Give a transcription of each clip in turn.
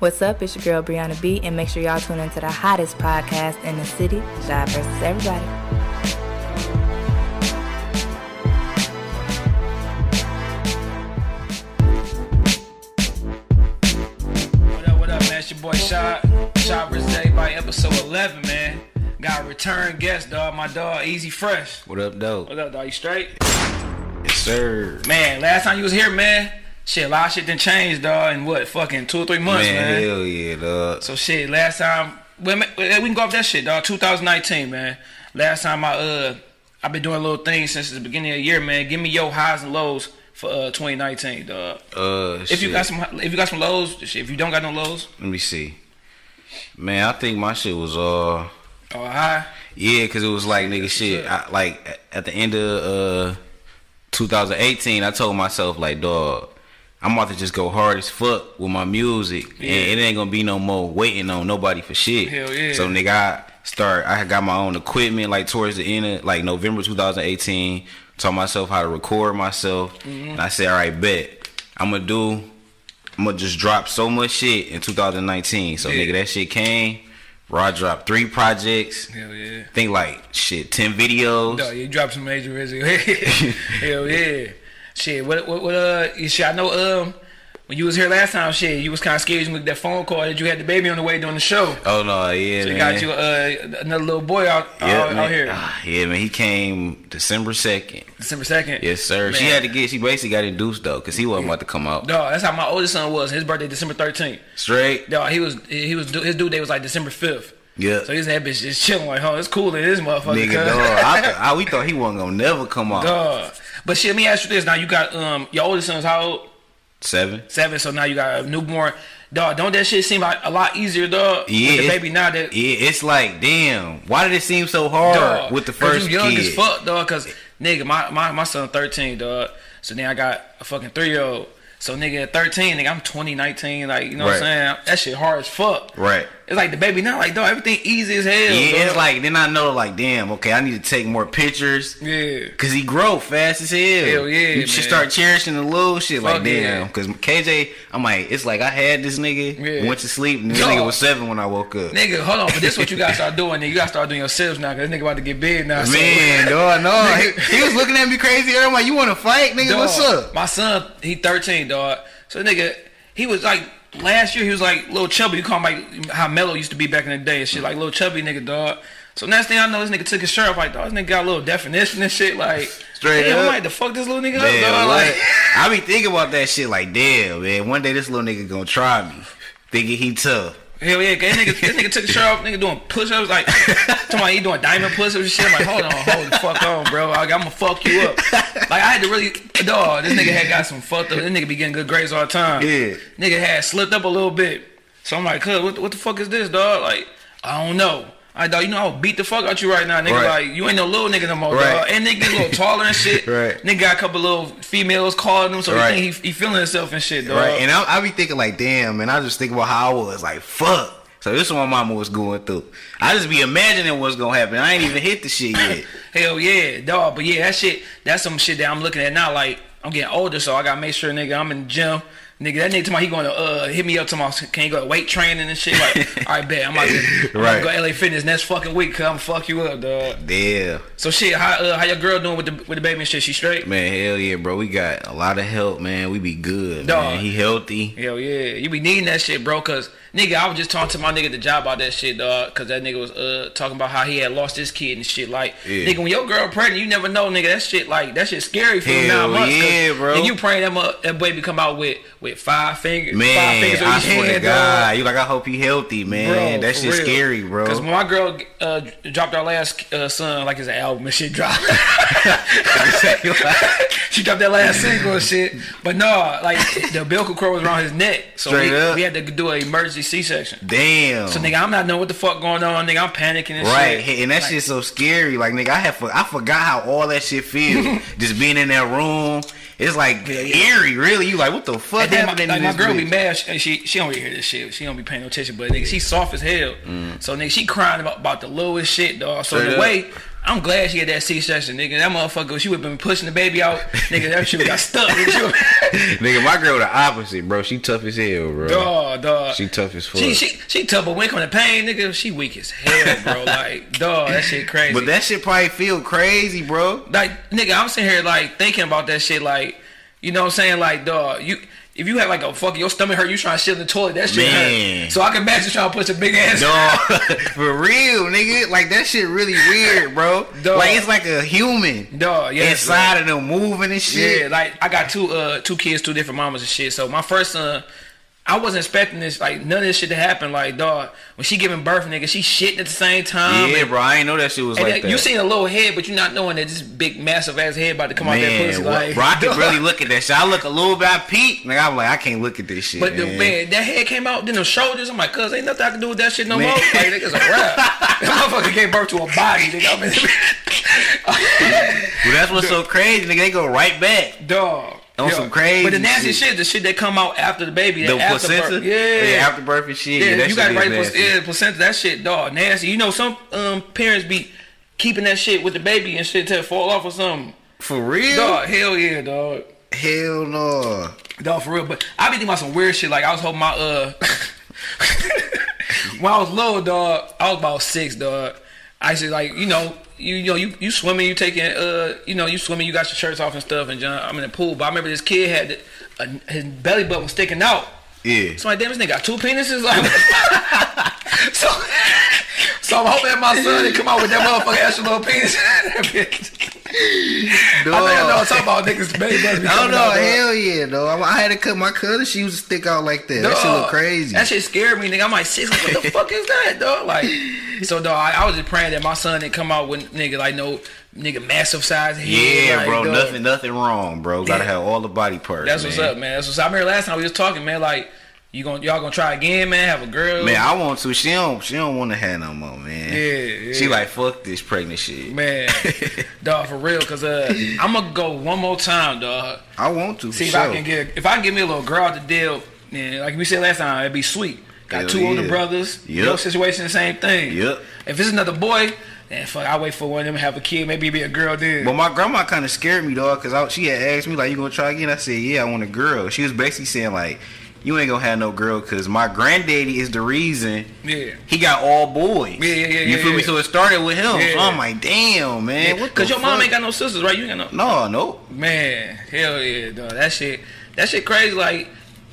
What's up? It's your girl Brianna B, and make sure y'all tune into the hottest podcast in the city, Shy versus Everybody. What up, what up, man? It's your boy Shot. Shot vs. Everybody, episode 11, man. Got a return guest, dog. My dog, Easy Fresh. What up, dog? What up, dog? You straight? Yes, sir. Man, last time you was here, man, shit, a lot of shit done changed, dog, in what, fucking two or three months, man, man. hell yeah, dog. So shit, last time, man, we can go off that shit, dog. 2019, man. Last time I, uh, I've been doing little things since the beginning of the year, man. Give me your highs and lows for uh 2019, dog. Uh, If shit. you got some, if you got some lows, shit. If you don't got no lows, Let me see. Man, I think my shit was uh, or high, yeah, cause it was like nigga shit. I, like at the end of uh, 2018, I told myself like, dog, I'm about to just go hard as fuck with my music, Yeah. and it ain't gonna be no more waiting on nobody for shit. Hell yeah. So nigga, I start. I got my own equipment like towards the end of like November 2018. Taught myself how to record myself, Mm-hmm. and I said, all right, bet I'm gonna do. I'm gonna just drop so much shit in 2019. So Yeah. nigga, that shit came. Raw dropped three projects. hell yeah. Think like shit, ten videos. Dog, you dropped some major videos. Hell yeah. Shit, what what what uh you shit, I know um when you was here last time, shit, you was kinda scared with that phone call that you had the baby on the way during the show. Oh no, yeah, So you man. got you uh another little boy out yeah, out, man. out here. Ah, yeah, man. He came December second. December second. Yes, sir. She had to get. She basically got induced though, cause he wasn't about to come out Dog, that's how my oldest son was. His birthday December thirteenth. straight. Dog, he was he was his due date was like December fifth. Yeah, So he's that bitch just chilling like, oh, it's cool in this motherfucker. nigga, dog. I, I, we thought he wasn't gonna never come out. Dog. But shit, let me ask you this. Now you got um your oldest son's how old? Seven. seven, so now you got a newborn. Dog, don't that shit seem like a lot easier, dog? Yeah, with the baby now that Yeah, it's like, damn. Why did it seem so hard dog, with the first you young kid? as fuck, dog. Cause nigga, my my my son thirteen, dog. So then I got a fucking three year old. So nigga at thirteen, nigga, I'm 20, 19, like you know what I'm saying? That shit hard as fuck. Right. It's like the baby now, like dog, everything easy as hell. Yeah, it's like then I know like, damn. Okay, I need to take more pictures. yeah. Cause he grow fast as hell. Hell yeah, You should start cherishing the little shit. Fuck like damn. yeah. Cause KJ, I'm like, it's like I had this nigga, Yeah. went to sleep, and this Dog. nigga was seven when I woke up. Nigga, hold on, but this is what you gotta start doing. Nigga. You gotta start doing yourselves now, cause this nigga about to get big now. so- Man, dog, no, he, he was looking at me crazy. I'm like, you want to fight, nigga? Dog, What's up? My son, he 13, dog. So nigga, he was like last year he was like little chubby. You call him like how Mello used to be back in the day and shit, like little chubby nigga, dog. So next thing I know, this nigga took his shirt off like, dog, this nigga got a little definition and shit, like Straight damn, I'm like, the fuck this little nigga Man, up, dog? what? Like, I be thinking about that shit like, damn, man. One day this little nigga gonna try me, thinking he tough. Hell yeah, this nigga, this nigga took his shirt off, nigga doing push-ups, like, talking about he doing diamond push-ups and shit. I'm like, hold on, hold the fuck on, bro. I'm gonna fuck you up. Like, I had to really, dog, this nigga had got some fucked up. This nigga be getting good grades all the time. Yeah. Nigga had slipped up a little bit. So I'm like, cuz, what, what the fuck is this, dog? Like, I don't know. I dog, you know I'll beat the fuck out you right now, nigga. Right. Like, you ain't no little nigga no more, Right. dog. And nigga get a little taller and shit. Right. Nigga got a couple little females calling him, so Right. he think he, he feeling himself and shit, dog. Right, and I, I be thinking like, damn, man. I just think about how I was, like, fuck. So this is what my mama was going through. I just be imagining what's gonna happen. I ain't even hit the shit yet. Hell yeah, dog. But yeah, that shit, that's some shit that I'm looking at now. Like, I'm getting older, so I gotta make sure, nigga, I'm in the gym. Nigga, that nigga tomorrow he gonna uh, hit me up tomorrow. Can you go to weight training and shit? Like, all right, bet. I'm about to, I'm Right. to go LA Fitness next fucking week. Cause I'm fuck you up, dog. Yeah. So shit, how uh, how your girl doing with the with the baby and shit? She straight? Man, hell yeah, bro. We got a lot of help, man. We be good, Dog. man. He healthy. Hell yeah, you be needing that shit, bro. Cause nigga, I was just talking to my nigga at the job about that shit, dog. Cause that nigga was uh talking about how he had lost his kid and shit. Like, Yeah. nigga, when your girl pregnant, you never know, nigga. That shit, like, that shit scary for Hell nine months. yeah, bro. If you praying that mu- that baby come out with with five fingers, Man, five fingers I swear to God. dog. You like, I hope he healthy, man. that shit real. scary, bro. Cause when my girl uh, dropped our last uh, son, like his album and shit dropped. she dropped that last single and shit. But no, like the umbilical cord was around his neck, so we, we had to do an emergency C-section. Damn. So nigga, I'm not knowing what the fuck going on, nigga. I'm panicking and Right, shit. and that Like, shit's so scary. Like nigga, I have for, I forgot how all that shit feels. Just being in that room, it's like eerie. Really, you like what the fuck And my, like my girl be mad. She, she she don't really hear this shit. She don't be paying no attention. But nigga, she soft as hell. So nigga, she crying about, about the lowest shit, dog. So Mm. Straight the up. way I'm glad she had that C-section, nigga. That motherfucker, she would have been pushing the baby out, nigga. That shit got stuck. Nigga. She would- Nigga, my girl the opposite, bro. She tough as hell, bro. Dog, dog. She tough as fuck. She, she, she tough, but when it come to pain, nigga, she weak as hell, bro. Like, dog, that shit crazy. but that shit probably feel crazy, bro. like, nigga, I'm sitting here like thinking about that shit, like, you know what I'm saying? Like, dog, you if you have like a fucking your stomach hurt, you trying to shit in the toilet, that shit Man. hurt. So I can imagine trying to push a big ass. Dog, for real, nigga. Like that shit really weird, bro. Dog. Like it's like a human Dog, yeah. inside of them moving and shit. Yeah, like I got two uh two kids, two different mamas and shit. So my first son, I wasn't expecting this like none of this shit to happen. Like dog, when she giving birth, nigga, she shitting at the same time. Yeah, and- bro. I ain't know that shit was like that- that. you seen a little head, but you not knowing that this big massive ass head about to come out that Man, pussy. what- Like, bro, I dog. really look at that shit. I look a little bit, I peek, nigga. I'm like, I can't look at this shit. But the man. man, that head came out, then the shoulders. I'm like, cuz ain't nothing I can do with that shit no Man. more. Like, nigga's a rap. that motherfucker gave birth to a body, nigga. I mean, Well, that's what's so crazy, nigga. They go right back. dog. On Yo, some crazy But the nasty shit. shit, the shit that come out after the baby, The after placenta, birth. Yeah, after birth and shit. Yeah, Yeah, you got right. nasty. Yeah, placenta. That shit, dog, nasty. You know, some um parents be keeping that shit with the baby and shit till it fall off or something. For real? Dog, hell yeah, dog. Hell no. Dog, for real. But I be thinking about some weird shit. Like I was holding my uh, when I was little, dog. I was about six, dog. I to like, you know, you, you know, you you swimming, you taking uh, you know, you swimming, you got your shirts off and stuff, and John, I'm in the pool. But I remember this kid had uh, his belly button was sticking out. Yeah. So like, damn, this nigga got two penises. Like, so, so I'm hoping my son didn't come out with that motherfucking extra little penis. I think I know I'm talking about niggas baby be I don't know. out. Hell yeah, though. I, I had to cut my cousin. She used to stick out like that. That shit look crazy. That shit scared me, nigga. I'm like, six, like, what the fuck is that, dog? Like, so, dog, I, I was just praying that my son didn't come out with, nigga, like, no, nigga, massive size head. yeah, like, bro. dog. Nothing, nothing wrong, bro. Gotta Yeah. have all the body parts. That's what's up, man. That's what's up. I remember last time we was talking, man, like, you gonna, y'all gonna try again, man? Have a girl? Man, I want to. She don't. She don't want to have no more, man. Yeah, yeah. She like fuck this pregnant shit. Man, dog, for real, cause uh, I'm gonna go one more time, dog. I want to. See if sure. I can get, if I can get me a little girl out the deal, man, like we said last time, it'd be sweet. Got Hell two older brothers. Yep. Your situation, the same thing. Yep. If it's another boy, then fuck, I wait for one of them to have a kid. Maybe be a girl then. But my grandma kind of scared me, dog, because she had asked me, like, you gonna try again? I said, yeah, I want a girl. She was basically saying, like, you ain't gonna have no girl because my granddaddy is the reason yeah. he got all boys. Yeah, yeah, yeah, You yeah, feel me? yeah. So it started with him. Yeah. So I'm like, damn, man. yeah. What Cause the your mom ain't got no sisters, right? You ain't got no. No, no. Man, hell yeah, dog. That shit, that shit crazy. Like,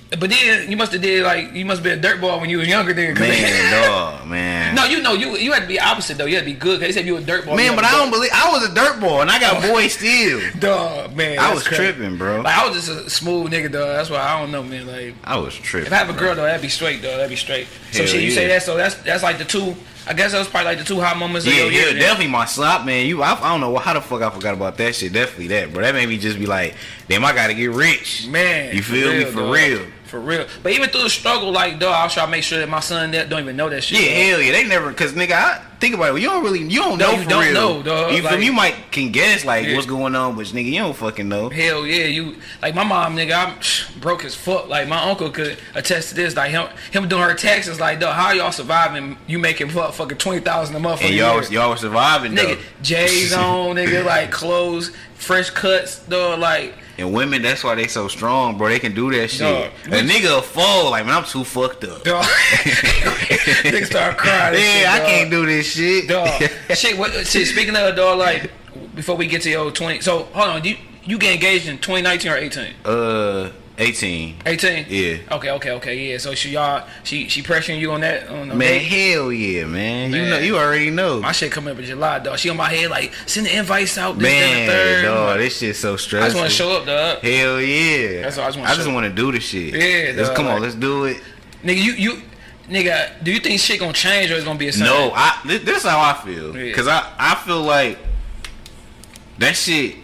but then you must have did like you must be a dirt boy when you was younger. Then, Man, dog, man. no, you know you you had to be opposite though. You had to be good. 'cause They said you were a dirt boy. Man, but I don't believe I was a dirt boy and I got oh. boys still. Dog, man. I was crazy. tripping, bro. Like I was just a smooth nigga, dog. That's why I don't know, man. Like I was tripping. if I have a bro. girl though, that'd be straight, though. That'd be straight. So shit, you say that. So that's that's like the two. I guess that was probably like the two hot moments. Yeah, of yeah, year, definitely my slop, man. You, I, I don't know how the fuck I forgot about that shit. Definitely that, bro. That made me just be like, damn, I gotta get rich. Man, You feel me? For dog. real. For real. But even through the struggle, like, dog, I'll try to make sure that my son that don't even know that shit. Yeah, dog. hell yeah. They never, cause nigga, I think about it. You don't really, you don't No, know you for don't real. know, dog. You Like-? You might can guess like Yeah. what's going on, but nigga, you don't fucking know. Hell yeah, you like my mom, nigga. I'm broke as fuck. Like my uncle could attest to this. Like him, him doing her taxes. Like, dog, how y'all surviving? You making fuck fucking twenty thousand a month. And y'all y'all surviving though. nigga, J's on, nigga, like clothes, fresh cuts, dog. Like, And women, that's why they so strong, bro. They can do that shit. Dog. A nigga fall, like man, I'm too fucked up. dog. nigga start crying. and shit, Yeah, I can't do this shit. Dog, shit. What? Shit. Speaking of a dog, like before we get to your twenty. So hold on, you you get engaged in 2019 or 18? uh, 18. 18. Yeah. Okay. Okay. Okay. Yeah. So she y'all she she pressuring you on that on the Man, hell yeah, man. You know, you already know. My shit coming up in July, dog. She on my head like send the invites out. This, that, and the Man, third. dog, this shit so stressful. I just want to show up, dog. Hell yeah. That's what I just wanna I just want to do the shit. Yeah, Let's dog, come on, let's do it. Nigga, you you nigga, do you think shit gonna change or it's gonna be a same? No, I this, this is how I feel. Yeah. Cause I I feel like that shit.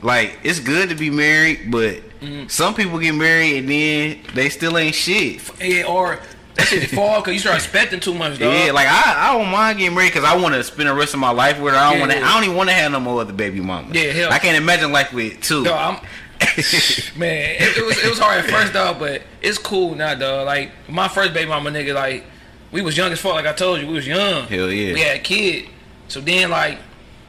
Like it's good to be married, but Mm-hmm. some people get married and then they still ain't shit. Yeah, or that shit fall because you start expecting too much, dog. Yeah, like I, I don't mind getting married because I want to spend the rest of my life with her. I don't Yeah, want to. yeah. I don't even want to have no more other baby mamas. Yeah, hell- I can't imagine life with two. Dog, I'm man, it, it was it was hard at first, dog, but it's cool now, dog. Like my first baby mama, nigga, like we was young as fuck. Like I told you, we was young. Hell yeah. We had a kid, so then like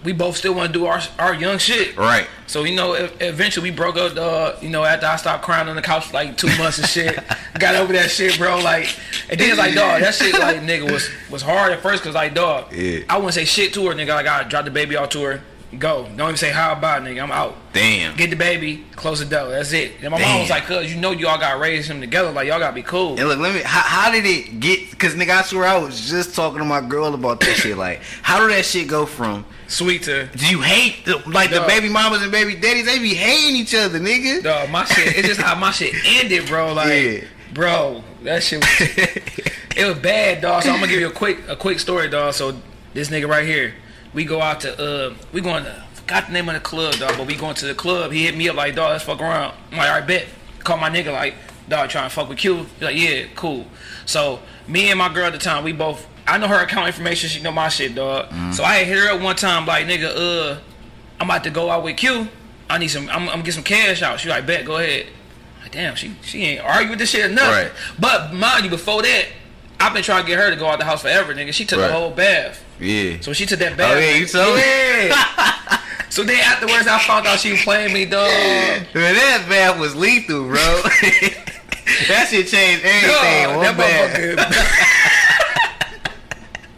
we both still want to do our our young shit. Right. So you know, eventually we broke up. Uh, you know, after I stopped crying on the couch for like two months and shit, got over that shit, bro. Like, and then it's like, dog, that shit, like, nigga, was was hard at first, cause like, dog, Yeah. I wouldn't say shit to her, nigga. Like, I dropped the baby off to her, go. Don't even say how about, nigga. I'm out. Damn. Get the baby, close the door. That's it. And my mom was like, cuz, you know, y'all got raised him together. Like, y'all gotta be cool. And look, let me. How, how did it get? Cause nigga, I swear I was just talking to my girl about that shit. Like, how did that shit go from? Sweet to. Do you hate the, like the baby mamas and baby daddies? They be hating each other, nigga. Dog, my shit. It's just how my shit ended, bro. Like, Yeah. bro, that shit. Was, it was bad, dog. So I'm gonna give you a quick, a quick story, dog. So this nigga right here, we go out to, uh, we going to, forgot the name of the club, dog. But we going to the club. He hit me up like, dog, let's fuck around. I'm like, all right, bet. Call my nigga like, dog, trying to fuck with Q. He like, yeah, cool. So me and my girl at the time, we both. I know her account information. She know my shit, dog. So I hit her up one time, like, nigga, uh, I'm about to go out with Q. I need some. I'm, I'm gonna get some cash out. She like, bet, go ahead. Like, damn, she she ain't argue with this shit or nothing. Right. But mind you, before that, I've been trying to get her to go out the house forever, nigga. She took Right. the whole bath. Yeah. So she took that oh, bath. Oh, yeah, you told me? Yeah. so then afterwards, I found out she was playing me, dog. Man, that bath was lethal, bro. that shit changed everything. One that bath. motherfucker.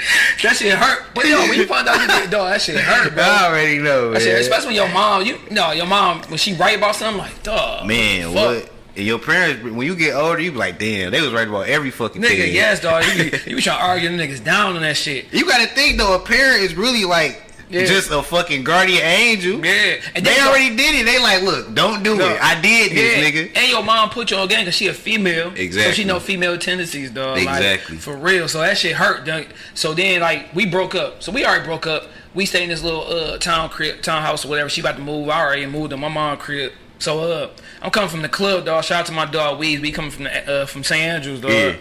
that shit hurt. But yo, when you find out you did, dog, that shit hurt, bro. I already know, That shit, especially when your mom, you no, your mom when she write about something like, dog, Man, what? And your parents, when you get older, you be like, damn, they was right about every fucking Nigga, thing. Nigga, yes, dog. You, you be trying to argue the niggas down on that shit. You gotta think though, a parent is really like Yeah. just a fucking guardian angel. Yeah. And They already did it. They like, look, don't do No. it. I did this, Yeah. nigga. And your mom put you on game because she a female. Exactly. So she know female tendencies, dog. Exactly. Like, for real. So that shit hurt. dog. So then, like, we broke up. So we already broke up. We stayed in this little uh town crib, townhouse or whatever. She about to move. I already moved to my mom crib. So uh, I'm coming from the club, dog. Shout out to my dog Weeds. We coming from the, uh from St. Andrews, dog. Yeah.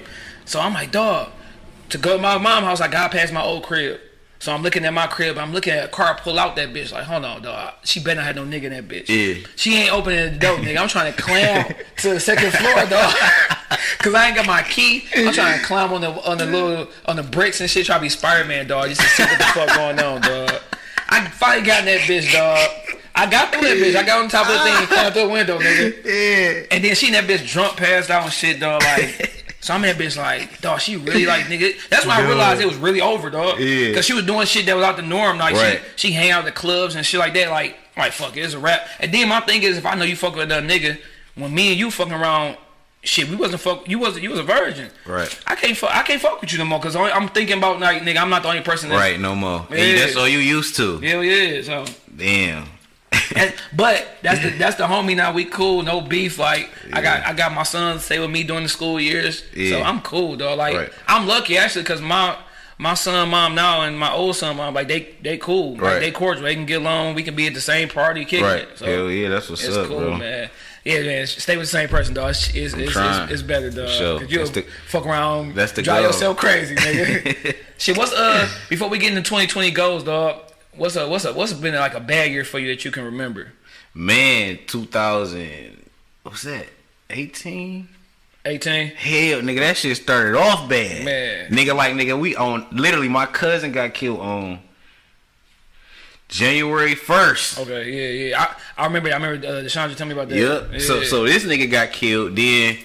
So I'm like, dog, to go to my mom house, I got past my old crib. So I'm looking at my crib. I'm looking at a car pull out that bitch. Like, hold on, dog. She better not have no nigga in that bitch. Yeah. She ain't opening the door, nigga. I'm trying to climb to the second floor, dog. Cause I ain't got my key. I'm trying to climb on the on the little on the bricks and shit. Try to be Spider Man, dog. Just to see what the fuck going on, dog. I finally got in that bitch, dog. I got through that bitch. I got on top of the thing and climbed through the window, nigga. Yeah. And then she that bitch drunk, passed out and shit, dog. Like, so I'm that bitch like, dog, she really like, nigga. That's when I realized it was really over, dog. Yeah. Cause she was doing shit that was out the norm. Like, Right. she, she hang out at the clubs and shit like that. Like, like fuck it, it's a rap. And then my thing is, if I know you fuck with another nigga, when me and you fucking around, shit, we wasn't fuck. You wasn't. You was a virgin. Right. I can't fuck. I can't fuck with you no more. Cause I'm thinking about like, nigga, I'm not the only person. That's, Right, no more. And Yeah. that's all you used to. Hell yeah. So. Damn. And- but that's the that's the homie now. We cool, no beef. Like I got I got my son stay with me during the school years, so I'm cool, though. Like Right. I'm lucky actually because my my son mom now and my old son mom like they they cool, like Right. they cordial. They can get along. We can be at the same party, kicking Right. it. So Hell yeah, that's what's it's up, cool, bro. man. Yeah, man. Stay with the same person, dog. It's it's, it's, it's, it's better, dog. Sure. That's the- fuck around, that's the drive goal. yourself crazy, nigga. Shit, what's uh before we get into 2020 goals, dog? What's a what's a what's been like a bad year for you that you can remember? Man, 2000, what's that? 18? 18. Hell, nigga, that shit started off bad. Man. Nigga, like, nigga, we on, literally, my cousin got killed on January 1st. Okay, yeah, yeah. I, I remember. I remember. Uh, Deshaun told me about that. Yep. Yeah. So, so this nigga got killed. Then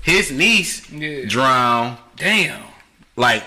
his niece Yeah. drowned damn. like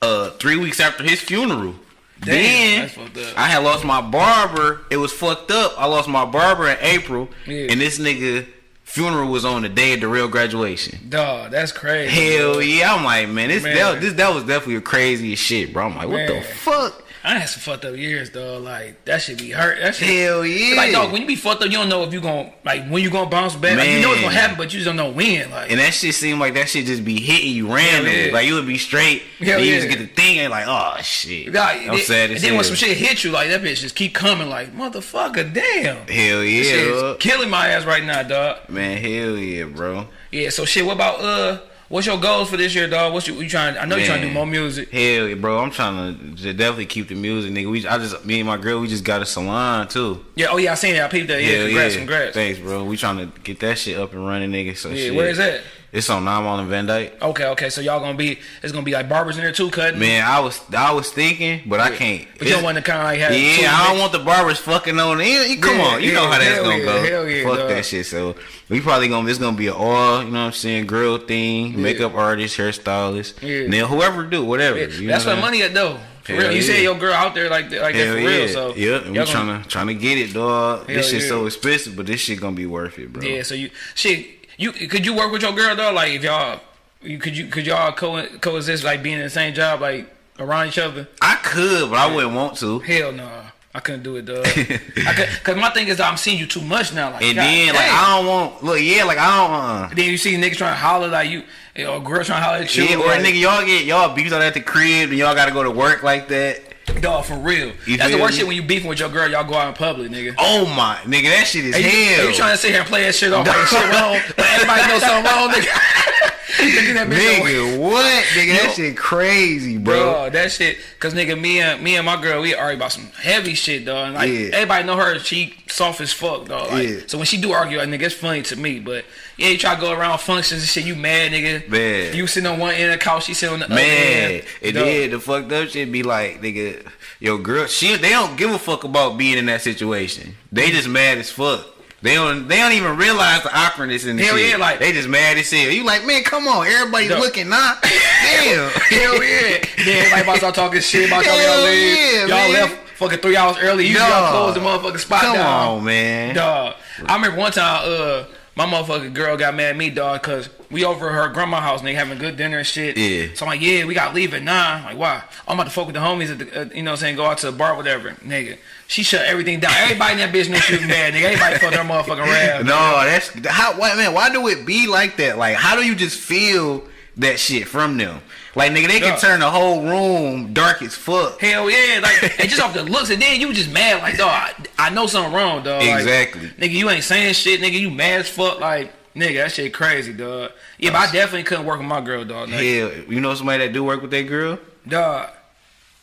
uh three weeks after his funeral. Damn, then that's fucked up. I had lost my barber. It was fucked up. I lost my barber in April, Yeah. and this nigga funeral was on the day of the real graduation. Dog, that's crazy. Hell yeah! I'm like, man, this Man. that, this that was definitely crazy as shit, bro. I'm like, what the fuck? I had some fucked up years, dog. Like that should be hurt. That shit. Hell yeah! Like dog, when you be fucked up, you don't know if you gonna like when you gonna bounce back. Like, you know it's gonna happen, but you just don't know when. Like and that shit seemed like that shit just be hitting you randomly. yeah. Like you would be straight, Hell and you yeah. just get the thing and like, oh shit. God, I'm then, sad and then when some shit hit you, like that bitch just keep coming. Like motherfucker, damn. Hell yeah, shit is dog. killing my ass right now, dog. man. Hell yeah, bro. Yeah. So shit. What about uh? What's your goals for this year, dog? What's you, you trying? I know you're trying to do more music. Hell yeah, bro. I'm trying to definitely keep the music, nigga. We, I just, me and my girl, we just got a salon too. Yeah. Oh yeah, I seen that. I peeped that. Yeah. Hell congrats. Congrats. Thanks, bro. We trying to get that shit up and running, nigga. So Yeah. shit. Where is that? It's on Nine Mile and Van Dyke. Okay, okay. So y'all gonna be it's gonna be like barbers in there too, cutting. Man, I was I was thinking, but I can't. But you don't want to kind of like have Yeah, I don't want the barbers fucking on it. Come Yeah, on, you know how that's gonna yeah, go. hell yeah, Fuck dog. that shit. So we probably gonna it's gonna be an all, you know what I'm saying, grill thing, makeup artist, hairstylist, Yeah. then whoever do whatever. Yeah, you that's know what money at though. For Hell real. You yeah. said your girl out there like like that for yeah, real. So yeah, we trying to trying to get it, dog. Hell this shit's yeah. so expensive, but this shit gonna be worth it, bro. Yeah, so you shit. You could you work with your girl though? Like if y'all, you could you could y'all co- coexist like being in the same job like around each other? I could, but I wouldn't want to. Hell no, I couldn't do it, dog. I could, Cause my thing is I'm seeing you too much now. Like, And God then like. I don't want look, yeah, like I don't. Uh, then you see niggas trying to holler like you, or girls trying to holler at you. yeah, or like, nigga, y'all get y'all beefed out at the crib, and y'all gotta go to work like that. Dog for real. You That's the worst me? shit when you beefing with your girl. Y'all go out in public, nigga. Oh my, nigga, that shit is you, hell. are you trying to sit here and play that shit off like shit wrong? Everybody knows something wrong, nigga. Nigga, that Nigga, what? Nigga, Yo. that shit crazy, bro. Bro, that shit, cause nigga, me and me and my girl, we argue about some heavy shit, dog. And, like Yeah. everybody know her, she soft as fuck, dog. Like, Yeah. So when she do argue, like, nigga, it's funny to me. But yeah, you try to go around functions and shit, you mad, nigga. Man. You sitting on one end of the couch, she sitting on the other Man, end. and Dog. then the fucked up shit be like, nigga, yo, girl, she they don't give a fuck about being in that situation. They mm. just mad as fuck. They don't they don't even realize the awkwardness in the Hell shit. yeah, like- they just mad as hell. You like, man, come on, everybody Dog. looking, nah. Damn. Hell yeah. Then everybody about to start talking shit about y'all Hell leave. yeah, y'all man. left fucking three hours early. You y'all closed the motherfucking spot Come down. on, man. Dog. I remember one time, uh, my motherfucking girl got mad at me, dog, cause we over at her grandma house, nigga, having good dinner and shit. Yeah. So I'm like, yeah, we gotta leave at nine. Like, why? I'm about to fuck with the homies at the, uh, you know what I'm saying, go out to the bar, whatever. Nigga, she shut everything down. Everybody in that bitch knew she was mad, nigga. Everybody felt their motherfucking wrath. No, that's how. Why, man, why do it be like that? Like, how do you just feel that shit from them? Like, nigga, they can turn the whole room dark as fuck. Hell yeah, like and just off the looks, and then you just mad, like dog. I, I know something wrong, dog. Like, Exactly. nigga, you ain't saying shit, nigga. You mad as fuck, like nigga. That shit crazy, dog. Yeah, but I definitely couldn't work with my girl, dog. Like, Hell, you know somebody that do work with that girl? Dog.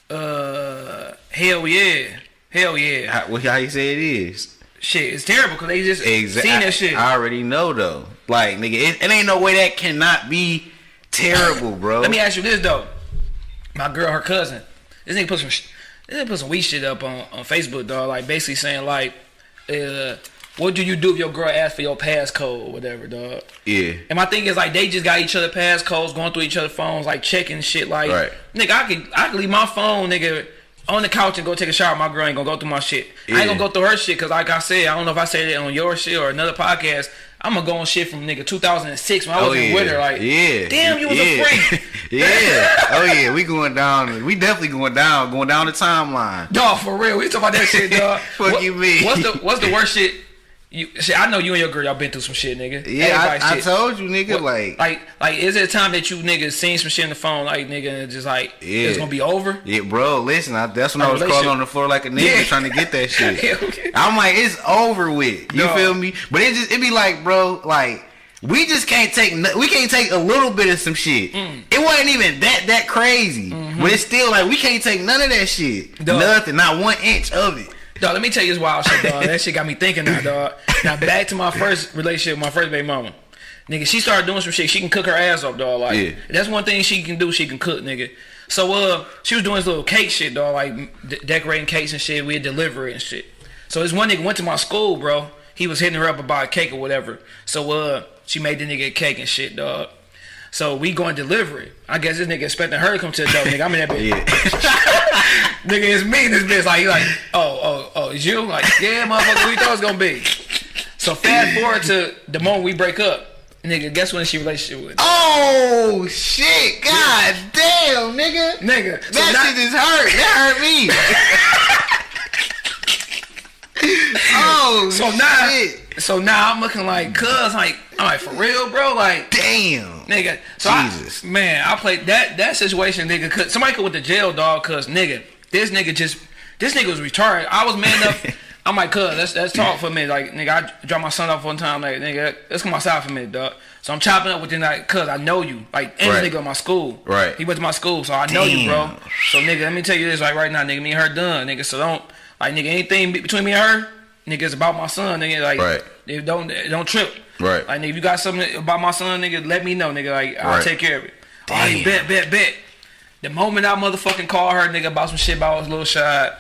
Uh, hell yeah, hell yeah. How, what- how you say it is? Shit, it's terrible because they just Exactly. seen that shit. I, already know though. Like, nigga, it, it ain't no way that cannot be terrible, bro. Let me ask you this though. My girl, her cousin, this nigga put some, sh- this nigga put some weak shit up on, on Facebook, dog. Like basically saying like, uh, what do you do if your girl asks for your passcode or whatever, dog? yeah. And my thing is like they just got each other passcodes, going through each other phones, like checking shit. Like, Right. nigga, I could I could leave my phone, nigga, on the couch and go take a shower. My girl ain't gonna go through my shit. I ain't gonna go through her shit because, like I said, I don't know if I said it on your shit or another podcast. I'm gonna go on shit from nigga 2006 when I Oh wasn't yeah. with her. Like, yeah. damn, you was yeah. a freak. yeah. Oh yeah. We going down. We definitely going down. Going down the timeline. Dog, for real, we talking about that shit, dog. Fuck you mean? What's the What's the worst shit? You shit, I know you and your girl y'all been through some shit, nigga. Yeah, I, I told you, nigga. What- like, like, like, is it a time that you niggas seen some shit in the phone, like, nigga, and just like, Yeah. it's gonna be over? yeah, bro. Listen, I, that's when I was crawling on the floor like a nigga Yeah. trying to get that shit. Yeah. I'm like, it's over with. You Dog. feel me? But it just it be like, bro, like we just can't take we can't take a little bit of some shit. Mm. It wasn't even that that crazy, but it's still like we can't take none of that shit. Mm-hmm. Nothing, not one inch of it. Dog, let me tell you this wild shit, dog. That shit got me thinking now, dog. Now back to my first relationship, with my first baby mama. Nigga, she started doing some shit. She can cook her ass off, dog. Like Yeah. that's one thing she can do. She can cook, nigga. So uh, she was doing this little cake shit, dog. Like d- decorating cakes and shit. We'd deliver it and shit. So this one nigga went to my school, bro. He was hitting her up about a cake or whatever. So uh, she made the nigga a cake and shit, dog. So we going to deliver it. I guess this nigga expecting her to come to the door, nigga. I'm in that bitch. Yeah. Nigga, it's me. This bitch like, he like, oh, oh, oh, it's you? Like, yeah, motherfucker, we thought it was gonna be. So fast forward to the moment we break up. Nigga, guess when she relationship with? oh shit! God damn, nigga. Nigga, so That now, shit is hurt. That hurt me. oh so now, shit! So now I'm looking like, cuz, like, I'm like, for real, bro, like, Damn. nigga. So Jesus. I, man, I played that that situation, nigga. Cause somebody could went to jail, dog. Cause nigga, this nigga just, this nigga was retarded. I was man enough. I'm like, cuz, let's let's talk for a minute. Like, nigga, I dropped my son off one time. Like, nigga, let's come outside for a minute, dog. So I'm chopping up with him, like, cuz I know you. Like, and Right. nigga in my school. Right. He went to my school, so I know you, bro. So nigga, let me tell you this like right now, nigga. Me and her done, nigga. So don't like, nigga, anything between me and her, nigga, it's about my son, nigga. Like, Right. they don't don't trip. Right. Like nigga, if you got something about my son, nigga, let me know, nigga. Like I'll Right. take care of it. Damn. Right, bet, bet, bet. The moment I motherfucking call her, nigga, about some shit about his little shot,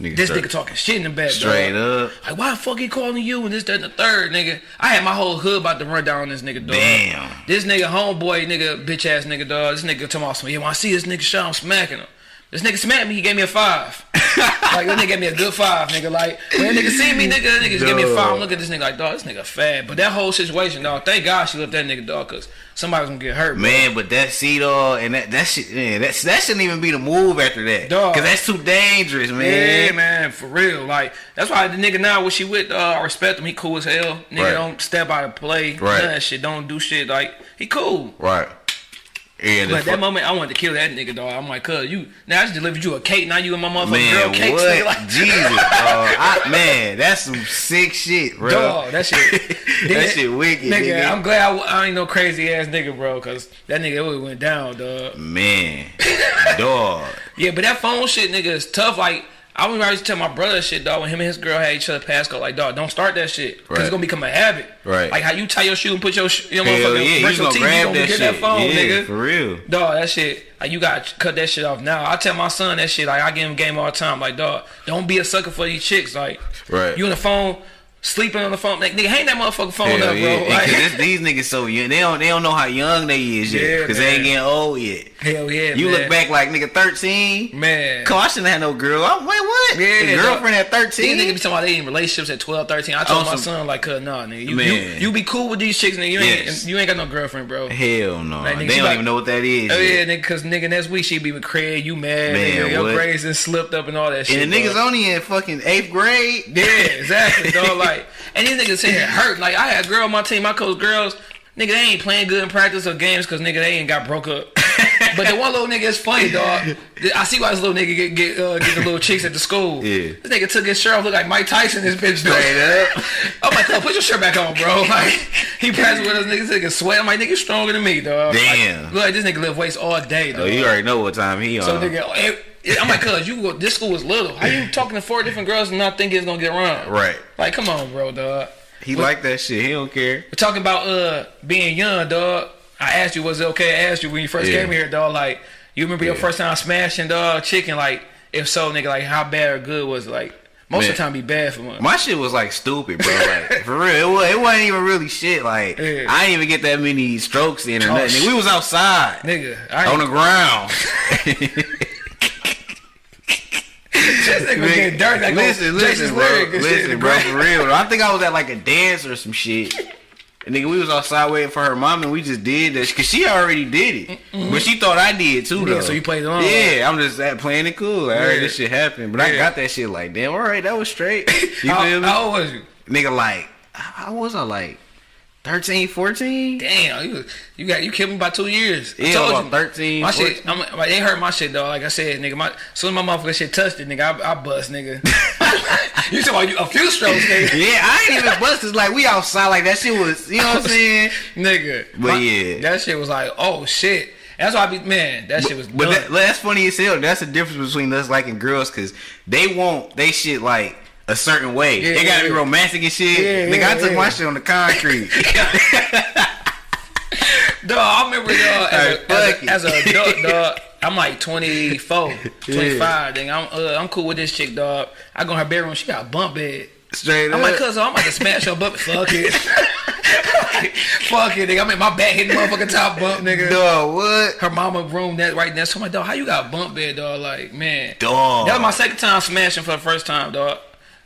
Nigga this nigga talking shit in the bed. straight dog. up. Like, why the fuck he calling you and this, that, and the third, nigga? I had my whole hood about to run down this nigga, dog. Damn. This nigga, homeboy, nigga, bitch ass nigga, dog. This nigga talking about some, yeah, when I see this nigga shot, I'm smacking him. This nigga smacked me, he gave me a five. like, that nigga gave me a good five, nigga. Like, when that nigga see me, nigga, that nigga just gave me a five. I'm looking at this nigga like, dog, this nigga fat. But that whole situation, dog, thank God she left that nigga, dog, because somebody's gonna get hurt, bro. Man, but that see dog and that that shit, man, that that shouldn't even be the move after that. Dog. Cause that's too dangerous, man. Yeah, man, for real. Like that's why the nigga now what she with, uh, I respect him. He cool as hell. Nigga Right. don't step out of play. Right. None of that shit. Don't do shit. Like he cool. Right. The But that fuck- moment, I wanted to kill that nigga, dog. I'm like, cuz you now I just delivered you a cake. Now you and my motherfucking man, girl cakes. what? Like, Jesus, dog. I, man, that's some sick shit, bro. Dog, that shit. that shit wicked, nigga. nigga. I'm glad I ain't no crazy ass nigga, bro, cause that nigga really went down, dog. Man, dog. Yeah, but that phone shit, nigga, is tough. Like, I always tell my brother shit, dog. When him and his girl had each other pass go, like, dog, don't start that shit, cause Right. it's gonna become a habit. Right. Like how you tie your shoe and put your, sh- your Hell motherfucking yeah, you your gonna teeth, you gonna that get shit. that phone, yeah, nigga. for real. Dog, that shit, like you gotta cut that shit off now. I tell my son that shit, like I give him game all the time. Like, dog, don't be a sucker for these chicks. Like, Right. you on the phone, sleeping on the phone. Like, nigga, hang that motherfucking phone Hell up, yeah. bro. Like, this, these niggas so young. They don't they don't know how young they is yet. Yeah, Cause they ain't getting old yet. hell yeah, You man. look back like nigga thirteen. man. Come I shouldn't have no girl. I'm, wait, what? Yeah, The girlfriend at 13? These niggas be talking about they in relationships at 12, 13. I told Oh, my some- son like, cuz nah, nigga, you, you Man. you be cool with these chicks, nigga. You ain't Yes. you ain't got no girlfriend, bro. Hell no. Like, nigga, they don't like- even know what that is. Oh yet. yeah, nigga, cause nigga next week she be with Craig, you mad, Man, nigga, your grades and slipped up and all that shit. And the niggas only in fucking eighth grade. Yeah, exactly, dog. Like, and these niggas sitting here hurt. Like, I had a girl on my team, I coach girls. Nigga, they ain't playing good in practice or games because nigga, they ain't got broke up. but the one little nigga is funny, dog. I see why this little nigga get get, uh, get the little chicks at the school. Yeah. This nigga took his shirt off, look like Mike Tyson. This bitch. Straight up. I'm like, "Cuz, put your shirt back on, bro. Like, he practicing with us niggas, nigga sweat. I'm like, nigga, stronger than me, dog. Damn. Like, look like this nigga lift weights all day, dog. Oh, you already know what time he on. So nigga, eh, I'm like, cuz you go. This school was little. How you talking to four different girls and not thinking it's gonna get around? Right. Like, come on, bro, dog. He like that shit. He don't care. We're talking about uh being young, dog. I asked you, was it okay? I asked you when you first Yeah. came here, dog. Like, you remember your first time smashing, dog, chicken? Like, if so, nigga, like, how bad or good was it? Like, most of the time, be bad for one. My shit was like stupid, bro. Like for real, it, was, it wasn't even really shit. Like Yeah. I didn't even get that many strokes in or Oh, nothing. shit. We was outside nigga, on the ground. this nigga was getting dirty. Like, listen, listen, bro. lyric and shit, Listen, bro, for real. though. I think I was at like a dance or some shit. And nigga, we was outside waiting for her mom, and we just did that because she already did it, but she thought I did too, Yeah, though. so you played along. Yeah, I'm just uh, playing it cool. Like, I heard Yeah. this shit happened, but I got that shit like, damn, all right, that was straight. You how, feel me? how old was you? Nigga, like, how was I like 13, 14? Damn, you you got you killed me by two years. I told about you. 13, My shit, I'm, like, they hurt my shit, though. Like I said, nigga, my soon as my motherfucker shit touched it, nigga, I, I bust, nigga. you talking about you, a few strokes, nigga? Yeah, I ain't even bust. It's like we outside, like that shit was, you know what I'm saying? nigga. But my- yeah. that shit was like, oh shit. That's why I be man. That shit was But that, that's funny as hell. That's the difference between us liking girls because they want they shit like a certain way. Yeah, they gotta be romantic and shit. Yeah, Nigga, yeah, I took yeah. my shit on the concrete. Dog, I remember dog as, Alright, a, as, fuck a, as a adult, dog. I'm like 24, 25. Then I'm uh, I'm cool with this chick, dog. I go in her bedroom. She got a bump bed. Straight I'm up. like, cuz I'm about to smash her butt. Fuck it. Fuck it, nigga. I'm in my back hitting the motherfucking top bump, nigga. Dog, what? Her mama room that right next to my dog. How you got a bump bed, dog? Like, man. Dog. That was my second time smashing for the first time, dog.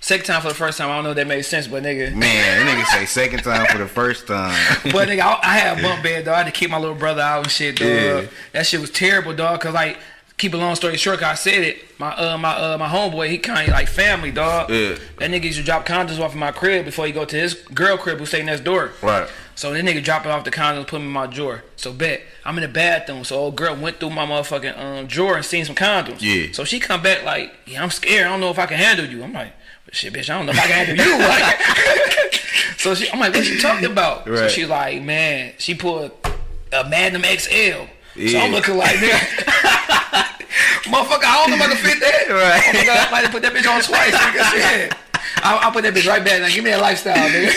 Second time for the first time. I don't know if that made sense, but nigga. Man, that nigga say second time for the first time. But nigga, I, I had a bump bed, though. I had to keep my little brother out and shit, dog. Yeah. That shit was terrible, dog. Cause like, keep a long story short, 'cause I said it. My uh my uh my homeboy, he kind of like family, dog. Yeah. That nigga used to drop condoms off of my crib before he go to his girl crib who stay next door. Right. So that nigga dropping off the condoms, put them in my drawer. So bet I'm in the bathroom. So old girl went through my motherfucking um, drawer and seen some condoms. Yeah. So she come back like, yeah, I'm scared. I don't know if I can handle you. I'm like, shit, bitch, I don't know if I can handle you. Like, so she, I'm like, what you talking about? So she's like, man, she pulled a Magnum XL. So I'm looking like, nigga, motherfucker, I don't know if I can fit that. Right. Oh my God, I might have put that bitch on twice. Nigga. Shit. I'll, I'll put that bitch right back. Now give me that lifestyle, nigga.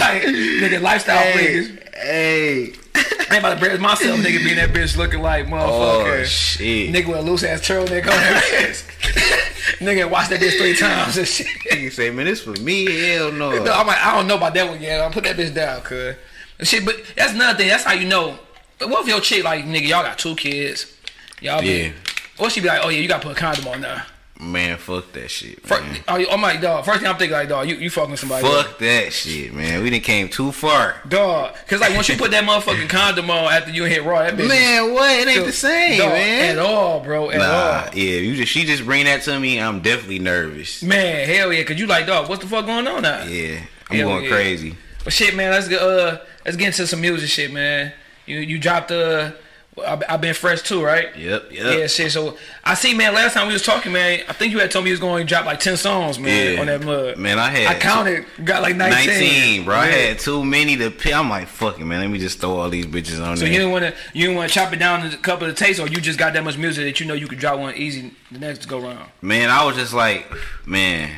like, nigga, lifestyle niggas. hey. I ain't about to embarrass myself, nigga, being that bitch looking like oh, motherfucker. Oh shit. Nigga with a loose ass turtleneck on that bitch. Nigga watch that bitch three times and shit. Nigga say, man, this for me? Hell no. No, I'm like, I don't know about that one yet. I'll put that bitch down, cuz. Shit, but that's another thing. That's how you know. But what if your chick, like, nigga, y'all got two kids? Y'all be. Yeah. Or she be like, oh yeah, you gotta put a condom on now. Man, fuck that shit. Man. oh, I'm like, dog. First thing I'm thinking, like, dog, you, you fucking somebody. Fuck that shit, man. We didn't came too far. Dog. Cause like once you put that motherfucking condom on after you hit raw, that bitch. Man, what? It ain't the same, dog, man. At all, bro. At Nah, all. yeah. You just she just bring that to me. I'm definitely nervous. Man, hell yeah, cause you like, dog, what's the fuck going on now? Yeah, I'm Hell going yeah. crazy. But shit, man, let's get uh, let's get into some music, shit, man. You you dropped uh, I've been fresh too, right? Yep, yep. Yeah, shit. So I see, man. Last time we was talking, man, I think you had told me you was going to drop like ten songs, man, Yeah. on that mud. Man, I had I counted, got like nineteen. 19, bro. I had too many to pick. I'm like, fuck it, man. Let me just throw all these bitches on So there. you didn't want to, you didn't want to chop it down into a couple of takes, or you just got that much music that you know you could drop one easy the next go round. Man, I was just like, man,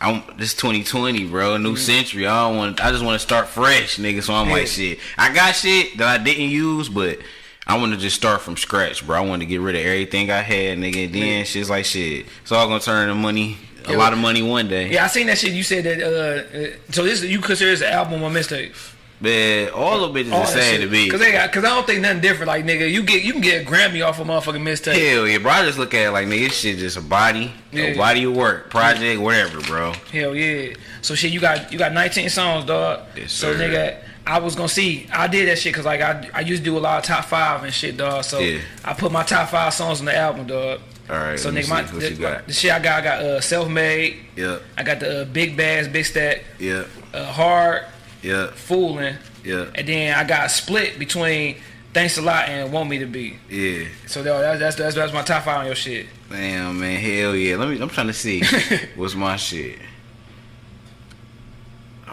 I'm this 2020, bro, new century. I don't want. I just want to start fresh, nigga. So I'm Mm-hmm. Yeah. like, shit. I got shit that I didn't use, but I want to just start from scratch, bro. I want to get rid of everything I had, nigga. And then shit's like shit. It's all gonna turn into money, a Yeah. lot of money one day. Yeah, I seen that shit. You said that. Uh, uh, so this you consider this an album a mistake? Man, all the bitches All are that saying to me. Cause they got, cause I don't think nothing different. Like nigga, you get you can get a Grammy off a motherfucking mistake. Hell yeah, bro. I just look at it like, nigga, this shit just a body, Yeah. a body of work, project, whatever, bro. Hell yeah. So shit, you got you got 19 songs, dog. Yes, so nigga, I was gonna see. I did that shit because like I I used to do a lot of top five and shit, dog. So Yeah. I put my top five songs on the album, dog. All right, So nigga, my the, the shit I got, I got uh, self made. Yep, I got the uh, big bass, big stack, yep, uh, hard, yep, fooling, yep, and then I got split between thanks a lot and want me to be. yeah. So dog, that's that's that's, that's my top five on your shit. Damn, man, hell yeah. Let me. I'm trying to see what's my shit.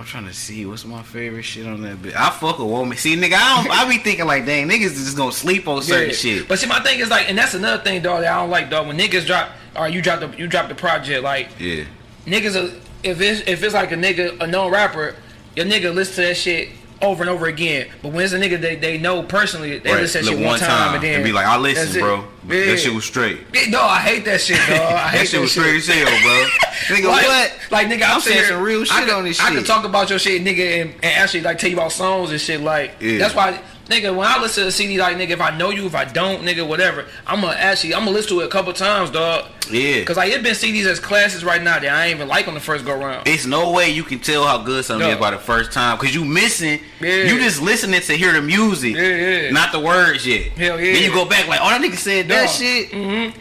I'm trying to see what's my favorite shit on that bitch. I fuck a woman. See, nigga, I don't. I be thinking like, dang, niggas just gonna sleep on certain Yeah. shit. But see, my thing is like, and that's another thing, dog, that I don't like, dog. When niggas drop, or you drop the you drop the project, like Yeah, niggas, are, if it's if it's like a nigga, a known rapper, your nigga listen to that shit over and over again. But when it's a nigga they, they know personally, they right. listen to that shit one time, and then be like, I listen, bro. Yeah. That shit was straight. Yeah, no, I hate that shit, dog. I hate That shit was straight as hell, bro. Nigga, like, what? Like nigga, I'm, I'm saying some real shit could, on this I shit. could talk about your shit, nigga, and, and actually like tell you about songs and shit. Like Yeah. that's why, nigga, when I listen to a CD, like nigga, if I know you, if I don't, nigga, whatever, I'm gonna actually I'm gonna listen to it a couple times, dog. Yeah. Cause like it been CDs as classes right now that I ain't even like on the first go round. It's no way you can tell how good something No. is by the first time because you missing. Yeah. You just listening to hear the music, Yeah, yeah. not the words yet. Hell yeah. Then you go back like, oh, that nigga said that Dog. shit. Mm-hmm.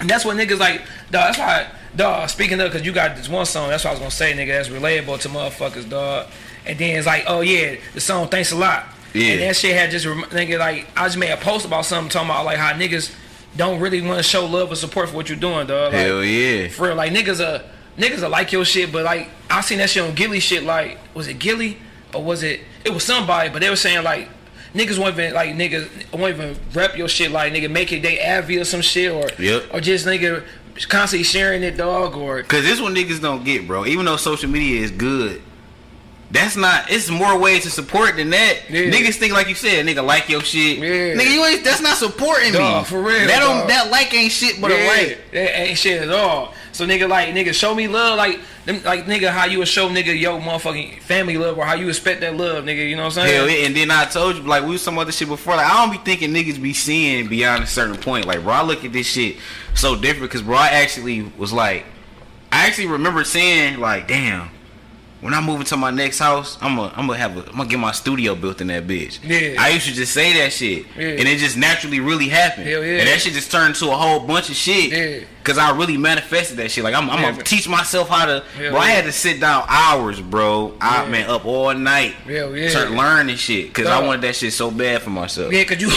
And that's what niggas like, dog. That's why, dog. Speaking of, cause you got this one song. That's what I was gonna say, nigga. That's relatable to motherfuckers, dog. And then it's like, oh yeah, the song "Thanks a Lot." Yeah. And that shit had just nigga like I just made a post about something talking about like how niggas don't really want to show love or support for what you're doing, dog. Like, Hell yeah. For real, like niggas are niggas are like your shit, but like I seen that shit on Gilly shit. Like was it Gilly or was it? It was somebody, but they were saying like niggas won't even like niggas won't even rep your shit. Like nigga make it they Advil or some shit or Yep. or just nigga constantly sharing it, dog. Or Cause this one niggas don't get, bro. Even though social media is good, that's not. It's more ways to support than that. Yeah. Niggas think like you said, nigga like your shit. Yeah. Nigga, you ain't. That's not supporting Dog, me. for real, That don't. dog. That like ain't shit but a like. that ain't shit at all. So nigga like nigga show me love like them like nigga how you would show nigga yo motherfucking family love or how you expect that love, nigga. You know what I'm saying? Hell yeah, and then I told you like we was some other shit before. Like I don't be thinking niggas be seeing beyond a certain point. Like bro, I look at this shit so different because bro, I actually was like, I actually remember saying like, damn, when I move into my next house, I'm gonna I'm gonna have a, I'm gonna get my studio built in that bitch. Yeah. I used to just say that shit, Yeah. and it just naturally really happened. Hell yeah. And that shit just turned into a whole bunch of shit. Yeah. Cause I really manifested that shit. Like I'm, I'm gonna teach myself how to. Hell bro, I had to sit down hours, bro. I Yeah. man up all night. Hell yeah. Start learning shit. Cause I wanted that shit so bad for myself. Yeah, cause you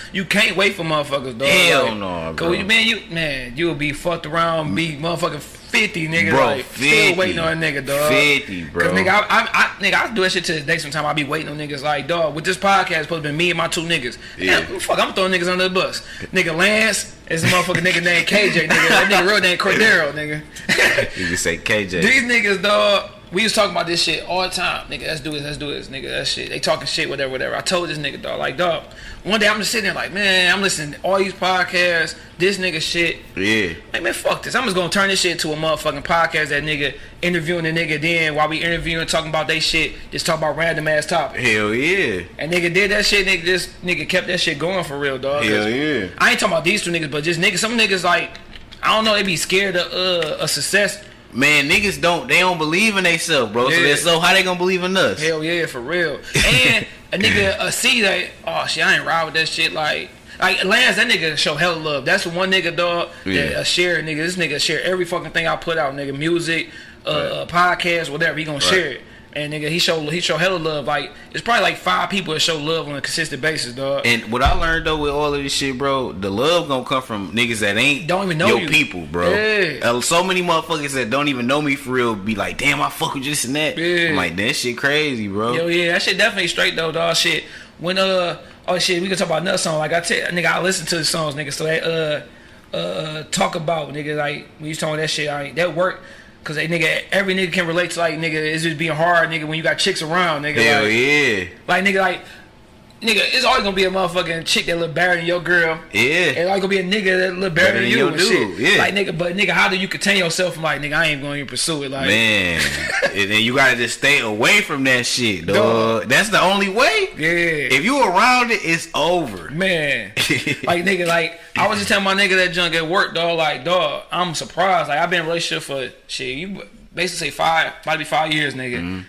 you can't wait for motherfuckers, dog. Hell Like, no, bro. you man, you man, you'll be fucked around, be mm. motherfucking fifty, nigga. Bro, like, 50. still waiting on a nigga, dog. 50, bro. Cause nigga, I, I, I, nigga, I do that shit to this day. Sometimes I be waiting on niggas. Like, dog, with this podcast, supposed to be me and my two niggas. Yeah. Yeah, fuck, I'm throwing niggas under the bus. Nigga, Lance is a motherfucking nigga named KJ, nigga. That nigga real name Cordero, nigga. You can say KJ. These niggas, dog, we was talking about this shit all the time. Nigga, let's do this, let's do this, nigga, that shit. They talking shit, whatever, whatever. I told this nigga, dog, like, dog, one day I'm just sitting there like, man, I'm listening to all these podcasts, this nigga shit. Yeah. Like, man, fuck this. I'm just gonna turn this shit to a motherfucking podcast that nigga interviewing the nigga then while we interviewing, talking about they shit, just talk about random ass topics. Hell yeah. And nigga did that shit, nigga, this nigga kept that shit going for real, dog. Hell yeah. I ain't talking about these two niggas, but just niggas, some niggas like, I don't know, they be scared of uh, a success. Man, niggas don't they don't believe in themselves, bro. So Yeah. then so how they gonna believe in us? Hell yeah, for real. And a nigga uh, see that, oh shit, I ain't ride with that shit. Like, like Lance, that nigga show hell love. That's one nigga dog that Yeah. uh, share nigga. This nigga share every fucking thing I put out, nigga. Music, uh, uh podcast, whatever. He gonna share it. And nigga, he show he show hella love. Like it's probably like five people that show love on a consistent basis, dog. And what I learned though with all of this shit, bro, the love gonna come from niggas that ain't Don't even know your you. people, bro. Yeah. Uh, so many motherfuckers that don't even know me for real be like, damn, I fuck with this and that. Yeah. I'm like, that shit crazy, bro. Yo, yeah, that shit definitely straight though, dog. Shit, when uh, oh shit, we can talk about another song. Like I tell, nigga, I listen to the songs, nigga. So they uh, uh, talk about nigga like when you talking that shit, I that work. Cause they nigga, every nigga can relate to like nigga, it's just being hard, nigga. When you got chicks around, nigga, Hell like, yeah. like nigga, like nigga, it's always gonna be a motherfucking chick that look better than your girl. Yeah. And like gonna be a nigga that look better, Better than you and dude, shit. yeah. Like nigga, but nigga, how do you contain yourself from like nigga? I ain't going to pursue it. Like Man, and then you gotta just stay away from that shit, dog. Dog. That's the only way. yeah. If you around it, it's over. Man, like nigga, like I was just telling my nigga that junk at work, dog. Like, dog, I'm surprised. Like, I've been in a relationship for shit. You basically say five, might be five years, nigga. Mm-hmm.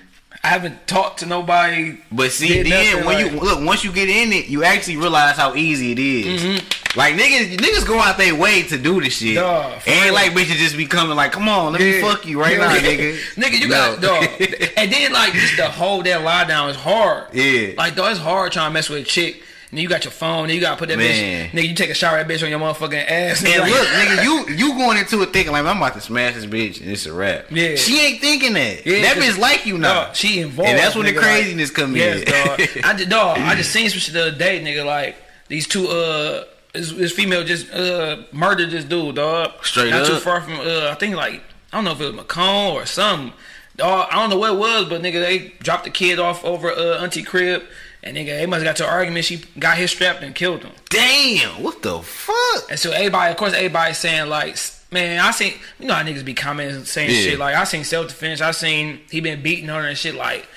I haven't talked to nobody. But see, then when like- you look, once you get in it, you actually realize how easy it is. Like niggas, niggas go out their way to do this shit. Mm-hmm. Ain't real. like bitches just be coming like, come on, let me fuck you right Yeah. now, nigga. nigga, you No. got dog. and then like just the whole that lie down is hard. Yeah. Like dog, it's hard trying to mess with a chick. And then you got your phone, and you gotta put that Man. bitch. Nigga, you take a shower that bitch on your motherfucking ass. And like- look, nigga, you you going into it thinking like I'm about to smash this bitch and it's a wrap. Yeah. She ain't thinking that. Yeah, that bitch like you now. Dog, she involved. And that's when the craziness like, come yes, in. dog. I just dog. I just seen some shit the other day, nigga. Like these two uh. This, this female just uh murdered this dude, dog. Straight Not too far from uh, I think like I don't know if it was Macomb or something. Dog, I don't know what it was, but nigga, they dropped the kid off over uh, auntie crib, and nigga, they must have got to an argument. She got his strapped and killed him. Damn, what the fuck? And so everybody, of course, everybody saying like, man, I seen, you know how niggas be commenting saying Yeah. shit like, I seen self defense, I seen he been beating on her and shit like,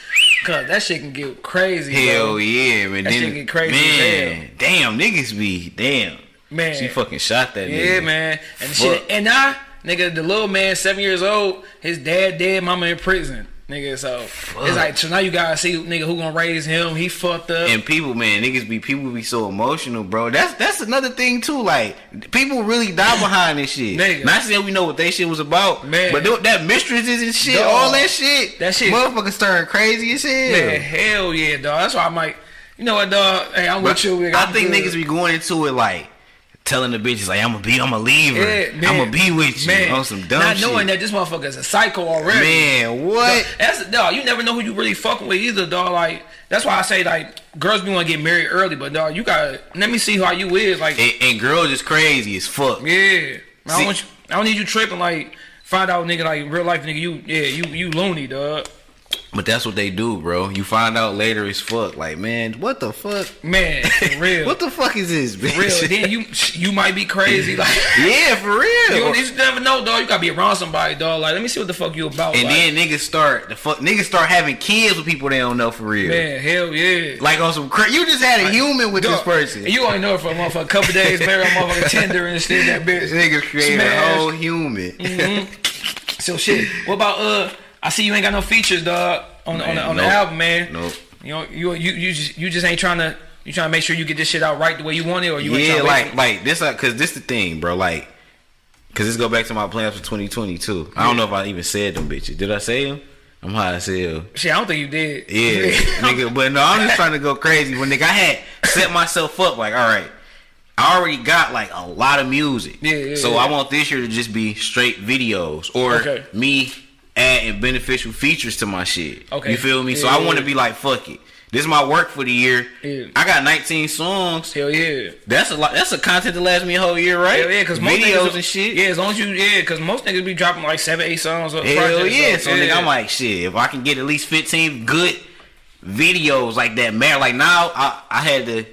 cause that shit can get crazy. Hell bro. yeah, man. That then, shit get crazy Man, damn, niggas be damn. Man. she fucking shot that Yeah, nigga. man. And Fuck. shit, and I, nigga, the little man, seven years old, his dad dead, mama in prison. Nigga, so it's like so now you gotta see nigga who gonna raise him. He fucked up. And people, man, niggas be people be so emotional, bro. That's that's another thing too. Like people really die behind this shit. Nigga. Not saying we know what they shit was about, Man. But th- that mistresses and shit, Dog. all that shit, That shit- motherfuckers turn crazy as hell. Man, hell yeah, dog. That's why I'm like, you know what, dog? Hey, I'm But with you. nigga. I think good. niggas be going into it like telling the bitches like I'm gonna be, I'm gonna leave her, Yeah, man. I'm gonna be with you man, on some dumb not shit. knowing that this motherfucker is a psycho already. man, what? That's dog. You never know who you really fucking with either, dog. Like that's why I say like girls be want to get married early, but dog, you gotta let me see how you is. Like And, and girls is crazy as fuck. yeah, I don't want you. I don't need you tripping. Like find out, nigga. Like real life, nigga. You yeah, you you loony, dog. But that's what they do, bro. You find out later as fuck. Like, man, what the fuck? Man, for real. What the fuck is this, bitch? For real? Then you you might be crazy. Like yeah, for real. you, you just never know, dog. You gotta be around somebody, dog. Like let me see what the fuck you about. and like, then niggas start the fuck niggas start having kids with people they don't know for real. man, hell yeah. Like on some cra- you just had a human with this person. You only know it for a motherfucker couple days, a motherfucking tender and shit. That bitch. niggas create a whole human. So shit. What about uh? I see you ain't got no features, dog, on on, the, on the album, man. Nope. You know, you you you just you just ain't trying to you trying to make sure you get this shit out right the way you want it, or you ain't yeah, like like this uh, cause this the thing, bro. Like cause this go back to my plans for 2022. I don't know if I even said them bitches. Did I say them? I'm high as hell. shit. I don't think you did. Yeah, nigga. But no, I'm just trying to go crazy. When nigga, I had set myself up like, all right, I already got like a lot of music. Yeah, yeah, So yeah. I want this year to just be straight videos or Okay. me adding beneficial features to my shit. Okay. You feel me? so I want to yeah. be like, fuck it. this is my work for the year. Yeah. I got 19 songs. Hell yeah. That's a lot. That's a content to last me a whole year, right? Hell yeah, because most videos niggas, and shit. Yeah, as long as you yeah, because most niggas be dropping like seven, eight songs. Or Hell projects, yeah. so, So nigga, I'm like, shit, if I can get at least 15 good videos like that, man. Like now I, I had to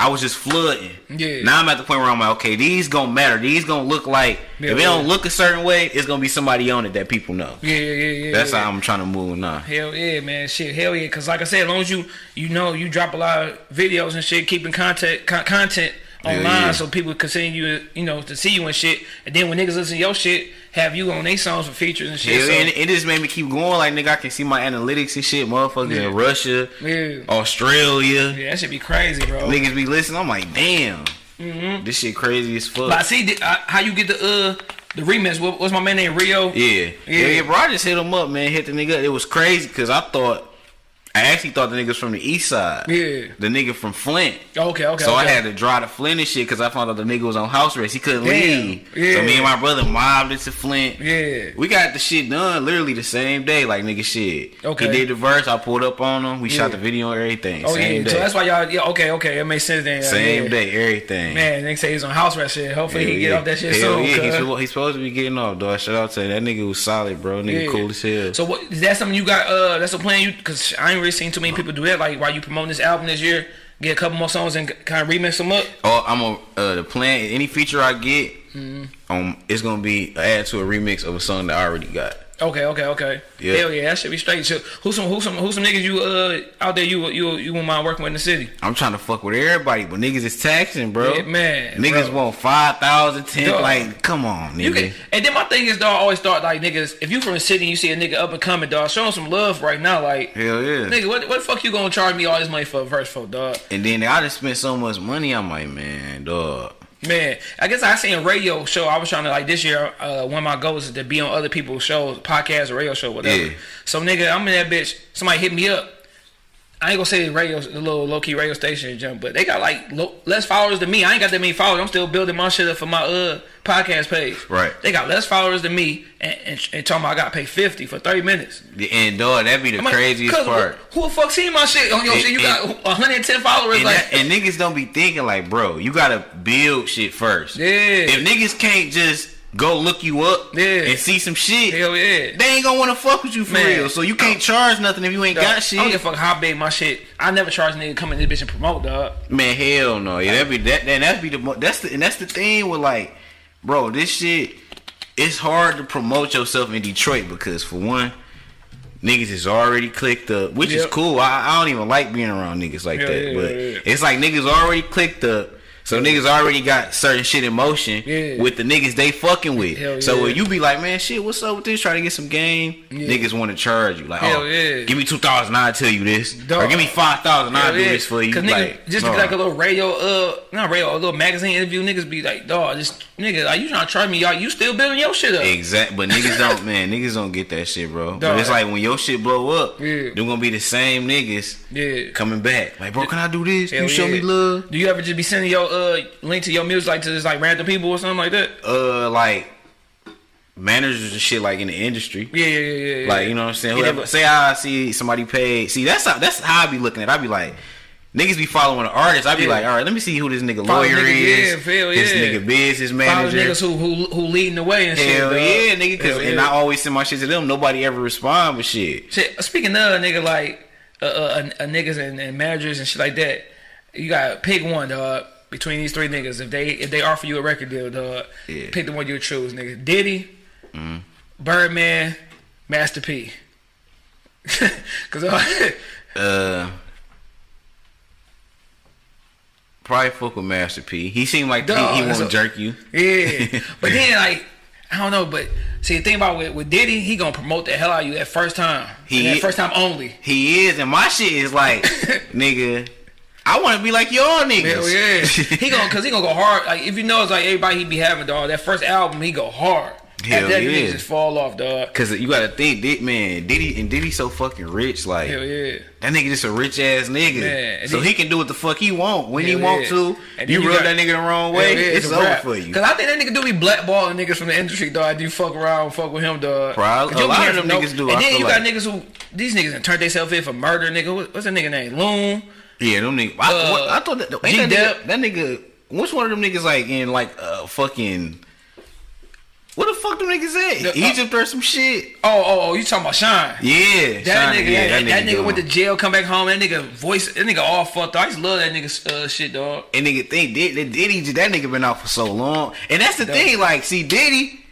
I was just flooding. Yeah. Now I'm at the point where I'm like, okay, these gonna matter. These gonna look like Yeah, if they yeah. don't look a certain way, it's gonna be somebody on it that people know. yeah, yeah, yeah, yeah. That's yeah. how I'm trying to move now. Hell yeah, man. Shit, hell yeah. Cause like I said, as long as you you know you drop a lot of videos and shit, keeping content con- content online, yeah. so people continue you you know to see you and shit. And then when niggas listen to your shit, have you on their songs for features and shit. Hell so, and it just made me keep going. Like nigga, I can see my analytics and shit. Motherfuckers Yeah. in Russia, yeah, Australia, yeah, that should be crazy, bro. niggas be listening. I'm like, damn, Mm-hmm. this shit crazy as fuck. But I see the, uh, how you get the uh the remix. What, what's my man name? Rio. Yeah. Yeah. yeah, yeah, bro. I just hit him up, man. Hit the nigga. up. It was crazy because I thought, I actually thought the niggas from the east side. Yeah. The nigga from Flint. Okay, okay. so I had to drive to Flint and shit because I found out the nigga was on house arrest. He couldn't Damn. leave. Yeah. So me and my brother mobbed it to Flint. Yeah. We got the shit done literally the same day, like nigga shit. Okay. He did the verse. I pulled up on him. We shot the video and everything. Oh same yeah. day. So that's why y'all. Yeah. Okay. Okay. It makes sense then. same yeah. day, everything. Man, they say he's on house arrest shit. Hopefully he Hell can get off that shit Hell soon. Yeah, he's, supposed- he's supposed to be getting off, dog. Shout out to that nigga was solid, bro. Nigga Yeah. cool as hell. So what is that something you got? Uh, that's a plan you because I ain't really seen too many people do that. Like while you promoting this album this year, get a couple more songs and kind of remix them up. Oh, I'm a uh, the plan. Any feature I get, Mm-hmm. um, it's gonna be add to a remix of a song that I already got. Okay, okay, okay. Yeah. Hell yeah, that should be straight. So who's some who's some who's some niggas you uh out there you you you won't mind working with in the city? I'm trying to fuck with everybody, but niggas is taxing, bro. Yeah, man, niggas bro. want five thousand, ten. Dog. Like, come on, nigga. You can, and then my thing is, dog, I always thought like niggas, if you from the city and you see a nigga up and coming, dog, show him some love right now, like. Hell yeah. Nigga, what, what the fuck you gonna charge me all this money for a verse for, dog? And then I just spent so much money. I'm like, man, dog. Man, I guess I seen a radio show. I was trying to like this year. Uh, one of my goals is to be on other people's shows, podcast or radio show, whatever. Yeah. So nigga, I'm in that bitch. Somebody hit me up. I ain't gonna say the radio, the little low key radio station jump, but they got like low, less followers than me. I ain't got that many followers. I'm still building my shit up for my uh podcast page. Right. They got less followers than me, and, and, and talking about I got to pay fifty for thirty minutes. And dog, that'd be the like, craziest part. Who, who the fuck seen my shit on your And- shit? You and- got 110 followers. And, like, that, and niggas don't be thinking like, bro, you gotta build shit first. Yeah. If niggas can't just go look you up Yeah. and see some shit, hell yeah. they ain't gonna wanna fuck with you for Man. real. So you can't charge nothing if you ain't Dog, got I don't give a shit. fuck how big my shit. I never charge nigga coming in this bitch and promote, dog. Man, hell no. Yeah, that be that. Then that be the that's the and that's the thing with like, bro, this shit. It's hard to promote yourself in Detroit because for one, niggas is already clicked up, which is cool. I, I don't even like being around niggas like Yeah, that, yeah, but it's like niggas already clicked up. So niggas already got certain shit in motion Yeah. with the niggas they fucking with. Hell so yeah. when you be like, man, shit, what's up with this? Try to get some game. Yeah. Niggas want to charge you. Like, Hell oh, yeah. give me two thousand, I'll tell you this, Dog. or give me five thousand, I Hell do this for you. Cause like, just like a little radio, uh, not radio, a little magazine interview, niggas be like, dog, just nigga, like you trying to charge me, y'all, you still building your shit up. Exactly. but niggas don't, man. Niggas don't get that shit, bro. Dog. But it's like when your shit blow up, Yeah. they're gonna be the same niggas Yeah. coming back. Like, bro, can I do this? Hell you show me love. Do you ever just be sending your uh link to your music like to just like random people or something like that? Uh, like managers and shit, like in the industry. Yeah, yeah, yeah, yeah. Like, you know what I'm saying? Whoever, say I see somebody paid. See, that's how that's how I be looking at. it. I be like, niggas be following the artist. I be Yeah. like, all right, let me see who this nigga Follow lawyer niggas, is. yeah, feel, yeah. nigga business Follow manager. niggas who who who leading the way and shit. Hell dog. yeah, nigga. Cause, Hell and yeah. I always send my shit to them. Nobody ever respond with shit. Shit, speaking of nigga, like uh, uh, uh, niggas and, and managers and shit like that, you got to pick one, dog. Between these three niggas, if they if they offer you a record deal, dog, Yeah. pick the one you choose, nigga. Diddy, Birdman, Master P. Cause uh, Uh, probably fuck with Master P. He seemed like Dog, he, he won't jerk you. yeah, but then like I don't know, but see the thing about with, with Diddy, he gonna promote the hell out of you that first time, He- that first time only. He is, and my shit is like, nigga. I want to be like y'all niggas. Hell yeah, he gonna cause he gonna go hard. Like if you know it's like everybody he be having dog. That first album he go hard. Hell After that, yeah. niggas just fall off, dog. Cause you gotta think, Did man, Diddy and Diddy so fucking rich, like Hell yeah. that nigga just a rich ass nigga, Man, so then- he can do what the fuck he want when he Hell want yeah. to. And you you rub got- that nigga the wrong way, yeah, it's a over for you. Cause I think that nigga do be blackballing niggas from the industry, dog. Do you fuck around, fuck with him, dog? Probably. 'Cause A you lot of them from niggas do, And I then feel you got like. niggas who these niggas done turned themselves in for murder, nigga. What's that nigga name? Loon. Yeah, them niggas. I, Uh, what- I thought that, ain't that, nigga, that nigga. Which one of them niggas like in like uh fucking? What the fuck them niggas at? The- uh, Egypt or some shit? Oh, oh, oh, you talking about Shyne? Yeah, That Shyne- nigga, yeah, that, that nigga doing- went to jail, come back home. That nigga voice, that nigga all fucked up. I just love that nigga uh, shit, dog. And nigga think did did Diddy that nigga been out for so long. And that's the thing, like, see Diddy,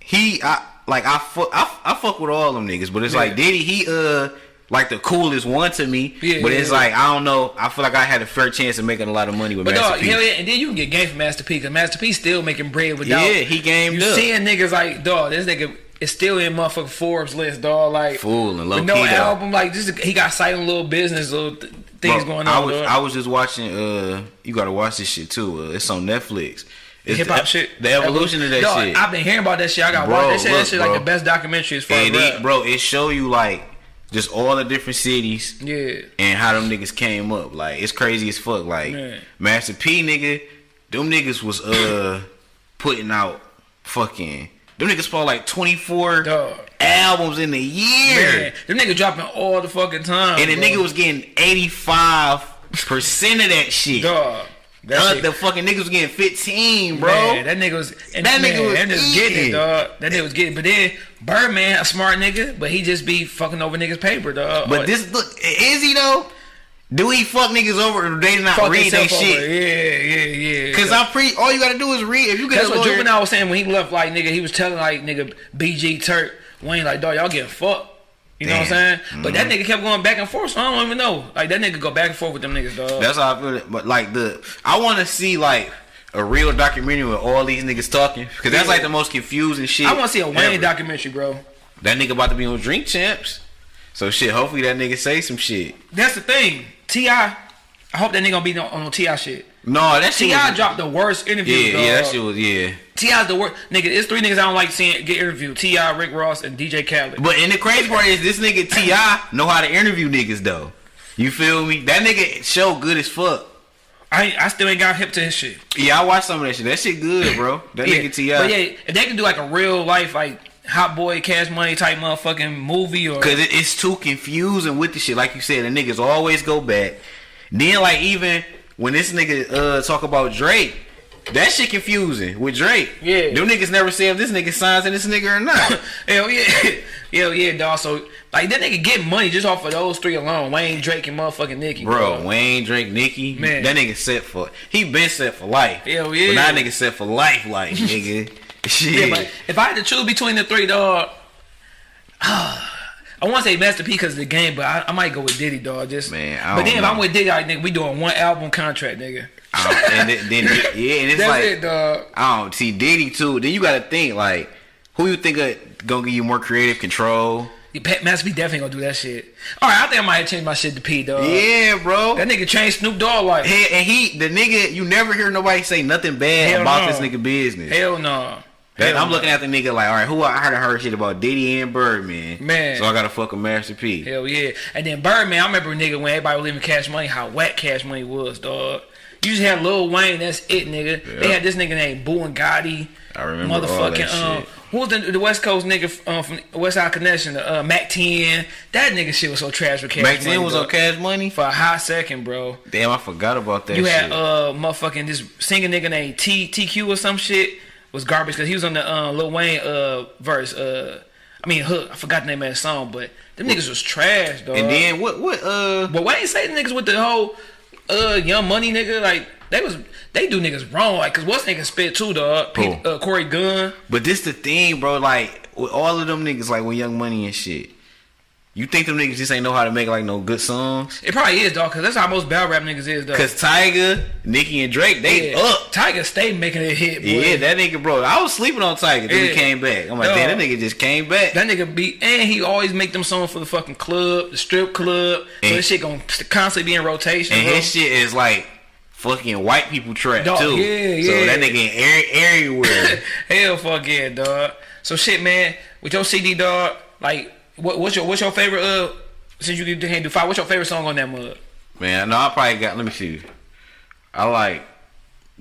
he I like I fuck I, I fuck with all them niggas, but it's Yeah. like Diddy, he uh like the coolest one to me. Yeah, but yeah, it's yeah. like I don't know. I feel like I had a fair chance of making a lot of money with But Master dog, P. hell yeah, and then you can get game from Master P because Master P still making bread without. Yeah, he gamed You up. seeing niggas like dog, this nigga is still in motherfucking Forbes list, dog. Like Fool and low no key, album, like just he got silent little business, little th- things Bro, going I on. was dog. I was just watching. Uh, you gotta watch this shit too. Uh, it's on Netflix. It's Hip hop the, shit, The evolution of that Dog, shit. I've been hearing about that shit. I got Bro, watched. They said that look, shit like the best documentary as far as and rap. it, bro, it show you like just all the different cities. Yeah, and how them niggas came up. Like it's crazy as fuck. Like Man. Master P nigga, them niggas was uh putting out fucking them niggas put like twenty four albums in a year. man, them niggas dropping all the fucking time. And the bro. nigga was getting eighty five percent of that shit. dog. That Uh, the fucking niggas was getting fifteen, bro. Man, that nigga was and That that nigga was that nigga getting it, dog. That nigga was getting. But then Birdman, a smart nigga, but he just be fucking over niggas' paper, dog. but Or this look is he though? Do he fuck niggas over or they not fuck read over. shit? Yeah, yeah, yeah. Cause I'm pre all you gotta do is read. If you get that's what lawyer, Juvenile was saying when he left. Like nigga, he was telling like nigga BG Turk Wayne like dog, y'all getting fucked. You know what I'm Damn. saying? But that mm-hmm. nigga kept going back and forth, so I don't even know. Like that nigga go back and forth with them niggas, dog. That's how I feel. It. But like the, I want to see like a real documentary with all these niggas talking because that's Yeah. like the most confusing shit. I want to see a Wayne ever. documentary, bro. That nigga about to be on Drink Champs, so shit. Hopefully that nigga say some shit. That's the thing. Ti, I hope that nigga gonna be on, on Ti shit. No, that shit. Ti was- dropped the worst interview. Yeah, dog. yeah, that shit was yeah. Ti's the worst nigga. It's three niggas I don't like seeing get interviewed. Ti, Rick Ross, and DJ Khaled. But and the crazy part is this nigga Ti know how to interview niggas though. You feel me? That nigga show good as fuck. I I still ain't got hip to his shit. Yeah, I watched some of that shit. That shit good, bro. That yeah. nigga Ti. But yeah, if they can do like a real life like Hot Boy Cash Money type motherfucking movie or Cause it, it's too confusing with the shit. Like you said, the niggas always go back. Then like even when this nigga uh talk about Drake, that shit confusing with Drake. Yeah. Them niggas never say if this nigga signs in this nigga or not. hell yeah, hell yeah, dog. So like that nigga get money just off of those three alone. Wayne, Drake, and motherfucking Nicki, Bro, dog. Wayne, Drake, Nicki, Man. that nigga set for he been set for life. Hell yeah. But now that nigga set for life, like nigga. Shit. Yeah, but if I had to choose between the three, dog. I want to say Master P because of the game, but I, I might go with Diddy, dog. Just Man, but then if. I'm with Diddy, I think we doing one album contract, nigga. And then, then yeah, and it's That's like it, dog. I don't see Diddy too. Then you gotta think like who you think of, gonna give you more creative control. Yeah, Master P definitely gonna do that shit. All right, I think I might change my shit to P, dog. yeah, bro. That nigga changed Snoop Dogg like He, and he, the nigga, you never hear nobody say nothing bad Hell about no. this nigga business. hell no. I'm looking at the nigga like, all right, who I heard I heard shit about Diddy and Birdman, Man. So I gotta fuck a Master P. Hell yeah. And then Birdman, I remember a nigga when everybody was leaving Cash Money, how whack Cash Money was, dog. You just had Lil Wayne, that's it, nigga. They had this nigga named Boo and Gotti. I remember all Motherfucking, that um, shit. who was the, the West Coast nigga um, from West Side Connection? Uh, Mack 10. That nigga shit was so trash with Cash Back Money. then was dog. on Cash Money. For a hot second, bro. Damn, I forgot about that You shit. had uh motherfucking this singing nigga named T TQ or some shit was garbage because he was on the uh, Lil Wayne uh verse uh I mean hook I forgot the name of that song but them niggas was trash dog. and then what? What? Uh, but Wayne say the niggas with the whole uh Young Money nigga like they was they do niggas wrong like cause what's nigga spit too dog Pete, uh, Corey Gunz but this the thing, bro. Like with all of them niggas, like with Young Money and shit. You think them niggas just ain't know how to make like no good songs? it probably is dog cause that's how most battle rap niggas is dog. Cause Tyga, Nicki, and Drake, they yeah. up. Tyga stay making it hit boy. Yeah, that nigga, bro. I was sleeping on Tyga till he came back. I'm like, Dog. damn, that nigga just came back. That nigga be and he always make them songs for the fucking club, the strip club. So this shit gonna constantly be in rotation. and bro. his shit is like fucking white people trap Dog, too. yeah, yeah. So that nigga everywhere. Hell fuck yeah, dog. So shit, man. With your CD, dog. Like, what, what's your what's your favorite? Uh, since you can do five, what's your favorite song on that mug? Man, no, I probably got. Let me see. I like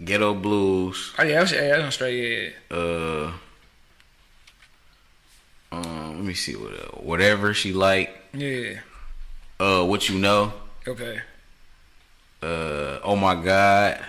Ghetto Blues. Oh yeah, that's, yeah, that's on straight. Yeah. Uh, um, let me see what uh, whatever she like. Yeah. Uh, what you know. Okay. Uh, oh my God.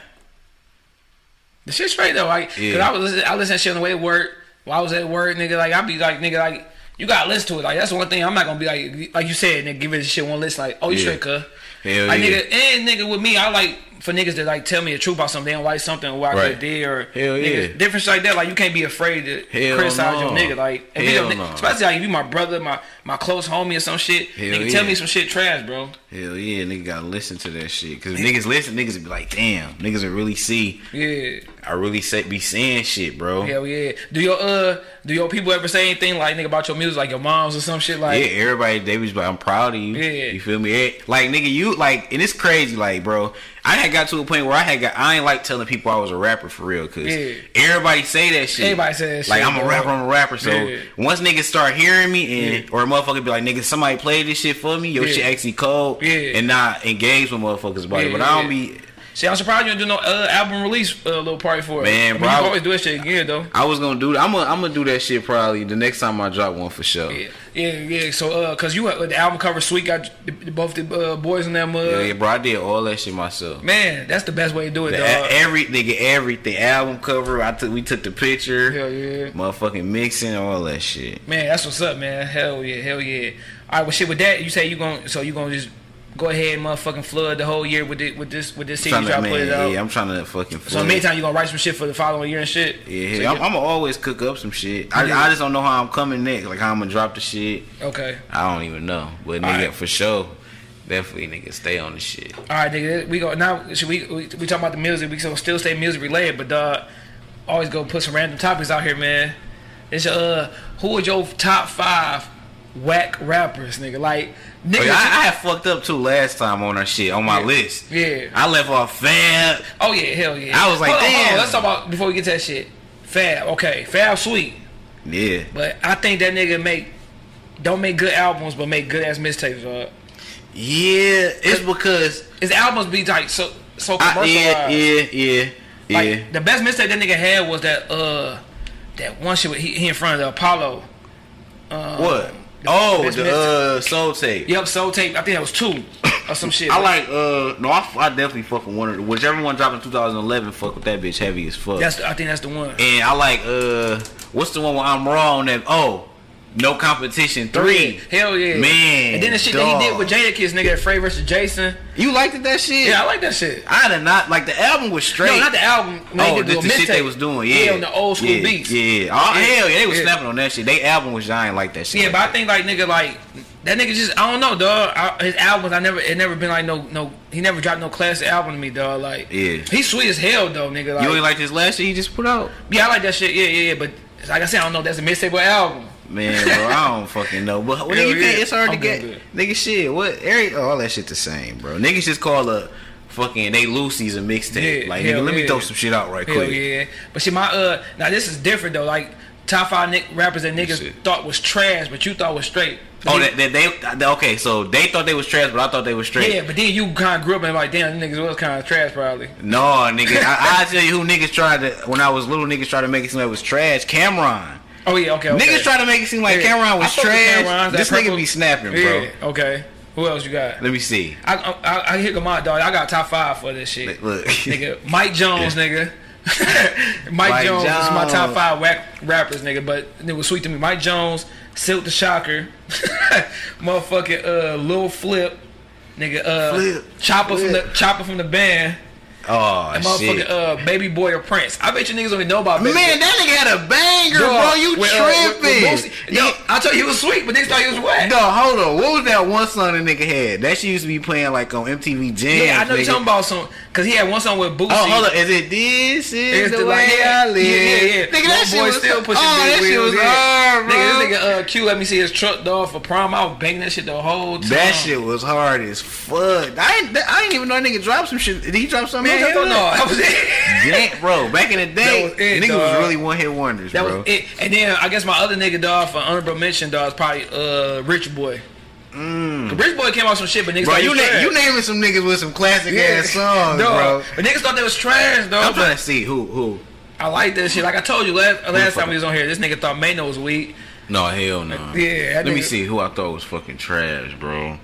The shit straight though, like, Yeah. cause I was listening, I listen to shit on the way to work. While I was at work, nigga, like I be like, nigga, like you gotta listen to it. Like that's one thing I'm not gonna be like, like you said, nigga, give it a shit one listen. Like, oh, you Yeah. straight, cuz. Hell Like yeah. nigga, and nigga with me, I like for niggas to like tell me the truth about something. They don't like something or what I Right. could did or Hell nigga, yeah. different shit like that. Like you can't be afraid to Hell criticize no. your nigga. Like if Hell your, no. especially like if you my brother, my my close homie or some shit. Hell nigga, tell me some shit trash, bro. Hell yeah, nigga gotta listen to that shit. Cause if niggas listen, niggas be like, damn, niggas will really see. Yeah. I really say be saying shit, bro. Hell yeah. Do your uh do your people ever say anything like nigga about your music, like your moms or some shit like yeah, everybody they was like, I'm proud of you. Yeah. You feel me? Eh, Like nigga, you like, and it's crazy, like, bro. I had got to a point where I had got, I ain't like telling people I was a rapper for real, cause Yeah. everybody say that shit. Everybody say that Like shit, I'm a bro. rapper, I'm a rapper. So Yeah. once niggas start hearing me, and Yeah. or a motherfucker be like, nigga, somebody played this shit for me, your shit actually cold, Yeah. and not engage with motherfuckers about it. But I don't be. See, I'm surprised you didn't do no uh, album release uh, little party for it. Man, I mean, bro, you always do that shit again though. I was gonna do. that. I'm gonna. I'm gonna do that shit probably the next time I drop one for sure. Yeah, yeah, yeah. So, uh, cause you uh, the album cover sweet got both the uh, boys in that mud. Yeah, yeah, bro. I did all that shit myself. Man, that's the best way to do it, The, dog. every nigga, everything, album cover. I took. We took the picture. Hell yeah. Motherfucking mixing, all that shit. Man, that's what's up, man. Hell yeah, hell yeah. All right, well, shit. With that, you say you gonna so you gonna just go ahead and motherfucking flood the whole year with it with this with this CD Trying try to, to put man, it out. yeah, I'm trying to fucking. so in flood the it. meantime, you gonna write some shit for the following year and shit. Yeah, So I'm, I'm gonna always cook up some shit. I, Yeah. I just don't know how I'm coming next. Like how I'm gonna drop the shit. okay. I don't even know. But nigga, Alright. for sure, definitely nigga, stay on the shit. All right, nigga. We go now. Should we we, we talking about the music? We so still stay music related, but uh, always go put some random topics out here, man. It's uh, who are your top five whack rappers, nigga? Like Oh, niggas. yeah, I, I had fucked up too last time on our shit on my Yeah. list. Yeah. I left off Fab. oh yeah, hell yeah. I was like, Hold on, hold on. Let's talk about before we get to that shit. Fab, okay, Fab sweet, Yeah. but I think that nigga make don't make good albums, but make good ass mixtapes. Dog. Yeah, it's because His albums be like so so I, commercialized. yeah, yeah, yeah, yeah. Like the best mistake that nigga had was that uh that one shit with he, he in front of the Apollo. Uh, what? Oh, the uh, soul tape. Yep, soul tape. I think that was two or some shit. I like uh no, I, I definitely fuck with one of the whichever one dropped in 2011. Fuck with that bitch heavy as fuck. That's the, I think that's the one. and I like uh what's the one where I'm raw on that? Oh, no competition three. Hell yeah, Man, And then the shit that he did with Jadakiss, nigga, at Frey versus Jason. You liked that shit? Yeah, I like that shit. I did not like the album was straight. No, not the album. No, Oh, just the shit they was doing, yeah, on the old school yeah, beats. Yeah, oh Yeah. hell yeah, they was Yeah. snapping on that shit. They album was I ain't like that shit. Yeah, like but I think like nigga like that nigga just I don't know, dog. I, his albums I never it never been like no no he never dropped no classic album to me, dog. Like Yeah. he's sweet as hell though, nigga. Like, you ain't like this last shit he just put out. yeah, I like that shit. Yeah, yeah, yeah. But like I said, I don't know. That's a mixtape album. Man, bro, I don't fucking know. But Hell you can't, it's hard I'm to get. good, Nigga, shit, what? Every, all that shit the same, bro. Niggas just call a fucking they Lucy's a mixtape. Yeah, like, nigga, let me throw some shit out right Hell quick. yeah. But see, my uh, now this is different though. Like top five nick rappers that niggas Shit. thought was trash, but you thought was straight. Oh, that, that they okay. So they thought they was trash, but I thought they was straight. yeah, but then you kind of grew up and like, damn, niggas was kind of trash probably. No, nigga. I, I tell you who niggas tried to when I was little. Niggas tried to make it seem like it was trash. Cam'ron. Oh yeah, okay. okay. Niggas try to make it seem like Yeah. Cam'ron was trash. This purple- nigga be snapping, bro. Yeah, okay. Who else you got? Let me see. I I, I hit my dog. I got top five for this shit. Look. nigga, Mike Jones, nigga. Mike, Mike Jones, is my top five whack rappers, nigga. But it was sweet to me. Mike Jones, Silk the Shocker, motherfucking uh, Lil Flip, nigga. Uh, Flip, Chopper from the Chopper from the band, Oh and shit. motherfucking uh, Baby Boy or Prince. I bet you niggas don't even know about Baby Man, Boy. that nigga had a banger, Dog, bro. You with, uh, with- with tripping? Boosie- Yo, I told you he was sweet, but niggas thought he was whack. No, hold on. What was that one song that nigga had? That shit used to be playing like on MTV Jam. yeah, I know you're talking about some, cause he had one song with Boosie. Oh, hold on. Is it this is It's the, the, way like, yeah, I live? Yeah, yeah, yeah. Nigga, Little that shit boy was still pushing oh, that shit was hard, bro. Nigga, this nigga uh, Q let me see his truck dog for prom. I was banging that shit the whole time. That shit was hard as fuck. I ain't, I ain't even know that nigga dropped some shit. Did he drop something what I? No, that was it. Damn, bro, back in the day, That was it, niggas dog. was really one hit wonders, That bro. was it. And then I guess my other nigga dog for honorable mention dog is probably uh Rich Boy. Mm. Rich Boy came out some shit, but niggas Bro, thought you was na- you naming some niggas with some classic Yeah. ass songs, Dog. bro. But niggas thought they was trash, dog. I'm trying to see who who. I like this shit. Like I told you last last time we was on here, this nigga thought Mano was weak. No hell no. Yeah, that Let me see who I thought was fucking trash, bro.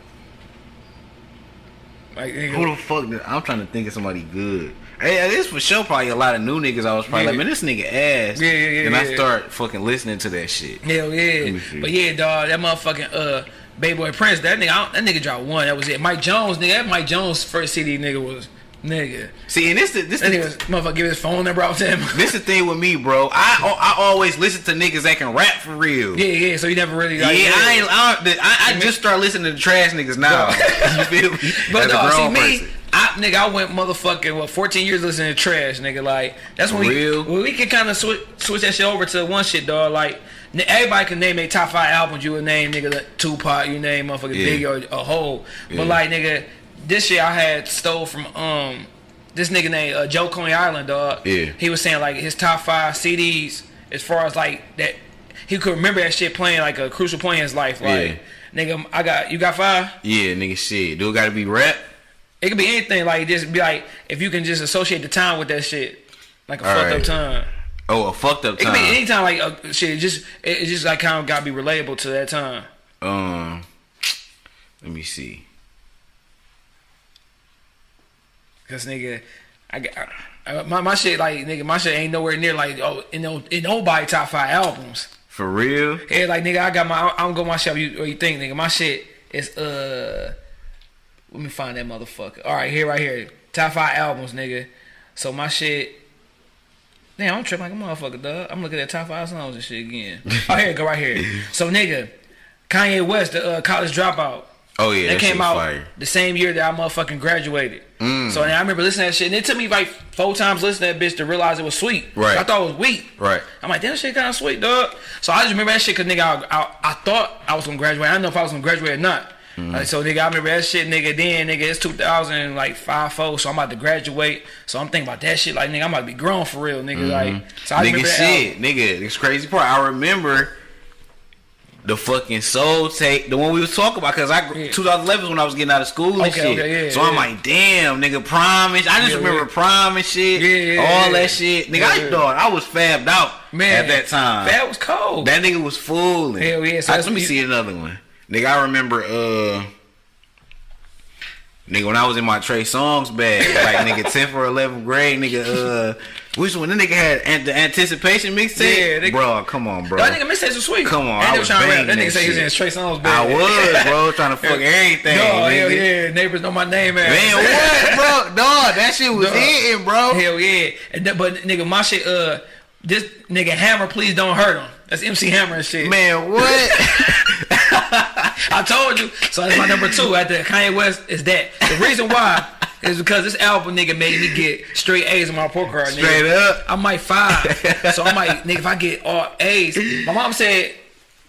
Like Who the fuck? Did, I'm trying to think of somebody good. Hey, this for sure probably a lot of new niggas. I was probably Yeah. like, man, this nigga ass. Yeah, yeah, yeah, And I yeah. start fucking listening to that shit. hell yeah. But yeah, dog, that motherfucking uh Baby Boy Prince, that nigga, I that nigga dropped one. That was it. Mike Jones, nigga, that Mike Jones first CD, nigga was nigga. See, and this the this That the, nigga motherfucker give his phone number out to him. this is the thing with me, bro. I I always listen to niggas that can rap for real. yeah, yeah. So you never really like, yeah, I ain't. I, I, I just start listening to trash niggas now. you feel me? But a dog, see me, person. I nigga, I went motherfucking what 14 years listening to trash, nigga. Like that's when For we real? when we can kind of switch switch that shit over to one shit, dog. Like n- everybody can name their top five albums. You would name nigga like, Tupac, you name motherfucking Yeah. Biggie or a whole. Yeah. But like nigga, this year I had stole from um this nigga named uh, Joe Coney Island, dog. Yeah. He was saying like his top five CDs as far as like that. He could remember that shit playing like a crucial point in his life. Like, nigga, I got you got five. Yeah, nigga, shit. Do it got to be rap? It could be anything. Like just be like if you can just associate the time with that shit, like a fucked Alright. up time. Oh, a fucked up It could time. be any time. Like uh, shit, it just it, it just like kind of got to be relatable to that time. Um, let me see. Cause nigga, I got I, my my shit like nigga, my shit ain't nowhere near like oh in no in nobody top five albums. For real? Yeah, like nigga, I got my I don't go my shit. You what you think, nigga? My shit is uh. Let me find that motherfucker. All right, here, right here. Top five albums, nigga. So my shit. Damn, I'm tripping like a motherfucker, dog. I'm looking at top five songs and shit again. oh, here, go right here. So nigga, Kanye West, the uh, college dropout. Oh yeah, That that, came out fire. the same year that I motherfucking graduated. Mm. So and I remember listening to that shit, and it took me like four times listening to that bitch to realize it was sweet. Right. I thought it was weak. Right. I'm like, damn, shit kind of sweet, dog. So I just remember that shit because nigga, I, I, I thought I was gonna graduate. I didn't know if I was gonna graduate or not. Mm. Like, so nigga, I remember that shit, nigga. Then nigga, it's 2000 like five four, so I'm about to graduate. So I'm thinking about that shit, like nigga, I'm about to be grown for real, nigga. Like, so I Mm-hmm. nigga, shit, album. nigga. This crazy part. I remember the fucking soul tape, the one we was talking about, cause I Yeah. 2011 when I was getting out of school and Okay, shit. okay, yeah, so I'm like, damn, nigga, promise. I just Yeah, remember yeah. prom and shit, Yeah, yeah, all yeah. that shit. Nigga, Yeah, I yeah. thought I was fabbed out Man, at that time. That was cold. That nigga was fooling. Hell yeah, so I- let me see another one. Nigga, I remember uh Nigga, when I was in my Trey Songz bag, like nigga 10th or 11th grade, nigga, uh, which one? The nigga had an- the anticipation mixtape. Yeah, nigga- bro, come on, bro. that nigga mixtapes was sweet. Come on, and I they was trying to rap. banging That nigga that say he was in shit. Trey Songz I band. was, bro, trying to fuck everything. No, hell nigga. yeah, neighbors know my name, man. Man, what, bro? Dog, that shit was Dog. hitting, bro. Hell yeah. And that, but nigga, my shit, uh, this nigga Hammer, please don't hurt him. That's MC Hammer and shit. Man, what? I told you. So that's my number two. After Kanye West is that. The reason why is because this album nigga made me get straight A's on my report card. Nigga. Straight up. I might five. so I'm like, nigga, if I get all A's, my mom said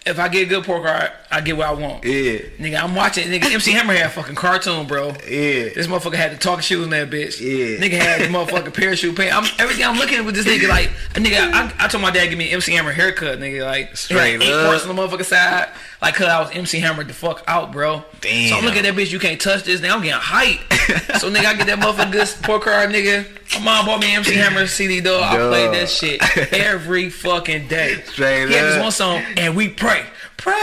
if I get a good report card, I get what I want. Yeah, Nigga, I'm watching. Nigga, MC Hammer had a fucking cartoon, bro. yeah. This motherfucker had the talking shoes in that bitch. Yeah. Nigga had the motherfucking parachute pants. I'm everything I'm looking at with this nigga like a nigga. I, I told my dad give me an MC Hammer haircut, nigga. Like Straight eight up. on the motherfucking side. Like cause I was MC Hammer the fuck out, bro. Damn. So I'm looking at that bitch. You can't touch this. Now I'm getting hype. so nigga, I get that motherfucker good support card, nigga. My mom bought me MC Hammer CD, dog. I played that shit every fucking day. Straight he had this up. one song, and we pray, pray.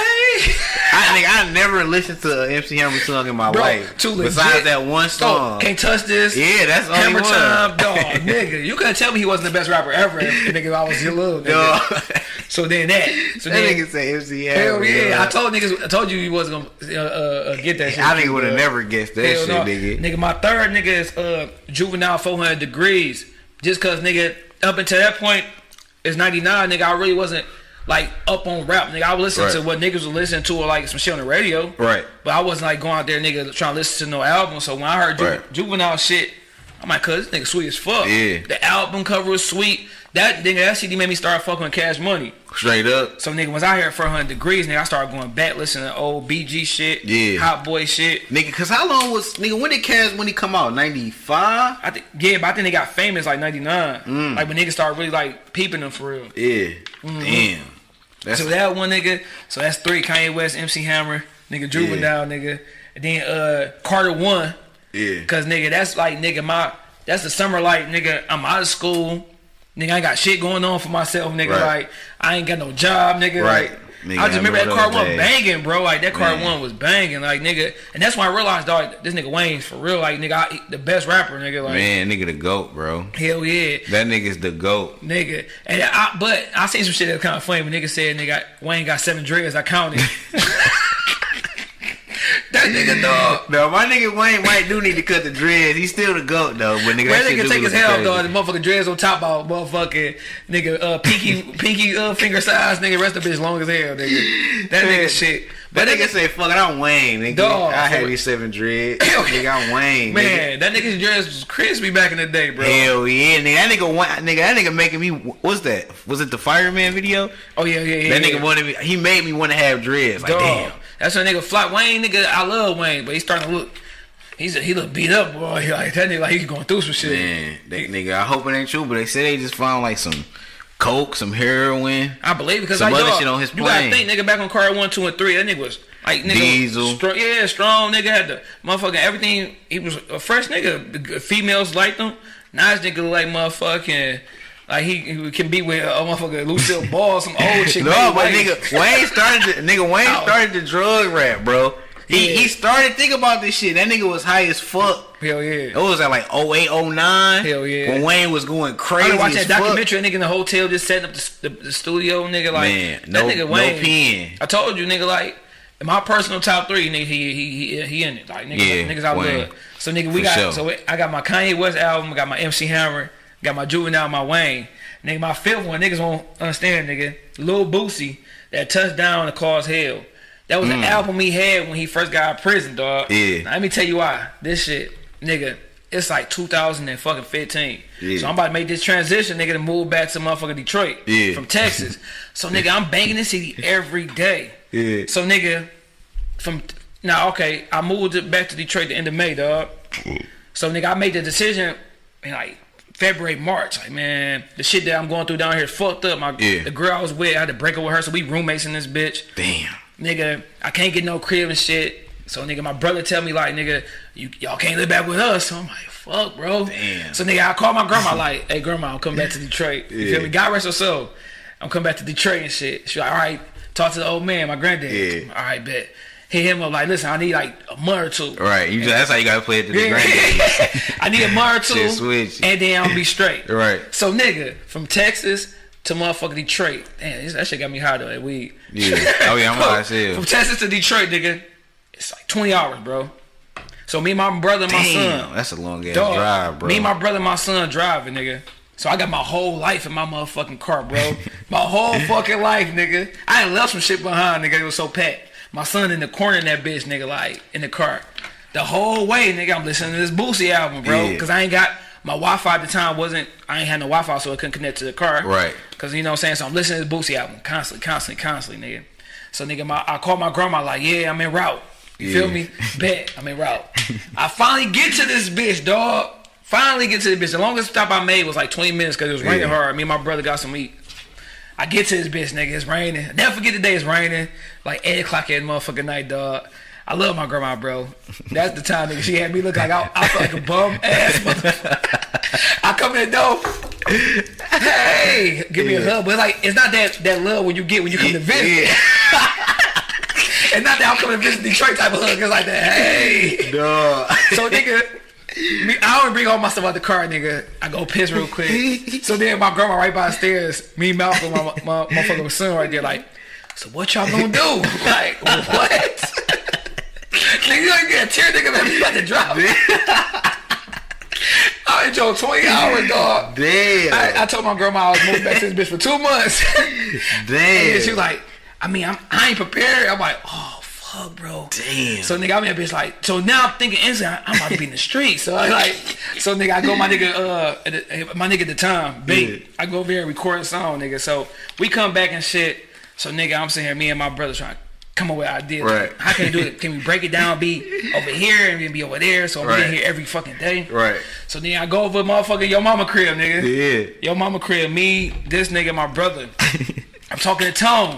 I think I never listened to an MC Hammer song in my Bro, life. too legit. Besides that one song. can't touch this. yeah, that's the only Hammer one. time, dog, nigga. You couldn't tell me he wasn't the best rapper ever, nigga. I was your little nigga. So then that, so that then, nigga say MC Hammer. hell yeah. I told niggas, I told you you wasn't gonna uh, uh, get that shit. I think would have never guessed that shit, no. nigga. my third nigga is uh, juvenile 400 degrees. Just cause nigga, up until that point, it's 99, nigga. I really wasn't like up on rap, nigga. I would listen Right. to what niggas were listening to or like some shit on the radio. Right. But I wasn't like going out there, nigga, trying to listen to no album. So when I heard Ju- Right. juvenile shit, I'm like, cuz this nigga sweet as fuck. Yeah. The album cover was sweet. That nigga, that CD made me start fucking with Cash Money. Straight up. So nigga was out here at 400 degrees, nigga. I started going back listening to old BG shit, Yeah. Hot Boy shit. Nigga, cause how long was nigga when did Cash Money come out? Ninety five? I think yeah, but I think they got famous like '99. Mm. Like when niggas started really like peeping them for real. Yeah. Damn. That's So that one nigga, so that's three. Kanye West, MC Hammer, nigga Juvenile, nigga. And then uh Carter one, yeah. cause nigga that's like nigga my that's the summer like nigga I'm out of school, nigga I got shit going on for myself, nigga Right. like I ain't got no job, nigga. Right. Like, Nigga, I just I remember that remember those one banging, bro. Like that car Man. one was banging, like nigga. And that's when I realized, dog, this nigga Wayne's for real, like nigga, I, the best rapper, nigga. Like Man, nigga the goat, bro. hell yeah. That nigga's the goat. Nigga, and I, but I seen some shit that was kind of funny. When nigga said nigga Wayne got seven dreads, I counted. that nigga dog. No, my nigga Wayne White do need to cut the dreads. He's still the goat though. But nigga, That that nigga take his hell crazy. dog. The motherfucking dreads on top of motherfucking nigga uh pinky pinky uh finger size nigga. Rest of bitch long as hell nigga. That nigga shit. That But nigga say, "Fuck it, I'm Wayne, nigga. Dog, I had these seven dreads, nigga. I'm Wayne, nigga. man, that nigga's dreads was crispy back in the day, bro. Hell yeah, nigga. That nigga, nigga, that nigga making me. What's that? Was it the fireman video? Oh yeah, yeah, yeah. That yeah. nigga wanted me. He made me want to have dreads. Like Dog. damn. That's a nigga fly Wayne nigga. I love Wayne, but he's starting to look. He's he look beat up, boy. He like that nigga like he's going through some shit. Man, that nigga. I hope it ain't true, but they say they just found like some coke, some heroin. I believe because Some like, other shit on his plane. You gotta think, nigga, back on car one, two, and three, that nigga was like nigga, Diesel. strong, yeah, strong nigga had the motherfucking everything. He was a fresh nigga. Females liked him. Now this nigga look like motherfucking. Like he, he can be with a motherfucker Lucille Ball, some old chick. No, but nigga, Wayne started. The, nigga, Wayne Ow. started the drug rap, bro. He Yeah. he started thinking about this shit. That nigga was high as fuck. Hell yeah. It was at like 08, 09. Hell yeah. When Wayne was going crazy. watched that documentary. Nigga in the hotel just setting up the, the, the studio. Nigga, like Man, that no- nigga no pen. I told you, nigga, like in my personal top three, nigga, he he he, he in it. Like nigga, Yeah, niggas I Wayne. love. So nigga, we For got sure. so I got my Kanye West album, I got my MC Hammer, got my Juvenile, my Wayne. Nigga, my fifth one, niggas won't understand, nigga. Lil Boosie, that touchdown to cause hell. That was the album he had when he first got out of prison, dog. Mm. Yeah. Now, let me tell you why. This shit, nigga, it's like 2015. Yeah. So I'm about to make this transition, nigga, to move back to motherfucking Detroit Yeah. from Texas. so nigga, I'm banging this city every day. Yeah. So nigga, from now okay, I moved it back to Detroit the end of May, dog. So nigga, I made the decision in like February, March. Like man, the shit that I'm going through down here is fucked up. My Yeah. the girl I was with, I had to break up with her, so we roommates in this bitch. Damn. Nigga, I can't get no crib and shit. So nigga, my brother tell me like, nigga, you y'all can't live back with us. So I'm like, fuck, bro. Damn. So nigga, I call my grandma like, hey grandma, I'm coming back to Detroit. You Yeah. feel me? God rest her soul. I'm coming back to Detroit and shit. She like, all right, talk to the old man, my granddad. Yeah. All right, bet. Hit him up like, listen, I need like a month or two. Right. You just, that's how you gotta play it to the granddaddy. I need a month or two, switch. and then I'll be straight. Right. So nigga, from Texas to motherfucking Detroit. Damn, that shit got me high though. That weed. Yeah. Oh yeah, I'm high as hell. From Texas to Detroit, nigga, it's like 20 hours, bro. So me, and my brother, and my Damn, son, that's a long ass dog, drive, bro. Me, and my brother, and my son driving, nigga. So I got my whole life in my motherfucking car, bro. my whole fucking life, nigga. I ain't left some shit behind, nigga. It was so packed. My son in the corner in that bitch, nigga, like in the car. The whole way, nigga, I'm listening to this Boosie album, bro. Yeah. Cause I ain't got my Wi-Fi at the time wasn't. I ain't had no Wi-Fi, so it couldn't connect to the car. Right. Cause you know what I'm saying. So I'm listening to this Boosie album constantly, constantly, constantly, nigga. So nigga, my I called my grandma like, yeah, I'm in route. You feel me? Bet I'm in route. I finally get to this bitch, dog. Finally get to the bitch. The longest stop I made was like 20 minutes because it was raining Yeah. hard. Me and my brother got some meat. I get to this bitch, nigga. It's raining. Never forget the day it's raining. Like 8 o'clock at motherfucking night, dog. I love my grandma, bro. That's the time, nigga. She had me look like I, I felt like a bum ass motherfucker. I come in the door. Hey, give me a hug. But like, it's not that that love when you get when you come to visit. Yeah. And not that I'm coming to visit Detroit type of hug. It's like that. Hey. Dog. So nigga, me, I don't bring all my stuff out the car, nigga. I go piss real quick. So then my grandma right by the stairs, me, Malcolm, my, my motherfucking son right there, like, so what y'all gonna do? Like, what? nigga, you ain't get a tear, nigga, man. You about to drop it. I enjoyed 20 hours, dog. Damn. I, I told my grandma I was moving back to this bitch for two months. Damn. and she was like, I mean, I'm, I ain't prepared. I'm like, oh, fuck. fuck, bro. Damn. So nigga, I'm in that bitch like. So now I'm thinking instantly, I'm about to be in the street. So I like, so nigga, I go my nigga, uh, my nigga at the time, big. Yeah. I go over here and record a song, nigga. So we come back and shit. So nigga, I'm sitting here, me and my brother trying to come up with ideas. Right. How can we do it? Can we break it down? Be over here and then be over there. So I'm Right. here every fucking day. Right. So then I go over motherfucker your mama crib, nigga. Yeah. Yo mama crib, me, this nigga, my brother. I'm talking to Tone.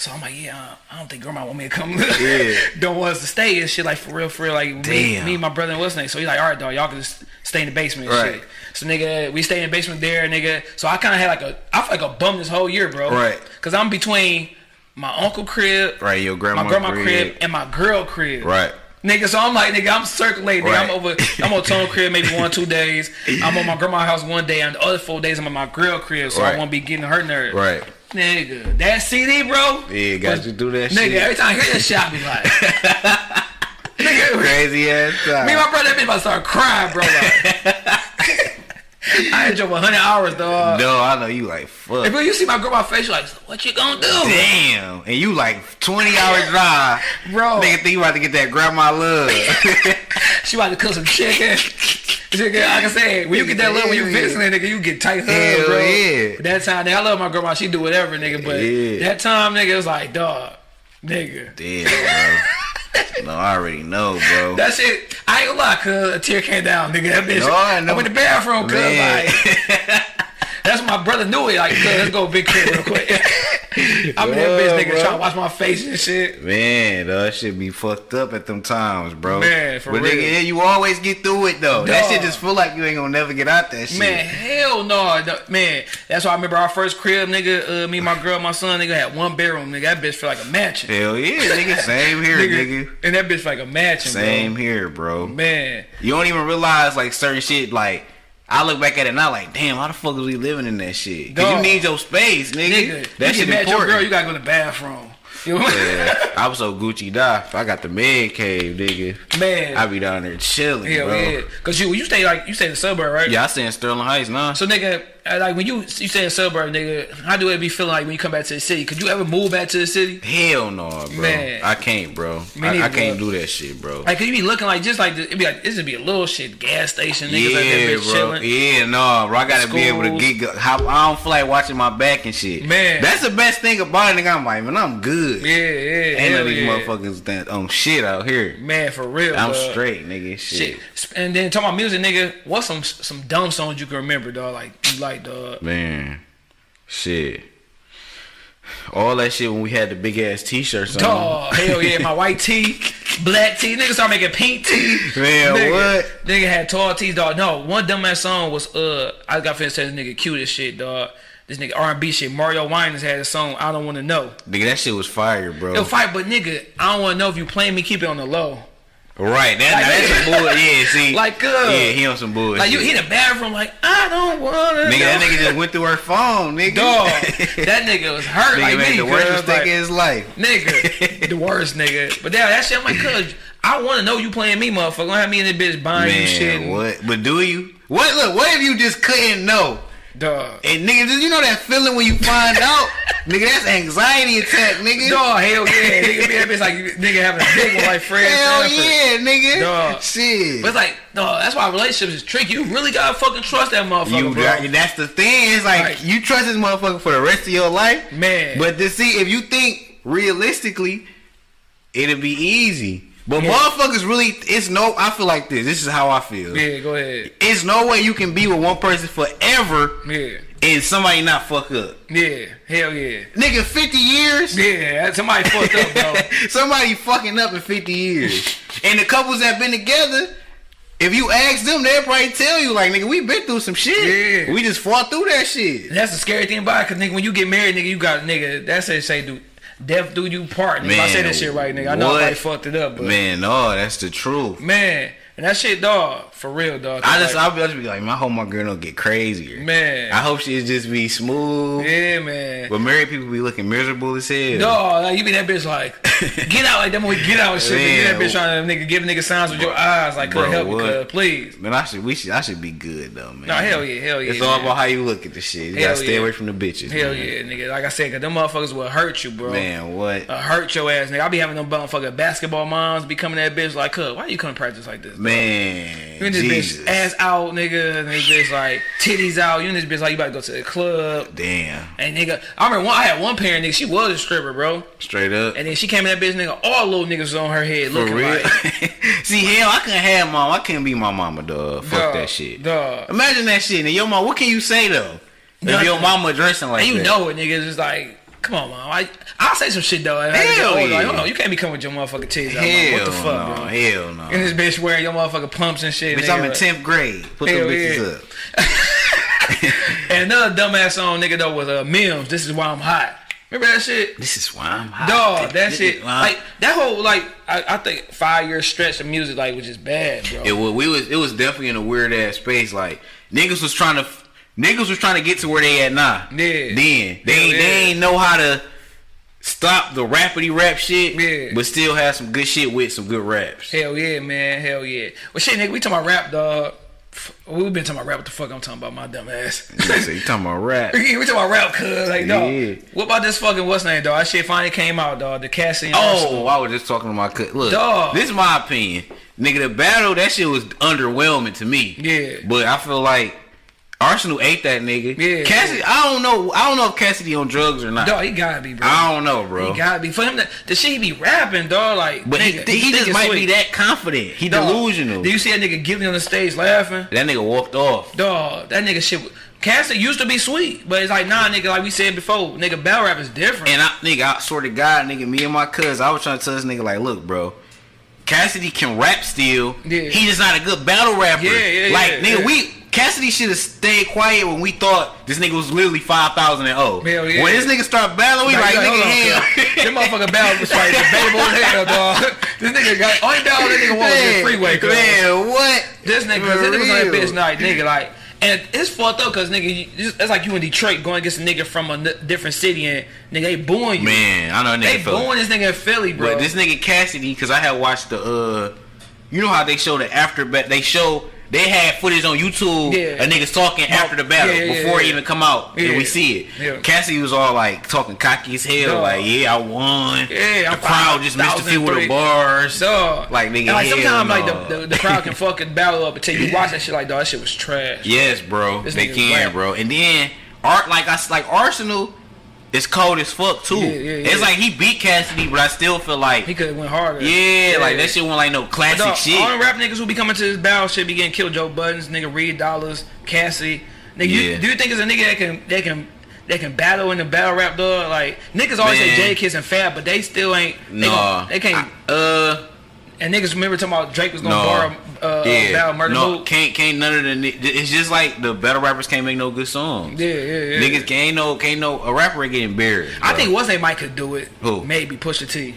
So I'm like, yeah, I don't think grandma want me to come. Yeah. don't want us to stay and shit, like for real, for real. Like me, me, my brother, and what's name. So he's like, all right, dog, y'all can just stay in the basement and Right. shit. So nigga, we stay in the basement there, nigga. So I kind of had like a, I feel like a bum this whole year, bro. Right. Cause I'm between my uncle crib, Right, your grandma my grandma crib, crib. and my girl crib. Right. Nigga, so I'm like, nigga, I'm circulating. Nigga, I'm over. I'm on Tone crib maybe one, two days. I'm on my grandma's house one day, and the other four days I'm on my girl crib, so I won't be getting her nerve. Right. Nigga, that CD, bro. Yeah, got you through that Nigga, shit. every time I hear that shit, I be like, nigga, Crazy ass time. me and my brother, that bitch about to start crying, bro. Like, I ain't drove 100 hours, dog. no, I know you like fuck. If you see my grandma face, you like, what you gonna do? Damn. And you like 20 hour drive. Bro. Nigga think you about to get that grandma love. She about to cook some chicken. Chicken, like I said, when you get that love, when you visiting, nigga, you get tight hugs, Hell bro. yeah. That time, nigga, I love my grandma. She do whatever, nigga. But Yeah. that time, nigga, it was like, dog, nigga. Damn, bro. No, I already know, bro. That shit, I ain't gonna lie, cuz a tear came down, nigga. That bitch, No, I know. I'm in the bathroom, cuz like, that's my brother knew it. Like, let's go big crib real quick. I'm in that bitch, nigga, bro. trying to watch my face and shit. Man, though, that shit be fucked up at them times, bro. Man, for but real. nigga, yeah, you always get through it though. That shit just feel like you ain't gonna never get out that shit. Man, hell no, man. That's why I remember our first crib, nigga. Uh, me, my girl, my son, nigga had one bedroom, nigga. That bitch feel like a mansion. Hell yeah, nigga. Same here, nigga. And that bitch like a mansion, Same bro. here, bro. Man, You don't even realize like certain shit. Like I look back at it now, like damn, how the fuck is we living in that shit? Cause Dog. you need your space, nigga. nigga, that you shit get mad at your girl, you gotta go to the bathroom. You know yeah, I was so Gucci die. I got the man cave, nigga. Man. I be down there chilling, Hell bro. yeah. Cause you you stay like you stay in the suburb, right? Yeah, I stay in Sterling Heights now. So nigga, Uh, like when you you stay in the suburb, nigga, how do it be feeling like when you come back to the city? Could you ever move back to the city? Hell no, bro. Man. I can't, bro. I, I can't bro. do that shit, bro. Like, could you be looking like just like it'd be like this would be a little shit gas station, niggas like that yeah, bitch bro. chilling. Yeah, no, bro. I gotta be able to get. How, I don't feel like watching my back and shit. Man. that's the best thing about it. Nigga, I'm like, man, I'm good. Yeah, yeah, Ain't none of these yeah. motherfuckers that on shit out here. Man, for real. I'm dog. straight, nigga. Shit. Shit. And then talking about music, nigga. What's some some dumb songs you can remember, dog? Like you like, dog. Man, shit. All that shit when we had the big ass t-shirts on. Dog, hell yeah, my white tee, black tee. Nigga start making pink tee. Man, nigga, what? Nigga had tall tees, dog. No, one dumbass song was uh, I got finished saying this nigga cute as shit, dog. This nigga R and B shit. Mario Winans had a song. I don't want to know. Nigga, that shit was fire, bro. Yo, fight, but nigga, I don't want to know if you playing me. Keep it on the low. Right, that, Like- that's some bull. Yeah, see. Like, uh, yeah, he on some bullshit. Like you hit a bathroom, like I don't want to. Nigga, that nigga just went through her phone, nigga. Dog, that nigga was hurt. nigga like made me, the worst mistake like, of his life. nigga, the worst nigga. But damn, that shit, I'm like, cuz I want to know you playing me, motherfucker. Don't have me in this bitch buying you shit. And- what? But do you? What? Look, what if you just couldn't know? Dog. And nigga, just you know that feeling when you find out, nigga, that's anxiety attack, nigga. Dog, hell yeah. nigga be that bitch like nigga having a big one like Fred Hell Sanford. yeah, nigga. Dog. Shit. But it's like, dog, that's why relationships is tricky. You really gotta fucking trust that motherfucker, you bro. that's the thing. It's like Right. you trust this motherfucker for the rest of your life, Man. But to see if you think realistically, it'll be easy. But Yeah. motherfuckers really, it's no. I feel like this. This is how I feel. yeah, go ahead. It's no way you can be with one person forever Yeah. and somebody not fuck up. Yeah. Hell yeah. Nigga, 50 years? Yeah, somebody fucked up, bro. somebody fucking up in 50 years. and the couples that been together, if you ask them, they'll probably tell you, like, nigga, we been through some shit. Yeah. We just fought through that shit. That's the scary thing about it, cause nigga, when you get married, nigga, you got nigga. That's they say, do death do you part. Nigga, if I say Man, this shit right, nigga. I know what? I fucked it up, but man, Man, no, that's the truth. that And that shit, dog, for real, dog. I just, like, I'll be, just be like, man, my girl don't get crazier. man. I hope she just be smooth. yeah, man. But married people be looking miserable as hell. Dog, like you be that bitch like, get out like that when we get out and shit. Man, you that bitch trying to nigga give nigga signs with your eyes like, could help cuz, please. Man, I should, we should, I should be good though, man. No, hell yeah, hell yeah. It's all about how you look at the shit. You Hell gotta stay yeah. away from the bitches. Hell man. yeah, nigga. Like I said, cause them motherfuckers will hurt you, bro. Man, what? Uh, hurt your ass, nigga. I be having them motherfucking basketball moms be coming at that bitch like, cuz, why you come to practice like this? Man, You in this Jesus. bitch ass out, nigga, and this bitch like titties out. You in this bitch like you about to go to the club. Damn, And nigga, I remember one, I had one parent, nigga, she was a stripper, bro. straight up. And then she came in that bitch, nigga, all little niggas was on her head For looking real. like, See, hell, I couldn't have mom. I couldn't be my mama, dog. Fuck Dog, that shit. Duh. Imagine that shit. And your mom, what can you say though? If Nothing. your mama dressing like and you that. know it, nigga. It's just like, come on, mom. I, I'll say some shit, though. As I get Hell older, Like, yeah. hold on, you can't be coming with your motherfucking titties out, Hell. What the fuck, no, bro? Hell no. And this bitch wearing your motherfucking pumps and shit. Bitch, nigga. I'm in 10th grade. Put them Hell bitches yeah. up. And another dumbass song, nigga, though, was uh, Mims. This is why I'm hot. Remember that shit? This is why I'm hot. Dog, that This shit, like that whole like I, I think five year stretch of music like was just bad, bro. It was, we was it was definitely in a weird ass space. Like niggas was trying to niggas was trying to get to where they at now. Yeah. Then they Hell ain't, they ain't know how to stop the rapidy rap shit. Yeah. But still have some good shit with some good raps. Hell yeah, man, hell yeah. Well, shit, nigga, we talking about rap, dog. We've been talking about rap. What the fuck I'm talking about, my dumb ass. so you talking about rap? we talking about rap, cuz like, dog. Yeah. What about this fucking what's name, dog? That shit finally came out, dog. The Cassie. and Oh, I was just talking to my cut. Look, Dog. this is my opinion. Nigga, the battle that shit was underwhelming to me. Yeah. But I feel like Arsenal ate that nigga. Yeah, Cassidy, I don't know. I don't know if Cassidy on drugs or not. dog, he gotta be, bro. I don't know, bro. He gotta be for him. To, the shit he be rapping, dog. Like, But he, nigga, he, just might sweet. be that confident. He Dog, delusional. Do you see that nigga Gillie on the stage laughing? that nigga walked off. Dog, that nigga shit. Cassie used to be sweet, but it's like nah, nigga. Like we said before, nigga, battle rap is different. And I, nigga, I swear to God, nigga, me and my cuz, I was trying to tell this nigga, like, look, bro. Cassidy can rap still. Yeah. He just not a good battle rapper. Yeah, yeah, Like, yeah, nigga, yeah. we Cassidy should have stayed quiet when we thought this nigga was literally five thousand and oh. Hell yeah. When this nigga start battling, we like, hold nigga, hell. cuz. Them motherfucking battle was like debatable as hell, dog. This nigga got only battle that nigga won was the freeway, cuz. Man, what? This nigga, this nigga was that bitch night, nigga, like. And it's fucked up because nigga, you, it's like you in Detroit going against a nigga from a n- different city and nigga they booing you. Man, I know nigga they booing this nigga in Philly, bro. But this nigga Cassidy, because I had watched the, uh, you know how they show the after bet. They show they had footage on YouTube Yeah. of niggas talking after the battle Yeah, yeah, before yeah. it even come out, Yeah. and we see it. Yeah. Cassidy was all like talking cocky as hell, Dog. like yeah, I won. Yeah, the I'm crowd just missed a few of the bars. Dog. Like, nigga, And, like sometimes like the, the, the crowd can fucking battle up until you watch that shit like dog, that shit was trash. Yes, bro, This they can, bro. And then art like I like Arsenal. Is cold as fuck too. Yeah, yeah, It's like he beat Cassidy, but I still feel like He could have went harder. yeah, like that shit wasn't like no classic dog, shit. All the rap niggas who be coming to this battle shit be getting killed. Joe Buddens, nigga Reed Dollaz, Cassidy. Nigga, Yeah. you, do you think it's a nigga that can that can that can battle in the battle rap dog? Like niggas always Man. say Jadakiss and Fab, but they still ain't. They, gon- they can't. uh, and niggas remember talking about Drake was gonna no, borrow uh, yeah, battle murder no, can't can't none of the. It's just like the battle rappers can't make no good songs. Yeah, yeah, yeah. Niggas can't no can't no a rapper ain't getting buried. I think what's they might could do it. Who? Maybe Pusha T.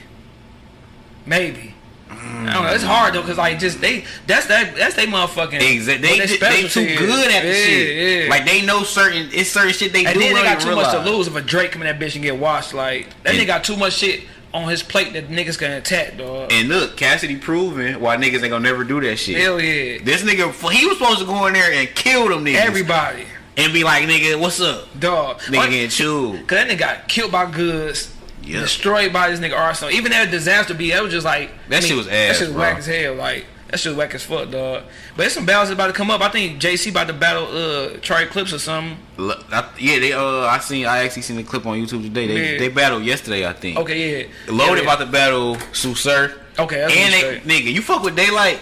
Maybe. I don't know. It's hard though, cause like just they that's that that's they motherfucking. Exactly. They, their they too is. good at the yeah, shit. Yeah. Like they know certain it's certain shit they and do. And then they got too much to lose if a Drake come in that bitch and get washed. Like that And- nigga got too much shit on his plate that niggas can attack, dog. And look, Cassidy proving why niggas ain't gonna never do that shit. Hell yeah. This nigga, he was supposed to go in there and kill them niggas. Everybody, And be like, nigga, what's up? dog. Nigga getting chewed. Cause that nigga got killed by Goodz. Yeah. Destroyed by this nigga Arsenal. Even that Dizaster beat, that was just like That shit was ass. That shit was bro. whack as hell. Like that shit whack as fuck, dog. But there's some battles about to come up. I think JC about to battle uh Trey Clips or something. I, yeah, they uh, I seen, I actually seen the clip on YouTube today. They Yeah. they battled yesterday, I think. Okay, yeah. Loaded yeah, about to battle Tsu Surf. Okay, that's and they, nigga, you fuck with Daylyt,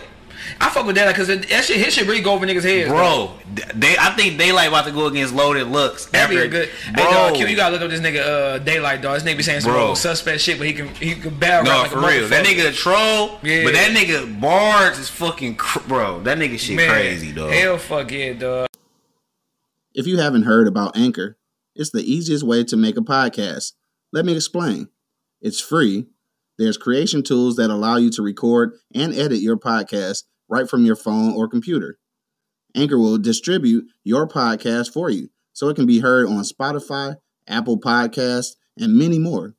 I fuck with that because that shit, his shit really go over niggas' heads, dog. bro. They, I think Daylyt about to go against Loaded Lux. That'd be after- a good. bro. Hey, dog, Q, you gotta look up this nigga uh, Daylyt, dog. This nigga be saying some Bro. real suspect shit, but he can he can battle No, like for a real. That nigga a troll, Yeah. but that nigga bars is fucking cr- bro. That nigga shit Man, crazy, dog. Hell, fuck yeah, dog. If you haven't heard about Anchor, it's the easiest way to make a podcast. Let me explain. It's free. There's creation tools that allow you to record and edit your podcast right from your phone or computer. Anchor will distribute your podcast for you so it can be heard on Spotify, Apple Podcasts, and many more.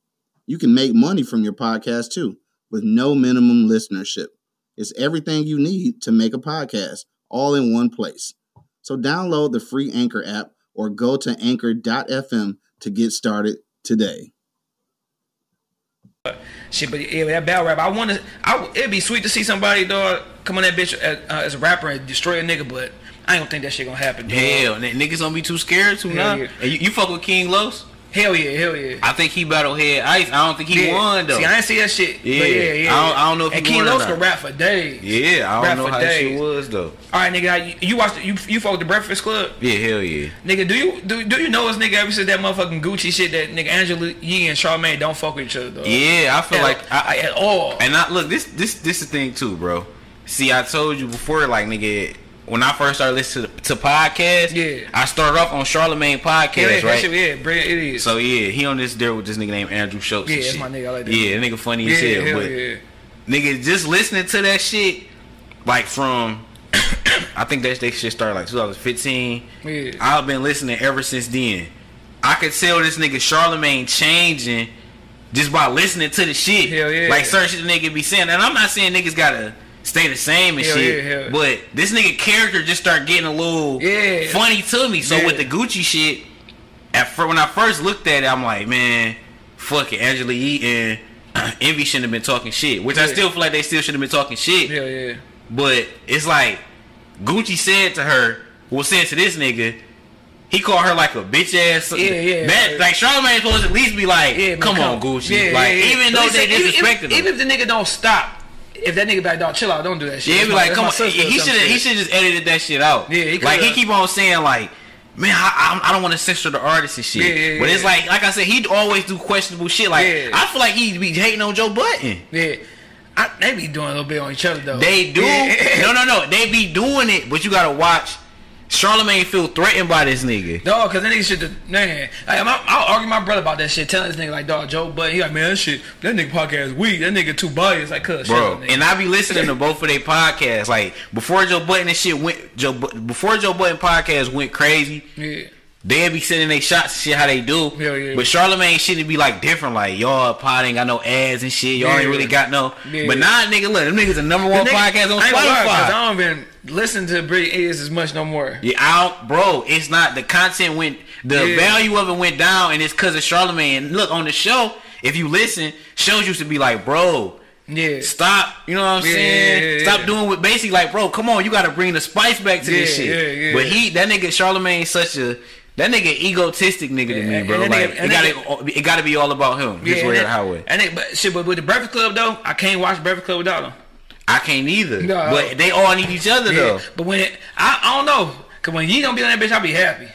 You can make money from your podcast too with no minimum listenership. It's everything you need to make a podcast all in one place. So download the free Anchor app or go to anchor.fm to get started today. Shit, but yeah, that battle rap, I want to. I it'd be sweet to see somebody dog come on that bitch as, uh, as a rapper and destroy a nigga, but I don't think that shit gonna happen. Dog. Hell, niggas gonna be too scared to now. yeah. You, you fuck with King Los? Hell yeah, hell yeah. I think he battled Head Ice. I don't think he yeah. won though. See, I didn't see that shit. Yeah. but yeah, yeah. I don't- I don't know if and he King won or Los not. could rap for days. yeah, I don't know for how that days. shit was though. All right, nigga, you, you watched you you fuck with the Breakfast Club, Yeah, hell yeah. nigga. Do you do do you know this nigga ever since that motherfucking Gucci shit that nigga Angela Yee and Charlamagne don't fuck with each other, Though. Yeah, I feel at, like I, at all. And I look this this this the thing too, bro. See, I told you before, like nigga, when I first started listening to, to podcasts, Yeah. I started off on Charlamagne podcast, yeah, right? shit, yeah, brilliant, it is. So yeah, he on this there with this nigga named Andrew Schulz. Yeah, and that's my nigga, I like that Yeah, nigga. nigga funny yeah, as hell. hell but yeah. nigga, just listening to that shit, like from, I think that they shit started like 2015. Yeah. I've been listening ever since then. I could tell this nigga Charlamagne changing just by listening to the shit. Hell yeah. Like certain shit the nigga be saying. And I'm not saying niggas gotta stay the same and Hell shit. yeah, hell. But this nigga character just start getting a little Yeah. funny to me. So Yeah. with the Gucci shit, at fir- when I first looked at it, I'm like, man, fuck it. Angela Yee and Envy shouldn't have been talking shit. Which I still feel like they still should have been talking shit. Hell yeah. But it's like Gucci said to her, well said to this nigga, he called her like a bitch ass. Yeah, yeah. That, like Charlamagne supposed to at least be like, Yeah, man, come, on, Gucci. Yeah, like yeah, yeah. even though they disrespected even, him. even if the nigga don't stop, if that nigga like, dog, chill out, don't do that shit. yeah, be like, come on. He should. He should just edited that shit out. Yeah, he like he keep on saying like, man, I, I, I don't want to censor the artist and shit. Yeah, yeah, but it's yeah. like, like I said, he always do questionable shit. Like. I feel like he be hating on Joe Budden. Yeah. I, they be doing a little bit on each other though. They do. No, no, no. They be doing it, but you gotta watch. Charlamagne feel threatened by this nigga. Dog, cause that nigga should man. Like, my, I'll argue my brother about that shit. Telling this nigga like, dog, Joe, but he like, man, that shit, that nigga podcast weak. That nigga too biased. Like, cuz, Bro, nigga. and I be listening to both of their podcasts. Like before Joe Budden and shit went, Joe before Joe Budden podcast went crazy. yeah. They be sending their shots and shit how they do. Hell yeah. But Charlamagne shit it be like different. Like y'all pod ain't got no ads and shit. Y'all ain't really got no. Yeah. But nah, nigga, look, them niggas the number one The nigga- podcast on I gonna lie, Spotify. I don't even listen to Britney Ears as much no more. Yeah, I don't, bro. It's not the content went. The Yeah. value of it went down, and it's because of Charlamagne. And look on the show. If you listen, shows used to be like, bro, Yeah. stop. You know what I'm Yeah, saying? yeah, yeah, stop yeah. doing what basically like, bro, come on, you got to bring the spice back to this shit. yeah, yeah. But he, that nigga Charlamagne, such a that nigga egotistic nigga to me, bro. like nigga- it got to it got to be all about him. His and way or highway. And it, but shit, but with the Breakfast Club though, I can't watch Breakfast Club without them. I can't either. No. But they all need each other Yeah. though. But when it, I, I don't know, cause when you don't be on that bitch, I'll be happy.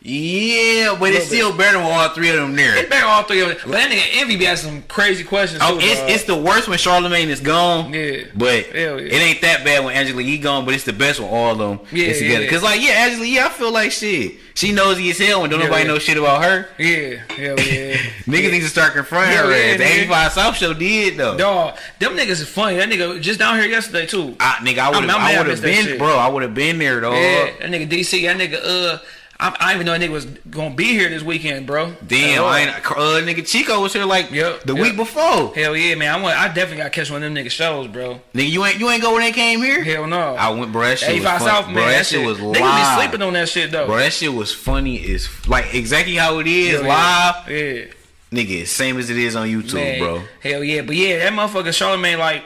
Yeah, but it's still better with all three of them there. It's better all three of them. But that nigga Envy be asking some crazy questions. Oh, too, it's it's the worst when Charlamagne is gone. Yeah. But yeah. it ain't that bad when Angela Yee gone, but it's the best when all of them Yeah, is together. yeah. Cause like yeah, Angela Yee, I feel like shit. She nosy as hell and don't Yeah, nobody yeah. know shit about her. yeah, hell yeah. Niggas need to start confronting Yeah, her. yeah, ass. the nigga. 85 South show did though. Dog, them niggas is funny. That nigga just down here yesterday too. I, nigga, I would have I'm I would have been bro. I would have been there though. Yeah, that nigga DC, that nigga uh, I, I didn't even know that nigga was gonna be here this weekend, bro. Damn. I ain't, uh, nigga Chico was here like Yep, the yep. week before. Hell yeah, man. I want. I definitely got to catch one of them nigga shows, bro. Nigga, you ain't you ain't go when they came here. Hell no. I went, bro. That shit was 85 fun. South, man. bro, that, shit was Niggas be live. sleeping on that shit though. Bro, that shit was funny as like exactly how it is yeah. live. Yeah. Nigga, same as it is on YouTube, Man, bro. Hell yeah, but yeah, that motherfucker Charlamagne like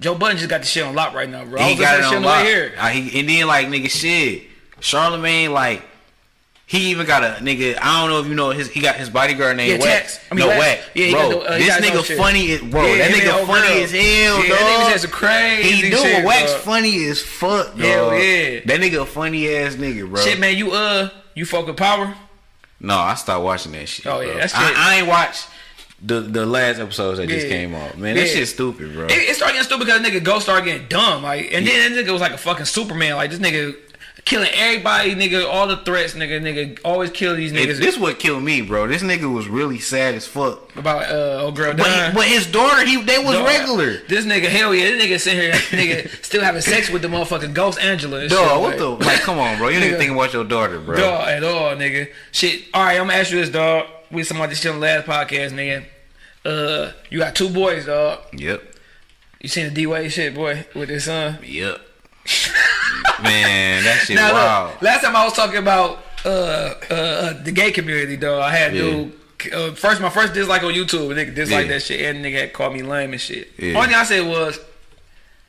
Joe Budden just got the shit on lock right now, bro. He got it on lock. on here. Uh, he, and then like nigga, shit, Charlamagne like. He even got a nigga. I don't know if you know his. He got his bodyguard named Yeah, Wax. I mean, no Wax. Yeah, bro. the- uh, this got his own nigga funny as bro. Yeah, that nigga funny as hell, Yeah, dog. that some crazy He do. shit, Wax dog. funny as fuck, dog. Hell yeah. That nigga funny ass nigga, bro. Shit, man, you uh, you fuck with power? No, I stopped watching that shit. Oh, yeah, bro. that's I, shit. I ain't watched the the last episodes that just came out. Man, that Yeah. shit's stupid, bro. It, it started getting stupid because nigga Ghost started getting dumb, like, and then that nigga was like a fucking Superman, like this nigga killing everybody, nigga. All the threats, nigga. Nigga always kill these niggas. this what killed me, bro. This nigga was really sad as fuck. about uh, old girl But, dying. but his daughter, he they was Dog, regular. This nigga, hell yeah, this nigga sitting here, nigga, still having sex with the motherfucking ghost Angela. Dog, what like, the like? Come on, bro. You didn't Nigga. think about your daughter, bro. Dog at all, nigga. Shit. All right, I'm gonna ask you this, dog. We talking about this shit on the last podcast, nigga. Uh, you got two boys, dog. Yep, You seen the D Wade shit, boy, with his son? yep. Man, that shit Now, wild. look, last time I was talking about uh, uh, uh, the gay community, dog. I had Yeah. dude. Uh, first, my first dislike on YouTube, nigga dislike Yeah. that shit, and nigga had called me lame and shit. Yeah. Only thing I said was,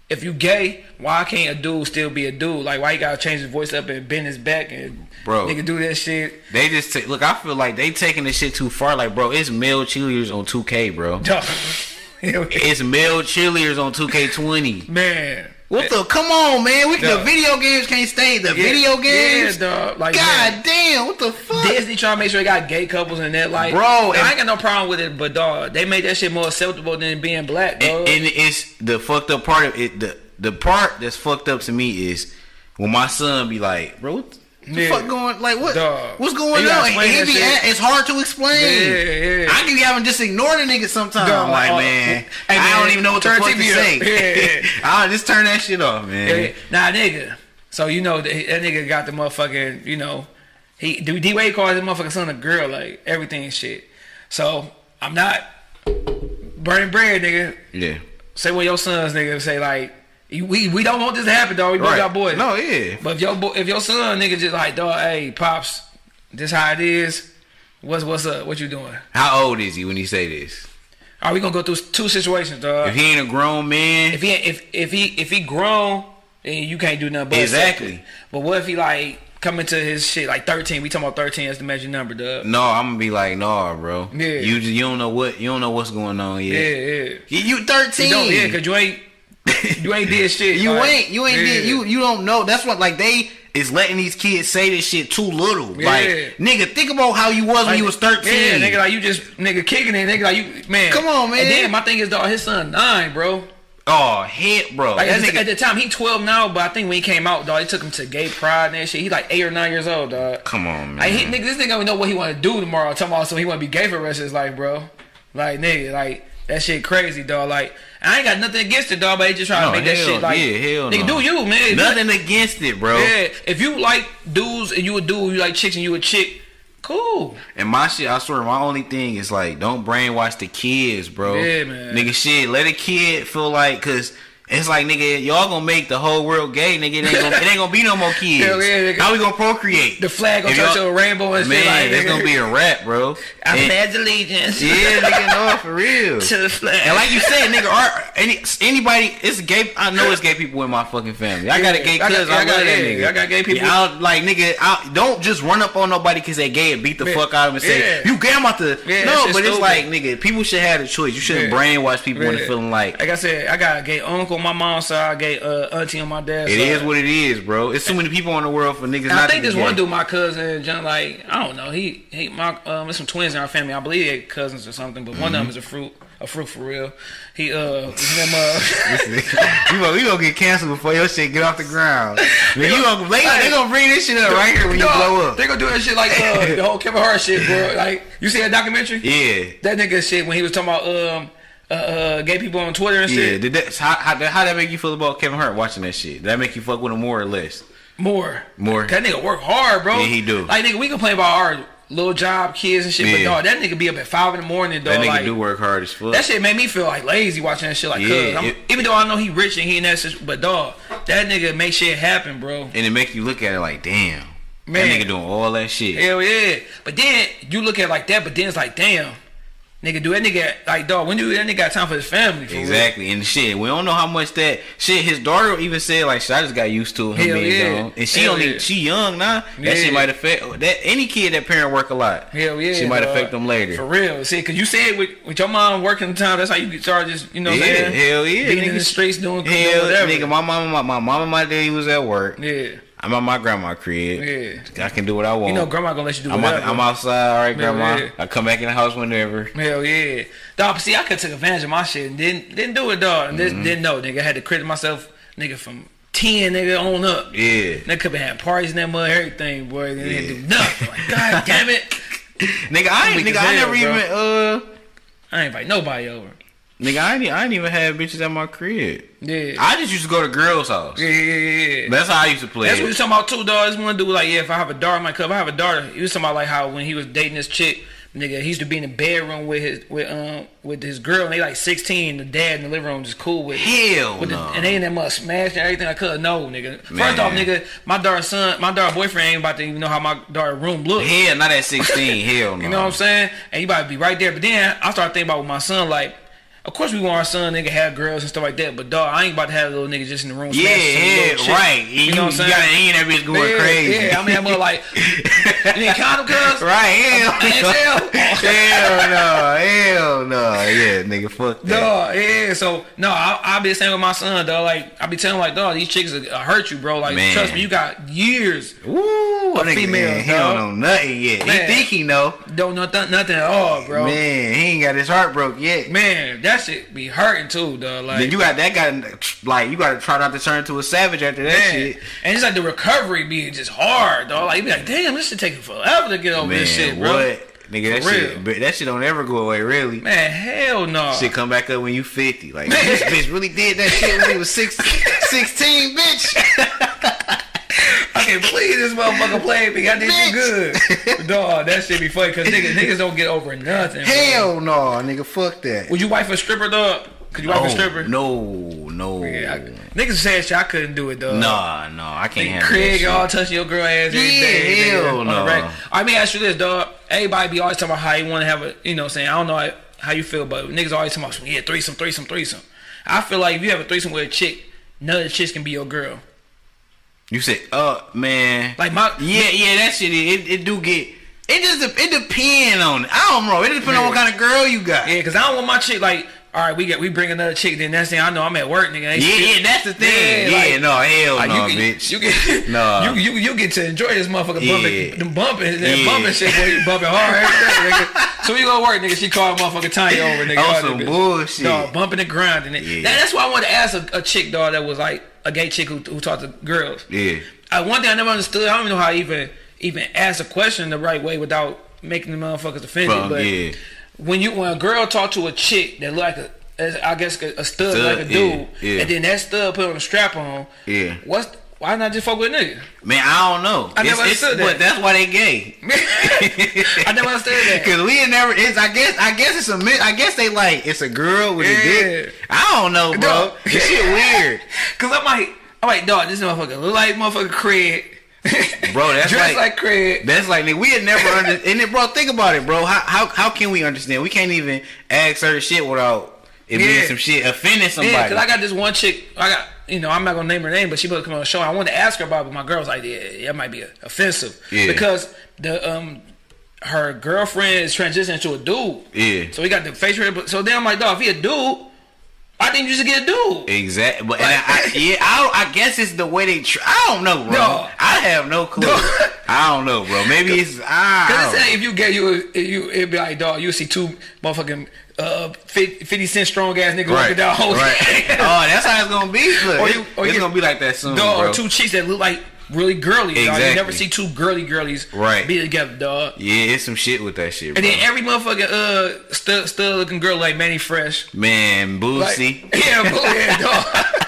if you gay, why can't a dude still be a dude? Like, why you gotta change his voice up and bend his back and Bro. nigga do that shit? They just take, look. I feel like they taking this shit too far. Like, bro, it's male cheerleaders on 2K, bro. Dog. Hell yeah. It's male cheerleaders on 2K20. Man. What the? Come on, man. We Dog. the video games can't stay the video games. Yeah, dog. Like, God man. damn, what the fuck? Disney trying to make sure they got gay couples in that, like, Bro, I and- ain't got no problem with it, but dog, they made that shit more acceptable than being black, dog. and, and it's the fucked up part of it. The the part that's fucked up to me is when my son be like, bro, what the Yeah. fuck going? Like what? Dog. What's going on? he be shit. a- it's hard to explain. Yeah, yeah. I can be having just ignore the nigga sometimes. Dog, I'm like, uh, man, hey, I man, don't even know what the turn fuck TV to say. I'll just turn that shit off, man. Nah, nigga. So you know that, that nigga got the motherfucking, you know, he D Wade calls his motherfucking son a girl, like everything and shit. So I'm not burning bread, nigga. Yeah. Say what your sons, nigga, say like we we don't want this to happen, dog. We both got boys. No, yeah. But if your boy, if your son, nigga, just like dog, hey pops, this how it is. What's what's up? What you doing? How old is he when he say this? Are we gonna go through two situations, dog? If he ain't a grown man, if he if if he if he grown, then you can't do nothing but Exactly. it. But what if he like coming to his shit like thirteen? We talking about thirteen as the magic number, dog. no, I'm gonna be like, no, bro. Yeah. You just, you don't know what you don't know what's going on Yeah, yet. yeah. You, you 13. You yeah, cause you ain't you ain't did shit. You like, ain't you ain't yeah. did, you you don't know. That's what like they is letting these kids say this shit too little. Yeah. Like nigga, think about how you was when you was 13. Yeah, nigga, like you just nigga kicking it, nigga, like you man. Come on, man. And then my thing is, dog, his son nine, bro. oh, hit, bro. Like that at, the- nigga, at the time, he twelve now, but I think when he came out, dog, he took him to gay pride and that shit. He like eight or nine years old, dog. come on, man. Like he, nigga, this nigga don't know what he want to do tomorrow. Talking about so he want to be gay for the rest of his life, bro. Like nigga, like that shit crazy, dog. Like I ain't got nothing against it, dog, but they just trying No, to make that shit like yeah, hell nigga, no. do you, man? If you- Nothing against it, bro. yeah, if you like dudes and you a dude, you like chicks and you a chick, cool. And my shit, I swear, my only thing is like, don't brainwash the kids, bro. Yeah, man. Nigga, shit, let a kid feel like, cause it's like, nigga, y'all gonna make the whole world gay, nigga. It ain't gonna, it ain't gonna be no more kids. Hell yeah, nigga. How we gonna procreate? The flag gonna touch y'all- a rainbow and Man, shit like it's gonna be a rap, bro. I And- pledge allegiance. yeah, nigga, no, for real. to the flag. And like you said, nigga, are any anybody? It's gay. I know it's gay people in my fucking family. I got a gay I cousin. yeah, I, I got- that nigga. I got gay people. Yeah, I don't- like nigga, I, don't just run up on nobody because they gay and beat the Yeah. fuck out of them and say Yeah. you gay. I'm about to. Yeah, no, but it's stupid. like nigga, people should have a choice. You shouldn't brainwash people into feeling like Like I said, I got a gay uncle on my mom's side, gay uh, auntie on my dad's it side. is what it is, bro. It's too many people in the world for niggas And not I think this one dude, my cousin, John, like I don't know, he he my um, there's some twins in our family. I believe they cousins or something, but one Mm-hmm. of them is a fruit, a fruit for real. He uh, name, uh you gonna, you gonna get canceled before your shit get off the ground. Man, you gonna, they, they gonna bring this shit up right here when you blow up. They gonna do that shit like uh, the whole Kevin Hart shit, bro. Like you see that documentary? Yeah. That nigga shit when he was talking about um uh, uh gay people on Twitter and shit. Yeah, did that, how, how, how that make you feel about Kevin Hart watching that shit? Did that make you fuck with him more or less? More, More. That nigga work hard, bro. Yeah, he do. Like nigga, we complain about our little job, kids and shit, but dog, that nigga be up at five in the morning, dog. That nigga like, do work hard as fuck. That shit made me feel like lazy watching that shit. Like, Yeah, it- even though I know he rich and he in that, but dog, that nigga make shit happen, bro. and it make you look at it like, damn, Man. that nigga doing all that shit. Hell yeah. But then you look at it like that, but then it's like, damn, nigga, do that nigga like dog? When do that nigga got time for his family? For real? Exactly, and shit, we don't know how much that shit. His daughter even said like, shit, I just got used to him Hell being yeah. and she Hell only yeah. she young now. That Yeah. shit might affect that any kid that parent work a lot. Hell yeah. she might dog. affect them later. For real. See, cause you said with, with your mom working the time, that's how you get just, you know what I'm yeah, saying? hell yeah, Being in the streets doing, doing Hell, whatever. nigga, my mama, my, my mama, and my daddy was at work. yeah. I'm at my grandma crib. Yeah. I can do what I want. You know, grandma gonna let you do I'm, whatever. out, I'm outside, all right, grandma. yeah. I come back in the house whenever. Hell yeah. Dog, see, I could take advantage of my shit and didn't didn't do it, dog. And Mm-hmm. didn't know, nigga. I had to credit myself, nigga, from ten nigga on up. Yeah. They could have had parties in that mud, everything, boy. They didn't do nothing. Like, God damn it. Nigga, I ain't, nigga, I hell, never bro. even uh I ain't invite nobody over. Nigga, I ain't, I ain't even had bitches at my crib. Yeah. I just used to go to girls' house. yeah, yeah, yeah, yeah. That's how I used to play. That's it. what he's talking about too, dog. This one dude like, yeah, if I have a daughter, my cup, I have a daughter. He was talking about like how when he was dating this chick, nigga, he used to be in the bedroom with his with um with his girl, and they like sixteen. The dad in the living room just cool with. Hell With the, and they in that must smash and everything. I could no, nigga. First Man. off, nigga, my daughter's son, my daughter boyfriend ain't about to even know how my daughter room look. Hell, not at 16. Hell no. You know what I'm saying? And you about to be right there. But then I started thinking about with my son, like, of course we want our son nigga have girls and stuff like that. But dog, I ain't about to have a little nigga just in the room. Yeah, yeah, right. You, know what I'm saying? You got and that bitch going yeah, crazy. Yeah, I mean, I'm more like, you need condom, cuz? Right, hell, Hell. hell no, hell no, yeah, nigga, fuck that. Dog, yeah. So no, I, I be saying with my son, dog. Like I be telling him, like, dog, these chicks will uh, hurt you, bro. Like, Man. trust me, you got years. Woo, A nigga, female, man, he dog. don't know nothing yet. Man. He think he know. Don't know th- nothing at all, bro. Man. Man, he ain't got his heart broke yet. Man, that shit be hurting too, dog. Like, Then you got that guy, like you got to try not to turn into a savage after that Man. shit. And it's like the recovery being just hard, dog. Like you be like, damn, this shit taking forever to get over Man, this shit, bro. what? Nigga, that shit, but that shit don't ever go away, really. Man, hell no. Shit come back up when you 50. Like, Man. this bitch really did that shit when he was six, 16, bitch. I can't believe this motherfucker played me. I did you good. dog, that shit be funny because niggas, niggas don't get over nothing. bro. Hell no, nigga, fuck that. Would you wife a stripper, dog? Could you wife a stripper? No, no. Yeah, I, niggas said shit. I couldn't do it, dog. Nah, no, I can't Nigga, handle Craig, that all shit. touching your girl ass every Yeah, day. nigga, hell on the no. reg- I mean, ask you this, dog. Everybody be always talking about how you want to have a, you know, what I'm saying I don't know how you feel, but niggas always talking about yeah, threesome, threesome, threesome. I feel like if you have a threesome with a chick, none of the chicks can be your girl. You said, uh, man. Like my Yeah, yeah, that shit, it, it do get, it just, it depend on, It. I don't know, it depend on what kind of girl you got. Yeah, cause I don't want my chick like, all right, we get we bring another chick. Then next thing I know, I'm at work, nigga. Yeah, still- yeah, that's the thing. Yeah, Yeah, like- no, hell Like, no, you get, bitch. You get, no. you, you you get to enjoy this motherfucker Yeah. bumping, them bumping, Yeah. bumping shit, boy, you bumping hard every day, nigga. So we go to work, nigga. She called motherfucker Tiny over, nigga. All some bullshit. dog, bumping and grinding it. Yeah. That, that's why I wanted to ask a, a chick, dog, that was like a gay chick who, who talked to girls. Yeah. Uh, one thing I never understood, I don't even know how I even even ask a question the right way without making the motherfuckers offended. Bro, but yeah. when you when a girl talk to a chick that look like a as- I guess a, a stud, Stud, like a dude, yeah, yeah. and then that stud put on a strap on. Yeah. What's why not just fuck with a nigga? Man, I don't know. I It's- never it's- understood that. But that's why they gay. I never understood that. Cause we ain't never. It's. I guess. I guess it's a. I guess they like. It's a girl with Yeah. a dick. I don't know, bro. No. This shit weird, Cause I'm like, I'm like, dog, this motherfucker look like motherfucker Craig. bro. That's Dressed like. like Craig. that's like nigga, we had never under and it, bro. Think about it, bro. How how how can we understand? We can't even ask certain shit without it being some shit offending somebody. Yeah, cause I got this one chick. I got, you know, I'm not gonna name her name, but she to come on the show. I wanted to ask her about, it, but my girl was like, yeah, yeah, that might be offensive. Yeah. Because the um, her girlfriend is transitioning to a dude. Yeah. So we got the face but so then I'm like, dog, if he a dude, I think you should get a dude. Exactly, but and I, I, yeah, I, I guess it's the way they. Tr- I don't know, bro. No. I have no clue. No. I don't know, bro. Maybe it's I. Cause I don't say if you get you, you it'd be like, dog, you see two motherfucking uh 50, 50 cent strong ass nigga walking down whole right. oh, that's how it's gonna be. Look, Or you- or it's you- gonna be like that soon, dog, bro. or two cheeks that look like really girly. Dog. You never see two girly girlies Right. be together, dog. yeah, it's some shit with that shit, bro. And then every motherfucking uh stud, stud looking girl like Mannie Fresh. Man, Like, yeah, boo, yeah, dog.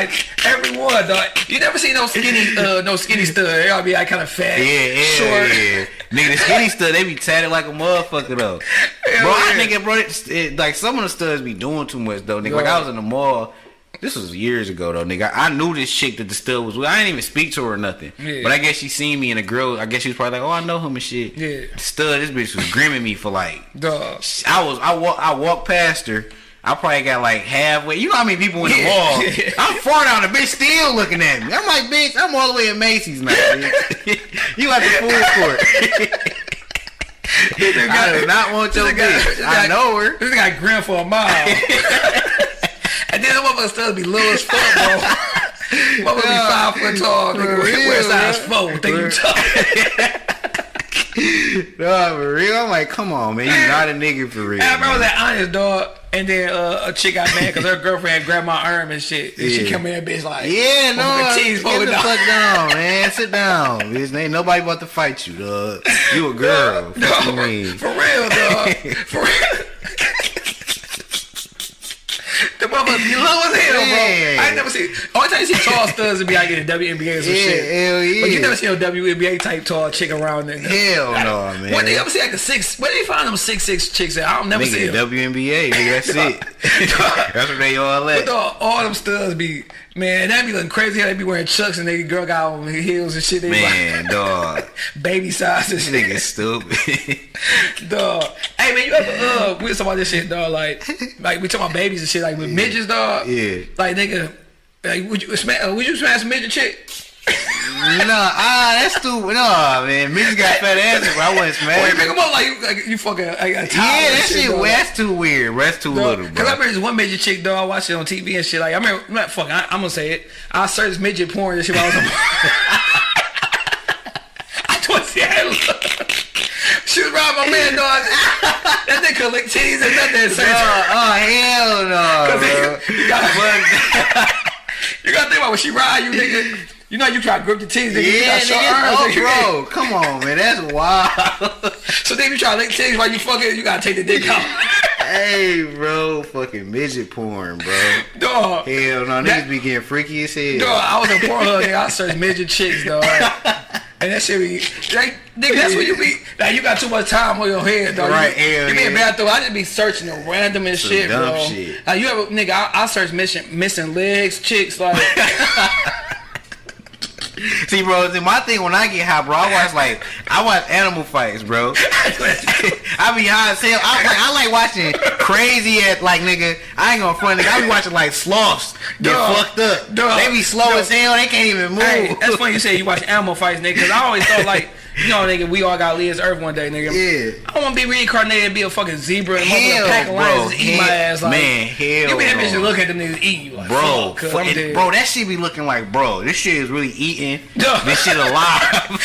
Like everyone, dog. You never see no skinny, uh, no skinny stud. They all be like kind of fat, Yeah, yeah, short. yeah. Nigga, the skinny stud, they be tatted like a motherfucker though. Hell bro, I nigga, bro, it, it- like some of the studs be doing too much though, nigga. Like I was in the mall. This was years ago though, nigga. I knew this chick that the stud was with. I didn't even speak to her or nothing. Yeah. But I guess she seen me and the girl. I guess she was probably like, "Oh, I know him and shit." Yeah. Stud, this bitch was grimming me for like. Dog. I was I walk I walked past her. I probably got like halfway. You know how many people in the mall? I'm far down. The bitch still looking at me. I'm like, bitch, I'm all the way at Macy's now. you at the food court. I do not want your bitch. I know her. This guy grin for a mile. and then the motherfucker still be little as fuck, bro. Motherfucker be five foot tall, nigga. Real, Wear size four. Think you tough? no, for real. I'm like, come on, man. You not a nigga for real. I was man. at Honest dog, and then uh, a chick got mad because her girlfriend grabbed my arm and shit. And she Yeah. come in that bitch like, Yeah, no, cheese get the down. fuck down, man. Sit down. Bitch, ain't nobody about to fight you, dog. You a girl. No, for real, dog. for real. The motherfucker, you low as hell, bro. Yeah. I ain't never seen. Only time you see tall studs would be like in the WNBA or some Yeah, shit. hell yeah. But you never see no WNBA type tall chick around there. Hell no, man. When they ever see like a six, where they find them six six chicks at? I don't never see them. WNBA, nigga, that's it. that's where they all But at. dog, all them studs be man, that be looking crazy how they be wearing chucks and they girl got on heels and shit. They be Man, dog. baby size and shit. nigga stupid. Dog. Hey man, you ever uh we was talking about this shit, dog, like like we talking about babies and shit, like with midgets, dog. Yeah. Like nigga like would you smash would you smash a midget chick? nah, ah, that's stupid. No, man. Mitch got fat ass, but I wasn't Or you pick them up like you like you fucking like Yeah, that shit, dog. that's too weird. bro. That's too little, Bro. Cause I remember this one midget chick, dog. I watched it on TV and shit. Like I remember, not fuck. I, I'm gonna say it. I searched midget porn and shit. While I was on. I just want to see how it look. She was riding my man, dog. that nigga could lick titties and nothing. Oh, oh, hell no, bro. you, gotta, you gotta think about when she ride you, nigga. You know you try to grip the titties, nigga. you Yeah, got short nigga. arms, Oh, bro. Come on, man. That's wild. So then you try to lick titties while you fucking, you gotta take the dick out. hey, bro. Fucking midget porn, bro. dog. Hell no. Niggas That- be getting freaky as hell. Dog, I was in Pornhub, nigga. I searched midget chicks, dog. And that shit be like, nigga, that's what you be. Like, you got too much time on your head, dog. Right, you, hell you be in bathroom. I just be searching the random and shit, dumb bro. shit. Like, you ever, nigga, I, I search missing missing legs, chicks, like. See, bro, see, my thing when I get high, bro, I watch like I watch animal fights, bro. I be high as hell. I, like, I like watching crazy at like nigga. I ain't gonna front nigga. I be watching like sloths get Dog. fucked up. Dog. They be slow Dog. as hell. They can't even move. hey, that's funny you say you watch animal fights, nigga. Cause I always thought like, you know, nigga, we all got Leah's Earth one day, nigga. Yeah. I don't want to be reincarnated and be a fucking zebra and Hell, motherfucking pack of lions and eat my ass. Like, man, hell You be that bitch and look at them niggas eat you, like, Bro, fuck, cuz it- bro, that shit be looking like, bro, this shit is really eating. This shit alive.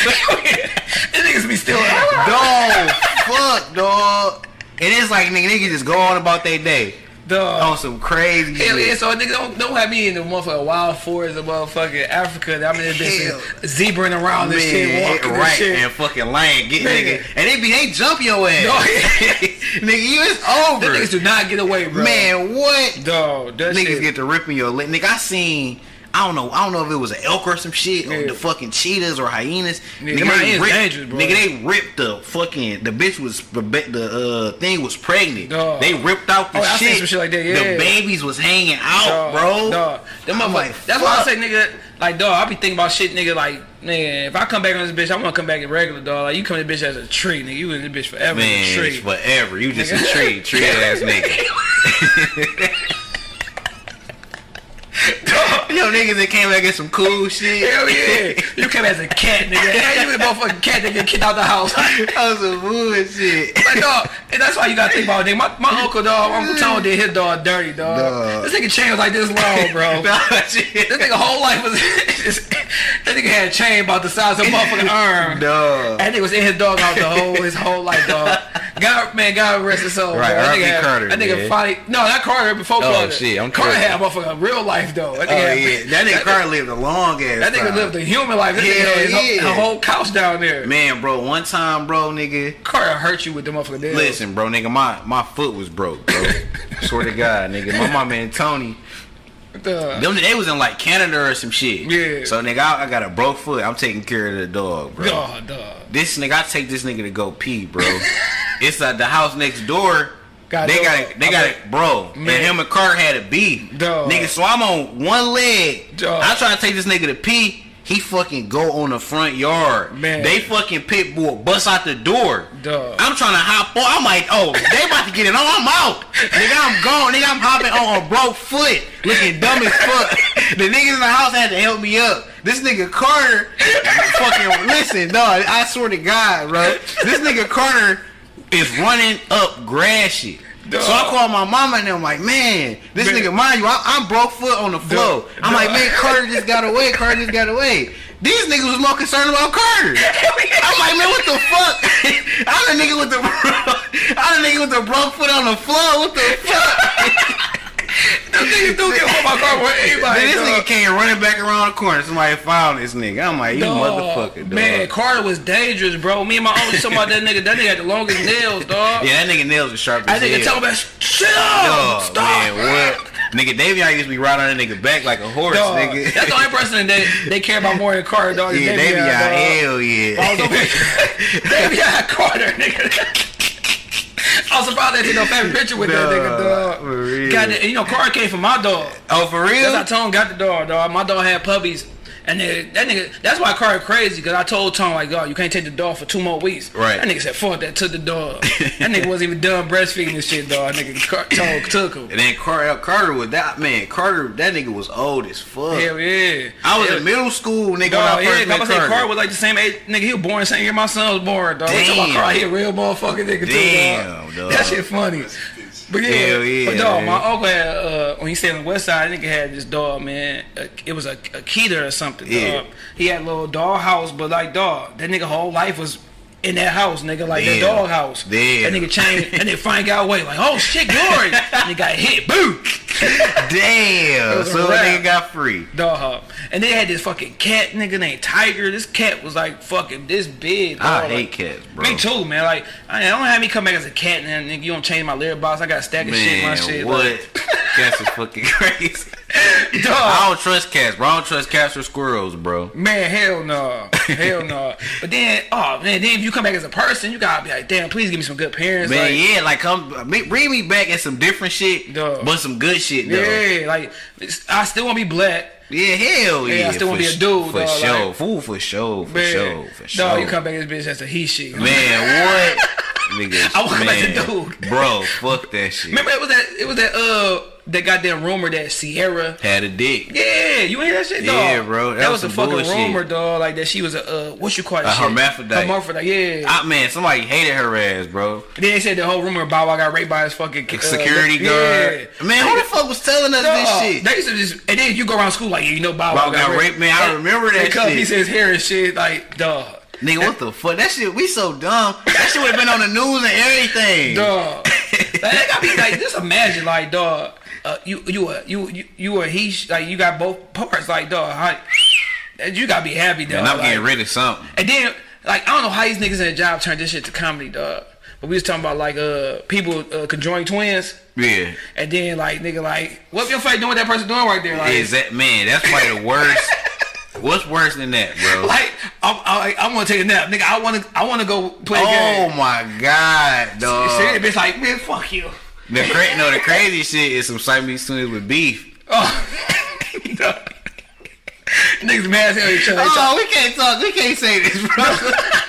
These niggas be still. alive. dog, fuck, dog. And it's like nigga, niggas just go on about their day Dog. on some crazy Hell yeah, shit. so nigga don't don't have me in the motherfucking wild forest of motherfucking Africa. that I'm in this bitch zebraing around this shit, walking right, this shit. and fucking lying, get Nigga. nigga, and they be they jump your ass, No, nigga. You it's Them over, niggas do not get away, bro. man. What dog, that niggas shit. get to ripping your lip, nigga? I seen. I don't know. I don't know if it was an elk or some shit, or the fucking cheetahs or hyenas. Yeah, them hyenas dangerous, bro. Nigga, they ripped the fucking. The bitch was the uh, thing was pregnant. Dog. They ripped out the Oh, shit. shit like that, yeah. The babies was hanging out, Dog, bro. Dog. Them I'm like, that's why I say, nigga, like, dog, I be thinking about shit, nigga, like, man, if I come back on this bitch, I want to come back in regular, dog. Like, you come in this bitch as a tree, nigga. You in this bitch forever Man, tree. forever. You just Nigga. a tree, tree ass nigga. Yo, niggas that came back and get some cool shit. Hell yeah. You came as a cat, nigga. Hey, you a motherfucking cat that get kicked out the house. That was some bullshit. Like, dog, and that's why you gotta think about it, nigga. My, my uncle, dog, Uncle Tone did his dog dirty, dog. Dog. This nigga chain was like this long, bro. Nah. This nigga whole life was just, that nigga had a chain about the size of a motherfucking arm. Dog. That nigga was in his dog out the whole his whole life, dog. God, man, God rest his soul. Right, bro. That R.I.P. nigga had- Carter, That nigga man. finally, no, not Carter before Oh, Carter. shit, I'm Carter tripping. had a motherfucking real life though. That Oh nigga had- yeah, that nigga Carter lived a long ass. That nigga time. lived a human life. That nigga his, yeah. a whole couch down there. Man, bro, one time, bro, nigga. Carter hurt you with the motherfucking deal. Listen, bro, nigga, my my foot was broke, bro. Swear to God, nigga. My mama and Tony, Duh. them they was in like Canada or some shit. Yeah. So nigga, I, I got a broke foot. I'm taking care of the dog, bro. Dog, dog. This nigga, I take this nigga to go pee, bro. it's at the house next door. They got it. They I got it, bro. Man. And him and Carter had a beef, Dog. nigga. So I'm on one leg. Dog. I try to take this nigga to pee. He fucking go on the front yard. Man. They fucking pit bull bust out the door. Dog. I'm trying to hop on. I'm like, oh, they about to get it on. I'm out. nigga, I'm gone. Nigga, I'm hopping on a broke foot, looking dumb as fuck. the niggas in the house had to help me up. This nigga Carter, fucking listen, dog. I swear to God, bro. This nigga Carter is running up grass shit. So I called my mama and I'm like, man, this Man. nigga, mind you, I, I'm broke foot on the floor. Dog. I'm like, man, Carter just got away. Carter just got away. These niggas was more concerned about Carter. I'm like, man, what the fuck? I'm the nigga with the I'm the nigga with the broke foot on the floor. What the fuck? Them niggas do get on my car with anybody. Then this dog. nigga came running back around the corner. Somebody found this nigga. I'm like, you Dog, motherfucker, dog. Man, Carter was dangerous, bro. Me and my uncle talking about that nigga. That nigga had the longest nails, dog. yeah, that nigga nails are sharp That as nigga hell. talking about shut up, Dog, stop. man, what? Nigga, Davion used to be riding on that nigga back like a horse, Dog, nigga. that's the only person that they care about more than Carter, dog. yeah, Davion, Davion, dog. hell yeah. was over Davion Carter, nigga. I was surprised they did no family picture with that nigga, dog. for real. God, and you know, Carter came from my dog. Oh, for real? That's how Tone got the dog, dog. My dog had puppies. And then, that nigga, that's why Carter crazy, because I told Tom like, dog, you can't take the dog for two more weeks. Right. That nigga said, fuck that, took the dog. that nigga wasn't even done breastfeeding and shit, dog. Nigga, Car- Tone took him. And then Carter, uh, Carter was that man. Carter, that nigga was old as fuck. Hell yeah. I was Hell- in middle school, nigga, when Dog, I yeah, first I'm met to Carter. Carter was like the same age, nigga. He was born the same year my son was born, dog. We talking about Damn. Carter, he a real motherfucking nigga too, Damn, dog. dog. That shit funny. But yeah, Hell yeah, but dog, man. my uncle had uh, when he stayed on the west side, that nigga had this dog, man. It was a, a Keter or something. Yeah. Dog. He had a little dog house, but like dog, that nigga whole life was in that house, nigga, like that Damn. dog house. Damn. That nigga changed, and then finally got away, like oh shit, glory. and he got hit, boom. Damn. So wrap. nigga got free. Dog, and they had this fucking cat nigga named Tiger. This cat was like fucking this big. I dog. hate Like, cats, bro. Me too, man. Like I I don't have me come back as a cat, and then nigga, you don't change my litter box. I got a stack of shit, in my Man, shit. what? Like, cats is fucking crazy. dog, I don't trust cats, bro. I don't trust cats or squirrels, bro. man, hell no, hell no. But then, oh man, then if you come back as a person, you gotta be like, damn, please give me some good parents. Man, like, yeah, like come bring me back in some different shit, Dog. but some good shit though. yeah, like I still want to be black. Yeah, hell yeah. Yeah, I still wanna be a dude, for dog, sure. like- Fool for sure, for Man, sure, for sure. dog, you come back as bitch as a he she. Man, what? Nigga, I back man, to dude. Bro, fuck that shit. Remember it was that it was that uh that goddamn rumor that Ciara Had a dick. Yeah, you ain't hear that shit, dog. Yeah, bro, That, that was, was a fucking bullshit. rumor, dog. Like that she was a uh, what you call it? A shit? hermaphrodite. Hermaphrodite. Yeah. I, man, somebody hated her ass, bro. then they said the whole rumor about I got raped by his fucking uh, Security guard. Yeah. Man, who the fuck was telling us Dog, this shit? They used to just, and then you go around school like, yeah, you know, Bow Wow Bow got raped, man, I remember that because shit. he says hair and shit, like, dog, Nigga, what the fuck? That shit, we so dumb. That shit would have been on the news and everything. dog. that gotta be like, just imagine, like, dog, uh, you you a you you you a he, like, you got both parts, like, dog, how, you gotta be happy, dog. And I'm like, getting rid of something. And then, like, I don't know how these niggas in the job turned this shit to comedy, dog. But we was talking about like uh people uh, conjoining twins, Yeah. and then like nigga like, what your face doing what that person doing right there? Like, Is that man? That's probably the worst. What's worse than that, bro? like I'm, I, I want to take a nap, nigga. I want to I want to go play a oh game. my god, dog! Shit, bitch, like man, fuck you. The cra- no, the crazy shit is some Siamese twins with beef. Oh, niggas mad as hell at each other. Oh, we can't talk. We can't say this, bro.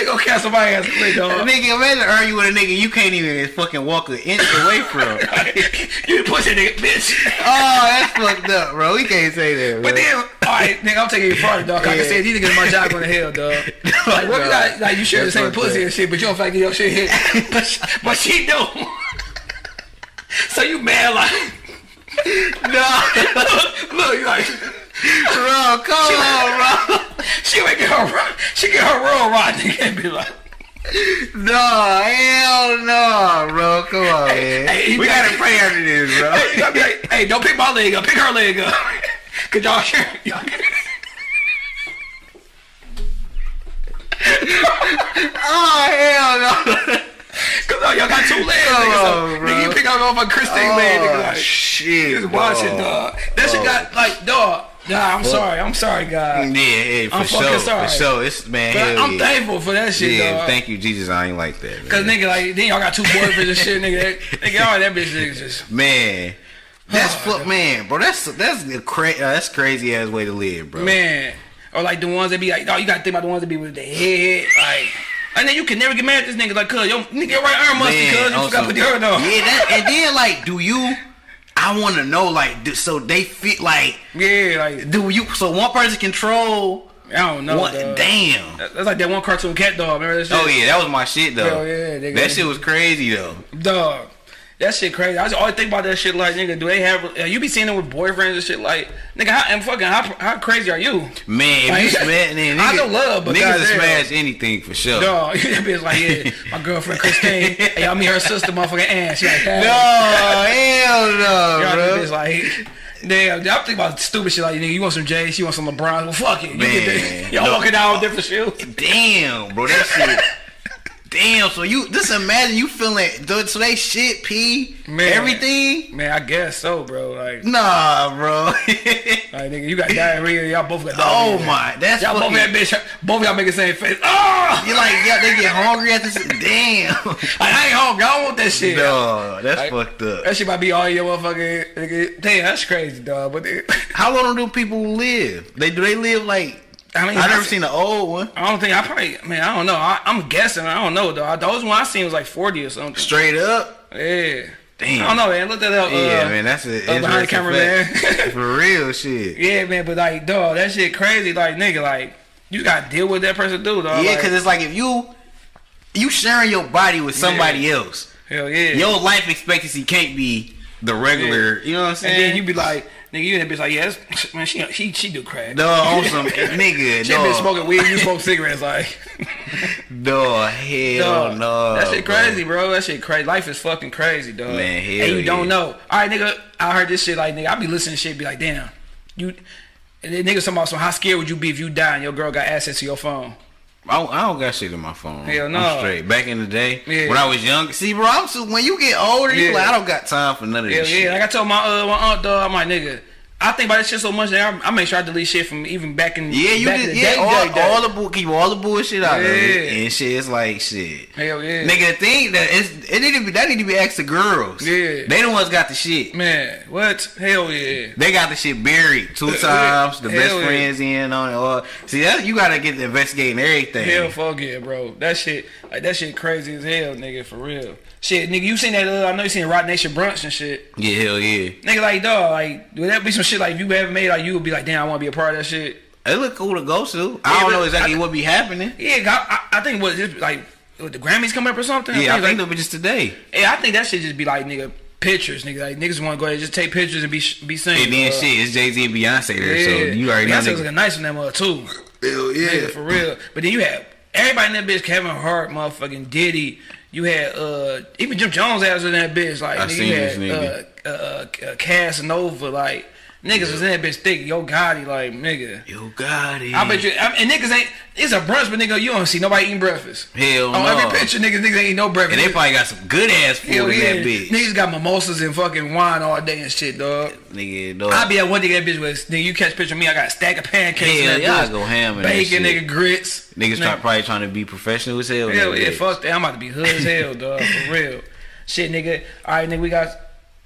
they gonna cast somebody ass quick, dog. nigga, imagine arguing with a nigga you can't even fucking walk an inch away from. you pussy nigga, bitch. oh, that's fucked up, bro. We can't say that, bro. But then, all right, nigga, I'm taking you farther, dog. Like I Yeah. said, these niggas in my job going to hell, dog. Like, what you got? Like, you share the same pussy up. and shit, but you don't feel like your shit hit. but, she- but she do. so you mad like? no, Look, you like bro, come on, bro. she would get her, she get her roll right, nigga, and be like, No, hell no, bro. Come on, man. hey, we gotta- gotta pray after this, bro. hey, you gotta be like, hey, don't pick my leg up, pick her leg up, cause y'all share. Y'all, oh, hell no. Cause uh, y'all got two legs, Come nigga. So, on, bro. nigga, you pick up off a Christine leg, nigga. Oh, Like, shit. Just watch it, dog. dog. That shit got like, dog. Nah, I'm sorry. I'm sorry, God. Yeah, yeah, for I'm fucking sure, sorry. for sure. It's man, hell I'm yeah. thankful for that shit, Yeah, dog. thank you, Jesus. I ain't like that, man. Cause nigga, like, then y'all got two boyfriends and shit, nigga. That, nigga, all that bitch nigga just. man, that's Oh, fuck, man, bro. That's that's a cra- uh, that's crazy ass way to live, bro. Man. Or like the ones that be like, dog, you gotta think about the ones that be with the head, like. And then you can never get mad at this nigga, like, cuz, yo, nigga, your right arm musty, Man, cuz, you forgot to put the hurt on. Yeah, that, and then like, do you? I want to know, like, do, so they fit like, Yeah, like, do you? So one person control I don't know. one? Damn. That's like that one cartoon cat dog. Remember that shit? Oh yeah, that was my shit though. Hell yeah, nigga. that shit was crazy though. Dog. That shit crazy. I just always think about that shit. Like, nigga, do they have? Uh, you be seeing them with boyfriends and shit. Like, nigga, how and fucking how, how crazy are you? Man, if Like, you smash, I nigga, know love, but niggas smash anything for sure. Dog, that bitch like, yeah, my girlfriend Christine. hey, I mean her sister, motherfucking Ann. She like, that. No, hell no, Y'all bro. bitch like. Damn, I'm thinking about stupid shit like nigga. You want some J's? She want some LeBron? Well, fuck it. You Man, get the, y'all no. walking down with different shoes. Damn, bro, that shit. Damn, so you just imagine you feeling so they shit pee Man. everything. Man, I guess so, bro. Like, Nah, bro. like nigga, you got diarrhea. Y'all both got oh diarrhea. my, that's Y'all both fucking. that bitch. Both y'all make the same face. Oh, You like, yeah, they get hungry at this- Damn. like, I ain't hungry. I don't want that shit. No, that's Like, fucked up. That shit might be all your motherfucking. Nigga. Damn, that's crazy, dog. But they, How long do people live? They do they live like? I mean, I I never seen the old one. I don't think I probably. Man, I don't know. I, I'm guessing. I don't know, though. Those one I seen was like 40 or something. Straight up. Yeah. Damn. I don't know, man. Look at that up. Yeah, uh, man, that's a uh, behind the camera, man. man. For real, shit. Yeah, man. But like, dog, that shit crazy. Like, nigga, like, you gotta deal with that person, dude. Dog. Yeah, like, because it's like if you you sharing your body with somebody else, hell yeah. your life expectancy can't be the regular. You know what I'm saying? and then you be like, nigga, you that bitch like, yeah, man, she she she do crack. no, on some nigga, She been no, smoking weed, you smoke cigarettes, like, no, hell dog. no. that shit crazy, bro. That shit crazy. Life is fucking crazy, dog. Man, hell and you don't know. All right, nigga, I heard this shit, like, nigga, I be listening to shit, be like, damn, you. And then niggas talking about, so how scared would you be if you die and your girl got access to your phone? I don't, I don't got shit in my phone. Hell I'm no. straight. Back in the day, Yeah. when I was young, see, bro, I'm so, when you get older, you Yeah. like, I don't got time for none of Hell this yeah, shit. like I told my uh, my aunt, dog, I'm like, nigga, I think about this shit so much that I, I make sure I delete shit from even back in Yeah, you back just in the yeah, day, all, day, all the bull, keep all the bullshit out of it, and shit. It's like shit. Hell yeah. Nigga, the thing that it's, it need to be that need to be asked to girls. Yeah. they the ones got the shit. Man, what? Hell yeah. They got the shit buried two times. The Hell best yeah. friends in on it. Or, see, that you gotta get to investigating everything. Hell fuck yeah, bro. That shit, like that shit crazy as hell, nigga, for real. Shit, nigga, you seen that? Uh, I know you seen Roc Nation brunch and shit. yeah, hell yeah. Nigga, like dog, like would that be some shit like if you ever made like you would be like, damn, I want to be a part of that shit. It look cool to go to. I don't know exactly I- what be happening. Yeah, I, I, I think what just like what, the Grammys coming up or something. Yeah, I think like, they'll be just today. yeah, I think that should just be like nigga pictures, nigga. Like niggas want to go ahead and just take pictures and be be seen. And then uh, shit, it's Jay Z and Beyonce there, Yeah, so you already know. Beyonce was nigga- looking nice in that mother too. Hell yeah, Nigga, for real. But then you have everybody in that bitch, Kevin Hart, motherfucking Diddy. You had uh even Jim Jones ass in that bitch. Like I nigga, seen you had uh, uh, uh Casanova. Like niggas was in that bitch thick. Yo Gotti, like nigga. Yo got it. I bet you. I, and niggas ain't. It's a brunch, but nigga, you don't see nobody eating breakfast. Hell On no. every picture, niggas, niggas ain't no breakfast. And they probably got some good ass food Hell in yeah. that bitch. Niggas got mimosas and fucking wine all day and shit, dog. Nigga, dog. I be at one nigga that bitch was nigga. You catch a picture of me, I got a stack of pancakes. Hell, y'all bitch. go ham that Bacon, nigga, grits. Niggas try, probably trying to be professional as hell. Hell yeah, fuck that. I'm about to be hood as hell, dog. For real. Shit, nigga. All right, nigga. We got.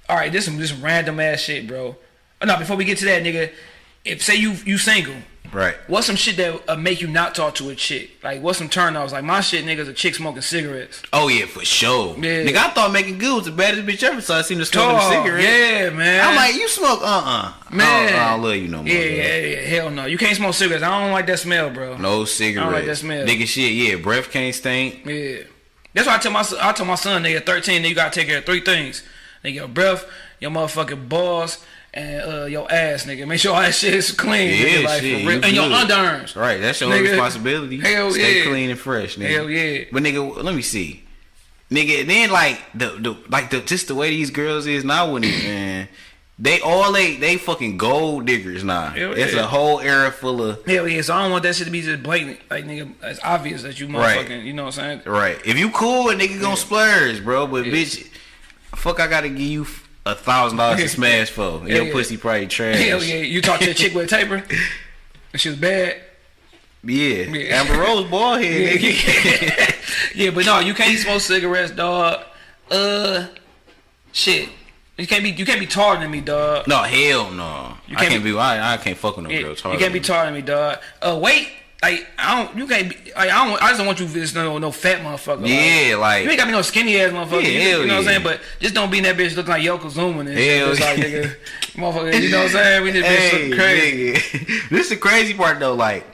All right, this some this random ass shit, bro. Oh, no, before we get to that, nigga. If say you you single, Right. what's some shit that uh, make you not talk to a chick? Like what's some turn offs? Like my shit, niggas, a chick smoking cigarettes. Oh yeah, for sure. Yeah. Nigga, I thought making good was the baddest bitch ever, so I seen her smoking a Dog, cigarette. yeah, man. I'm like, you smoke? Uh uh Man. I don't, I don't love you no more. yeah, yeah, yeah. Hell no. You can't smoke cigarettes. I don't like that smell, bro. No cigarettes. I don't like that smell. Nigga, shit. Yeah, breath can't stink. Yeah. That's why I tell my son, I tell my son, nigga, 13, nigga, you gotta take care of three things. Nigga, your breath, your motherfucking balls, and uh, your ass, nigga. Make sure all that shit is clean, Yeah, nigga, like, shit, for real. you And your good. underarms. Right, that's your Nigga, responsibility. hell Stay yeah. clean and fresh, nigga. Hell yeah. But nigga, let me see. Nigga, then like the, the like the just the way these girls is now when it, man. They all they they fucking gold diggers now. Hell it's yeah. a whole era full of Hell yeah, so I don't want that shit to be just blatant. Like, nigga, it's obvious that you Right. motherfucking, you know what I'm saying? right. If you cool, a nigga gonna splurge, bro. But bitch, fuck, I gotta give you a thousand dollars to smash for. Yeah, Your yeah. pussy probably trash. Hell yeah. You talk to a chick with a taper, she was bad. Yeah. Yeah. Amber Rose ball head. Yeah, yeah, but no, you can't smoke cigarettes, dog. Uh, shit. You can't be you can't be taller than me, dog. no, hell no. You I can't can't be- be. I, I can't fuck with no Yeah, girls. you can't be taller than me, dog. Uh, wait. Like I don't, you can't be. Like, I don't. I just don't want you this no, no fat motherfucker. Yeah, like you ain't got me no skinny ass motherfucker. Yeah, you, hell you know what I'm saying? But just don't be in that bitch looking like Yokozuna and. Hell It's like yeah. nigga, motherfucker. You know what I'm saying? We need bitch hey, crazy. nigga. this is the crazy part though. Like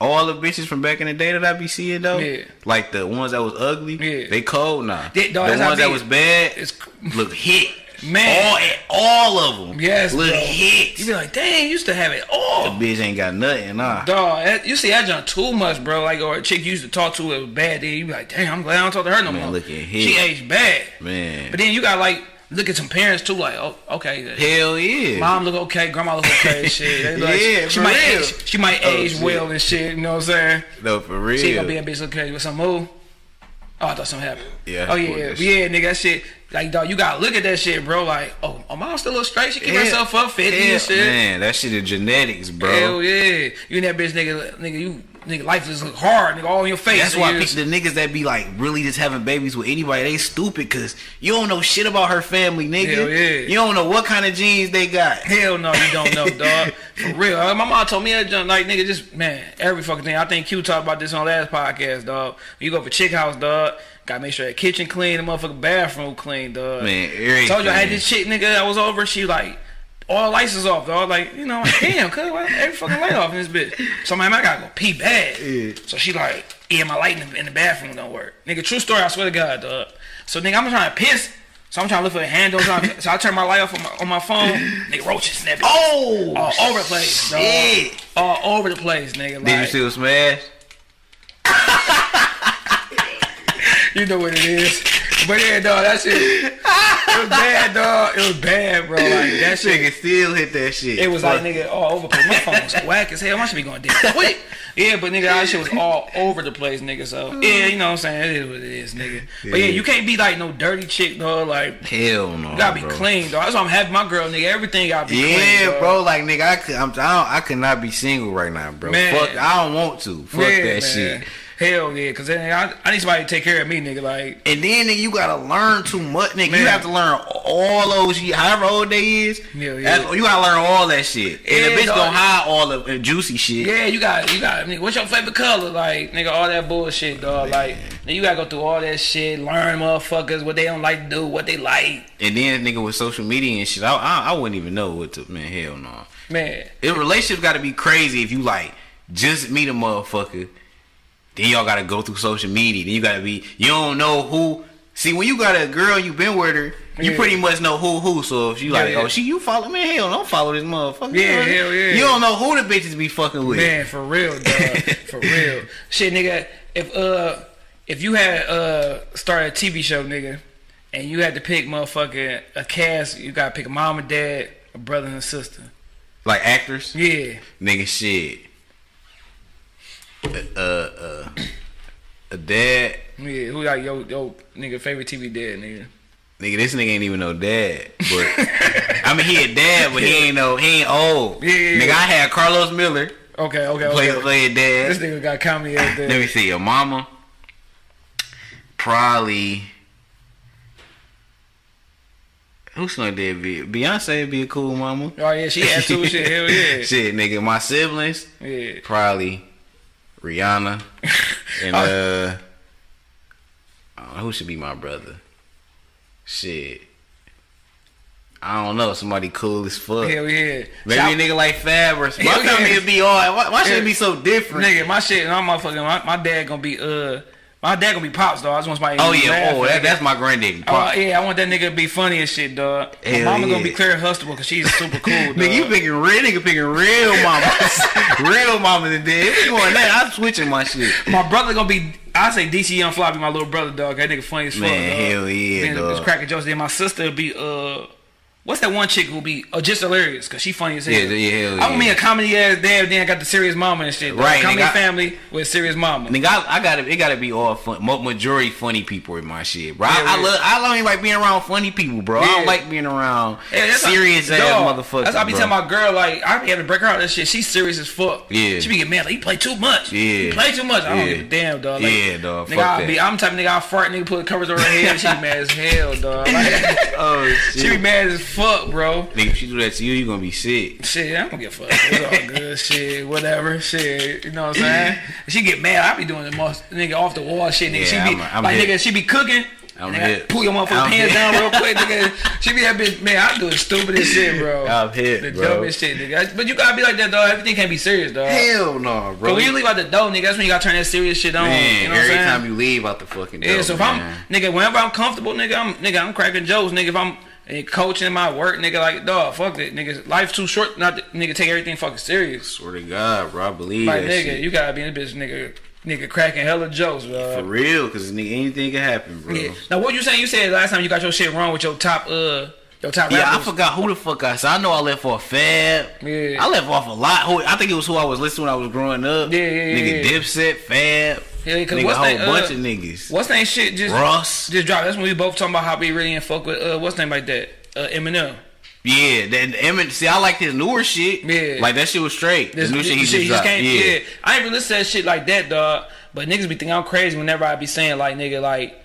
all the bitches from back in the day that I be seeing though, Yeah. like the ones that was ugly, Yeah. they cold nah. They- dog, the ones that was bad, It's look hit, Man. all, all of them, yes, look bro. hit. You be like, dang, used to have it all. the bitch ain't got nothing, nah. Dog, that- you see I junk too much, bro. Like, or a chick you used to talk to it was bad. Then you be like, damn, I'm glad I don't talk to her no Man, more. look at him. She aged bad. Man, But then you got like look at some parents too. Like, oh, okay, hell yeah. mom look okay, grandma look okay, shit. Like, Yeah, she might real. age, she might Oh, age shit. well and shit. You know what I'm saying? no, for real. She gonna be a bitch look crazy with some move. Oh, I thought something happened. Yeah, Oh yeah, yeah, yeah, nigga. That shit. Like, dog, you gotta look at that shit, bro. Like, oh, my mom's still a little straight. She keep herself up, fifty and shit. Man, that shit is genetics, bro. Hell yeah. You and that bitch, nigga, nigga, you, nigga, life just look hard, nigga, all in your face. That's why the niggas that be like really just having babies with anybody, they stupid because you don't know shit about her family, nigga. Hell yeah. You don't know what kind of genes they got. Hell no, you don't know, dog. For real. Uh, My mom told me that junk, like, nigga, just, man, every fucking thing. I think Q talked about this on last podcast, dog. You go for chick house, dog. Gotta make sure that kitchen clean, the motherfucking bathroom clean, dog. Man, everything. Told you I had this chick, nigga, that was over. She like, all the lights is off, dog. Like, you know, like, damn, cuz every fucking light off in this bitch. So man, I gotta go pee bad. Yeah. So she like, yeah, my light in the, in the bathroom don't work. Nigga, true story, I swear to God, dog. So nigga, I'm trying to piss. So I'm trying to look for the handle. to- So I turn my light off on my, on my phone. Nigga, roaches snapping. Oh, all over the place, dog. shit. All over the place, nigga. Like, Did you see still smash? You know what it is. But yeah, dog, that shit. It was bad, dog. It was bad, bro. Like that shit. Nigga still hit that shit. It was like nigga all over the place. My phone was whack as hell. My shit be going dead quick. Yeah, but nigga, that shit was all over the place, nigga. So yeah, you know what I'm saying. It is what it is, nigga. But yeah, Yeah. you can't be like no dirty chick, dog. Like hell no. you gotta be bro. clean, dog. That's why I'm having my girl, nigga. Everything gotta be clean. Yeah, dog. bro. Like nigga, I could, I'm, I, don't, I could not be single right now, bro. Man. Fuck, I don't want to. Fuck Yeah, that man. shit. Hell yeah, cause then I, I need somebody to take care of me, nigga. Like And then nigga, you gotta learn too much, nigga. Man. You have to learn all those, however old they is. Yeah, yeah. You gotta learn all that shit. And Yeah, the bitch gonna hide all the uh, juicy shit. Yeah, you got you got nigga, what's your favorite color? Like, nigga, all that bullshit, dog. Like, nigga, you gotta go through all that shit, learn motherfuckers what they don't like to do, what they like. And then nigga with social media and shit, I, I, I wouldn't even know what to. Man, hell no. Man. The relationship got to be crazy if you like just meet a motherfucker, then y'all got to go through social media. Then you got to be you don't know who. See, when you got a girl, you been with her, you Yeah. pretty much know who who. So if you like, Yeah, yeah. oh, she you follow me, hell, don't follow this motherfucker. Yeah, You hell yeah. You don't know who the bitches be fucking with. Man, for real, dog. for real. Shit, nigga, if uh if you had uh started a TV show, nigga, and you had to pick motherfucking a cast, you gotta pick a mom and dad, a brother and a sister. Like actors, Yeah. nigga, shit. Uh, uh, a dad, Yeah, who like yo yo nigga favorite TV dad, nigga. nigga. This nigga ain't even no dad, but I mean he a dad, but he ain't no, he ain't old. Yeah, yeah, nigga, yeah. I had Carlos Miller. Okay, okay, play okay. play a dad. This nigga got comedy out there. Let me see. Your mama, probably. Who's gonna dad be? Beyonce would be a cool mama. Oh yeah, she had two shit. Hell yeah. Shit, nigga. My siblings, Yeah. probably Rihanna, and uh, I don't know, who should be my brother? Shit. I don't know. Somebody cool as fuck. Hell yeah. Maybe Shout- a nigga like Fab or why Hell can't yeah. be all? Why, why should it be so different? Nigga, my shit, my motherfucking, my, my dad gonna be, uh, my dad gonna be pops, dog. I just want somebody. Oh yeah, oh that, that's my granddaddy. Oh Pop. yeah, I want that nigga to be funny as shit, dog. Hell My mama gonna be Claire Huxtable because she's super cool, dog. Nigga, you picking real nigga picking real mamas, real mamas and dead. If you want that, I'm switching my shit. my brother gonna be. I say DC Young Floppy, my little brother, dog. That nigga funny as fuck, Man, dog. hell yeah, Then dog. It's cracking jokes. Then my sister will be, uh, what's that one chick who be uh, just hilarious because she funny as hell. Yeah, yeah, hell I want me yeah. a comedy ass dad. Then I got the serious mama and shit. dog. Right, comedy nigga, family with serious mama. Nigga, I, I gotta, it gotta be all fun. Majority funny people in my shit, bro. Yeah, I, I love, I don't even like being around funny people, bro. I don't like being around Yeah, serious how- ass dog, motherfuckers. That's why I be bro. telling my girl like I be having to break her out that shit. She's serious as fuck. Yeah. She be getting mad like you play too much. Yeah. You play too much. I don't Yeah. give a damn, dog. Like, Yeah, dog, Nigga, I be I'm the type of nigga I fart nigga put covers over her head. She be mad as hell, dog. Like, oh shit. she be mad as fuck, bro. Nigga, if she do that to you, you gonna be sick. Shit, I don't give a fuck. It's all good. Shit, whatever. Shit, you know what I'm saying? She get mad. I be doing the most nigga off the wall shit. Nigga, Yeah, she be I'm a- I'm like hit. nigga. She be cooking. I'm Nigga, hip. Pull your motherfucking I'm pants hip. down real quick, nigga. She be that bitch, man. I do the stupidest shit, bro. I'm hip, the bro. dumbest shit, nigga. But you gotta be like that, dog. Everything can't be serious, dog. Hell no, bro. But when you leave out the door, nigga, that's when you gotta turn that serious shit on. man, you know what every I'm saying? time you leave out the fucking door, Yeah, so if man. I'm nigga, whenever I'm comfortable, nigga, I'm nigga, I'm cracking jokes, nigga. If I'm eh, coaching my work, nigga, like dog, fuck it, nigga. Life too short, not to, nigga take everything fucking serious. swear to God, bro, I believe Like that nigga, shit. you gotta be in this bitch, nigga, nigga cracking hella jokes, bro. For real, cause nigga, anything can happen, bro. Yeah, Now what you saying? You said last time you got your shit wrong with your top, uh, top I rappers. forgot who the fuck I said. I know I left off Fab. Yeah. I left off a lot. Who I think it was who I was listening when I was growing up. Yeah, yeah, yeah, Nigga yeah. Dipset, Fab. Yeah, nigga, what's a whole that, bunch uh, of niggas. What's name shit just Ross. just dropped. That's when we both talking about how we really in fuck with uh, what's name like that, uh, Eminem. Yeah, that Emin. See, I like his newer shit. Yeah. like that shit was straight. This the new shit he this just dropped. yeah. Yeah. I ain't really listen to that shit like that, dog. But niggas be thinking I'm crazy whenever I be saying like nigga like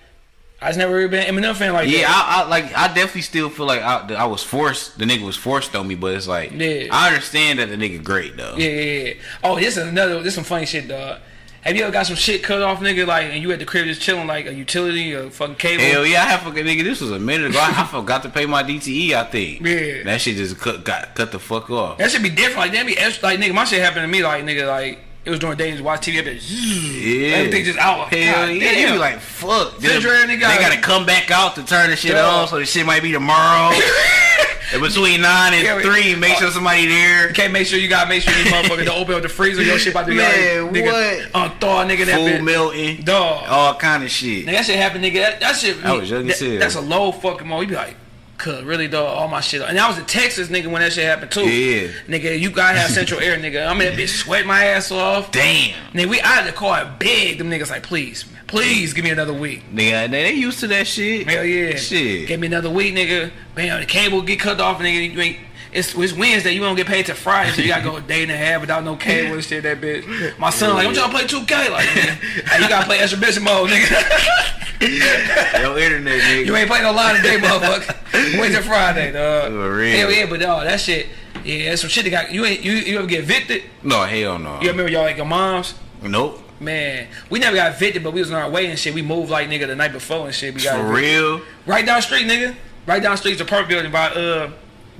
I just never really been an Eminem fan like Yeah, that. I, I like. I definitely still feel like I, I was forced. The nigga was forced on me, but it's like, Yeah. I understand that the nigga great though. yeah, yeah, yeah. Oh, this is another. This is some funny shit, dog. Have you ever got some shit cut off, nigga? Like, and you at the crib just chilling, like a utility, a fucking cable. Hell yeah, I have forgot, nigga. This was a minute ago. I, I forgot to pay my DTE. I think. Yeah. That shit just cut got cut the fuck off. That should be different. Like, that be extra. Like, nigga, my shit happened to me. Like, nigga, like it was during days watch TV. Yeah. Everything just out. Hell God yeah. damn. You be like, fuck. Refrigerator, they gotta come back out to turn the shit on, so the shit might be tomorrow. Between nine and Yeah, three, make uh, sure somebody there. You can't make sure you gotta make sure you motherfuckers don't open up the freezer. Your shit about to be Man, nigga, what? Uh, unthaw, nigga. That Food melting. Dog. All kind of shit. Nigga, that shit happened, nigga. That, that shit. I was young that- That's a low fucking mo. You be like, cuz really, though, all my shit. And I was in Texas, nigga, when that shit happened too. Yeah. Nigga, you gotta have central air, nigga. I'm in that bitch sweat my ass off. Damn. Nigga, we out of the car big. Them niggas like, please, please give me another week. Nigga, they used to that shit. Hell yeah. Shit. Give me another week, nigga. Man, the cable get cut off, nigga. You ain't. It's, it's Wednesday. You don't get paid till Friday, so you gotta go a day and a half without no cable and shit. That bitch. My son like, I'm trying to play 2K. Like, hey, you gotta play exhibition mode, nigga. Yo, internet, nigga. you ain't playing no line today, motherfucker. Wednesday, till Friday, dog. For real. Hell yeah, but dog, that shit. Yeah, that's some shit that got you. Ain't you? You ever get evicted? No, hell no. You remember y'all like your moms? Nope. Man, we never got evicted, but we was on our way and shit. We moved like nigga the night before and shit. We got For evicted. real. Right down the street, nigga. Right down the street is a park building by uh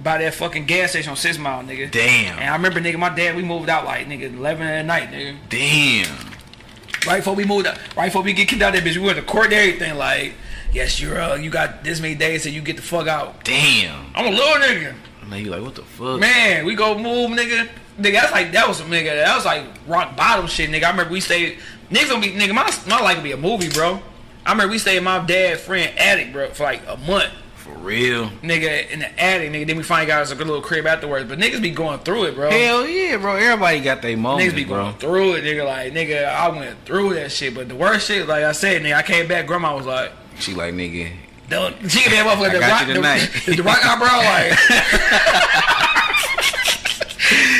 by that fucking gas station on Six Mile, nigga. Damn. And I remember, nigga, my dad, we moved out like nigga eleven at night, nigga. Damn. Right before we moved out, right before we get kicked out of that bitch, we went to court and everything. Like, yes, you're uh, you got this many days till you get the fuck out. Damn. I'm a little nigga. Now you like, what the fuck? Man, we go move, nigga. Nigga, that's like that was some nigga. That was like rock bottom shit, nigga. I remember we stayed. Niggas gonna be nigga. My my life would be a movie, bro. I remember we stayed in my dad friend attic, bro, for like a month. For real. nigga in the attic, nigga. Then we finally got us a good little crib afterwards. But niggas be going through it, bro. Hell yeah, bro. Everybody got their moments, niggas be bro. going through it, nigga. Like, nigga, I went through that shit. But the worst shit, like I said, nigga, I came back. Grandma was like, She like, nigga. "Don't." She that motherfucker. The rock, the, the rock eyebrow, like,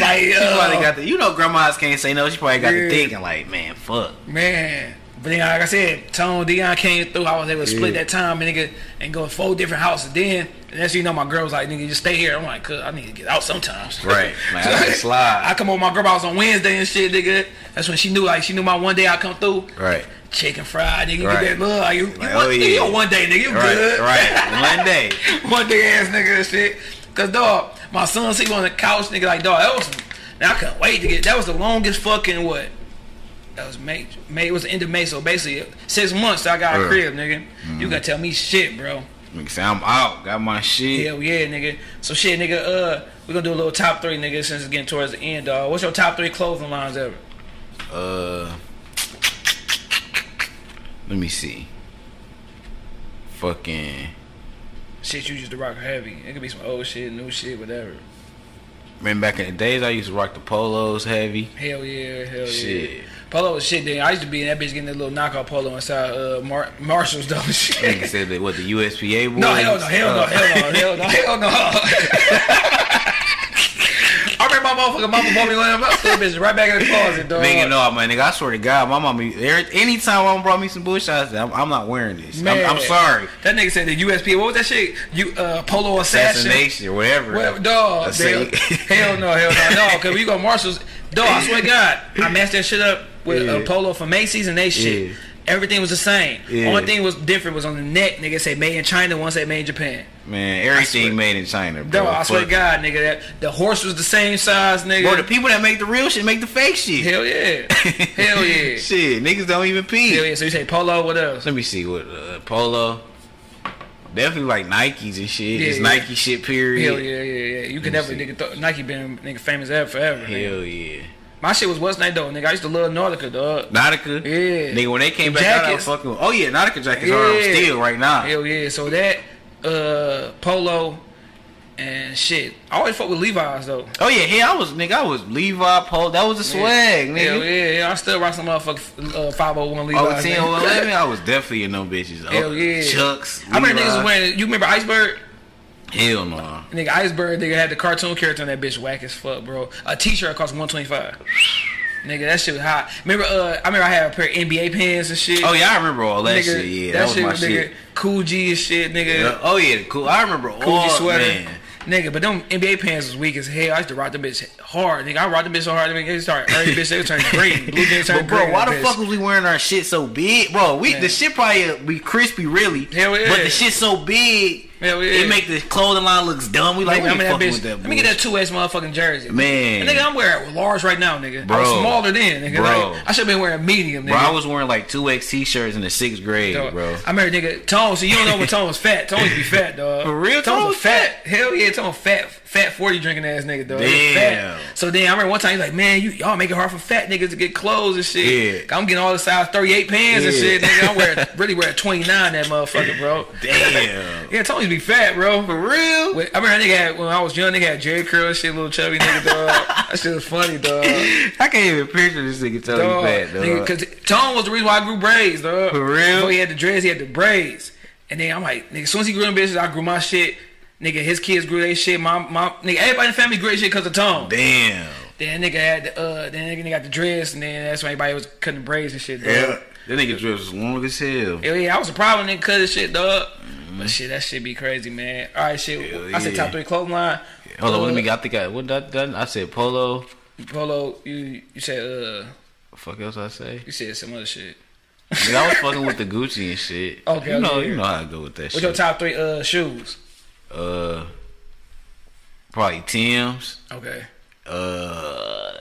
like, She probably uh, got the, you know, grandmas can't say no. She probably got Yeah. the thinking like, man, fuck. man. But then, like I said, Tone Dion came through. I was able to split Yeah. that time, and nigga, and go to four different houses. Then, and that's you know, my girl was like, "Nigga, just stay here." I'm like, "Cause I need to get out sometimes." Right. Like, I slide. I come over my girl house on Wednesday and shit, nigga. That's when she knew, like, she knew my one day I come through. Right. Chicken fried, nigga. You Right. get that love. You, you, Like, oh, nigga, yeah. you on one day, nigga. You Right. good. Right. One day. one day ass nigga and shit. Cause dog, my son sleep on the couch, nigga. Like dog, that was. Now I couldn't wait to get. That was the longest fucking what? That was May. May it was the end of May, so basically six months. till I got a crib, nigga. Mm-hmm. You gotta tell me shit, bro. Nigga say, I'm out. Got my shit. Hell yeah, nigga. So shit, nigga. Uh, we gonna do a little top three, nigga. Since it's getting towards the end, dog. What's your top three clothing lines ever? Uh, let me see. Fucking. Shit, you used to rock heavy. It could be some old shit, new shit, whatever. Man, back in the days, I used to rock the polos heavy. Hell yeah, hell Shit. yeah. Polo was shit. Then I used to be in that bitch getting that little knockout polo inside uh Mar- Marshalls though. Shit. Nigga said that what the USPA boys. No, hell no, hell no, Uh, hell no, hell no, hell no. I remember my motherfucking mama bought me one of them bitches right back in the closet, dog. Nigga, no, my nigga. I swear to God, my mama. Anytime my mama brought me some bullshit, I said, I'm, I'm not wearing this. I'm, I'm sorry. That nigga said the USP. What was that shit? You uh polo assassin. Assassination or whatever. Well, dog, hell no, hell no, no. Cause we go Marshalls, dog. I swear to God, I matched that shit up with Yeah. a polo for Macy's and they shit. Yeah. Everything was the same. Yeah. Only thing was different was on the neck. Nigga say made in China. One said made in Japan. Man, everything made in China, bro. Bro, I swear to God, nigga, that the horse was the same size, nigga. Bro, the people that make the real shit make the fake shit. Hell yeah. Hell yeah. Shit, niggas don't even pee. Hell yeah. So you say polo, what else? Let me see what uh, polo. Definitely like Nikes and shit. Yeah, it's yeah. Nike shit. Period. Hell yeah, yeah, yeah. You Let never nigga th- Nike been nigga famous ever forever. nigga. Hell yeah. My shit was what's name though, nigga. I used to love Nautica, dog. Nautica. Yeah. Nigga, when they came The back out, I was jackets. fucking. Oh yeah, Nautica jackets are Yeah. still right now. Hell yeah. So that uh polo and shit. I always fuck with Levi's though. Oh yeah, hey, I was nigga. I was Levi Polo. That was the swag, nigga. Hell yeah, yeah. I still rock some motherfucking uh, 501 Oh, Levi's. 10 nigga. 11, I was definitely in them bitches. Oh, Hell yeah. Chucks. I remember Levi's. niggas wearing. You remember Iceberg? Hell no. Nigga, Iceberg nigga had the cartoon character on that bitch whack as fuck, bro. A t-shirt cost 125. Nigga, that shit was hot. Remember, uh, I remember I had a pair of NBA pants and shit. Oh yeah, I remember all that nigga, shit. Yeah, that, was my nigga, shit. Coogi and shit, nigga. Yeah. Oh yeah, cool. I remember all. Coogi sweater. Man. Nigga, but them NBA pants was weak as hell. I used to rock them bitch hard. Nigga, I rocked them bitch so hard. Nigga, they started early bitch. They turning green. Blue jeans But turned bro, green. why the bitch. fuck was we wearing our shit so big, bro? We Man. the shit probably be crispy, really. Hell yeah. But the shit so big, Yeah. it make the clothing line looks dumb. We like, Nigga, we I'm that bitch. with that. Let me get that two X motherfucking jersey. Man. And nigga, I'm wearing large right now, nigga. I Bro. was smaller then, nigga. Bro. Like, I should have been wearing medium, nigga. Bro, I was wearing like two X t-shirts in the sixth grade, Dog. bro. I remember nigga Tone. So you don't know when Tone was fat. Tone be fat, dog. For real? Tone was was fat. Hell yeah, Tone fat, fat forty drinking ass nigga, dog. Damn. Fat. So then I remember one time he's like, man, you y'all make it hard for fat niggas to get clothes and shit. Yeah. I'm getting all the size thirty eight pants and shit, nigga. I'm wearing really wearing twenty nine that motherfucker, bro. Damn. Yeah, Tone used to be fat, bro. For real? Wait, I remember nigga had, when I was young, nigga had Jheri curl and shit, little chubby nigga, dog. that shit was funny, dog. I can't even picture this nigga telling Dog, you fat, dog. nigga, cause Tone was the reason why I grew braids, dog. For real? Before he had the dreads, he had the braids. And then I'm like, nigga, as soon as he grew them bitches, I grew my shit. Nigga, his kids grew their shit. My, my, nigga, everybody in the family grew their shit because of Tone. Damn. Then nigga had the, uh, then nigga got the dress, and then that's when everybody was cutting the braids and shit, dog. Yeah. That nigga dress was long as hell. Hell yeah, I was a problem nigga cut his shit, dog. But shit, that shit be crazy, man. All right, shit. Hell I said top three clothing line. Hold on, Uh, let me. I think I what that done. I said polo. Polo, you you said uh, Fuck else I say. you said some other shit. Nigga, I was fucking with the Gucci and shit. Okay, you know, okay. you know how I go with that shit. What's your top three uh shoes? Uh, probably Tim's. Okay. Uh,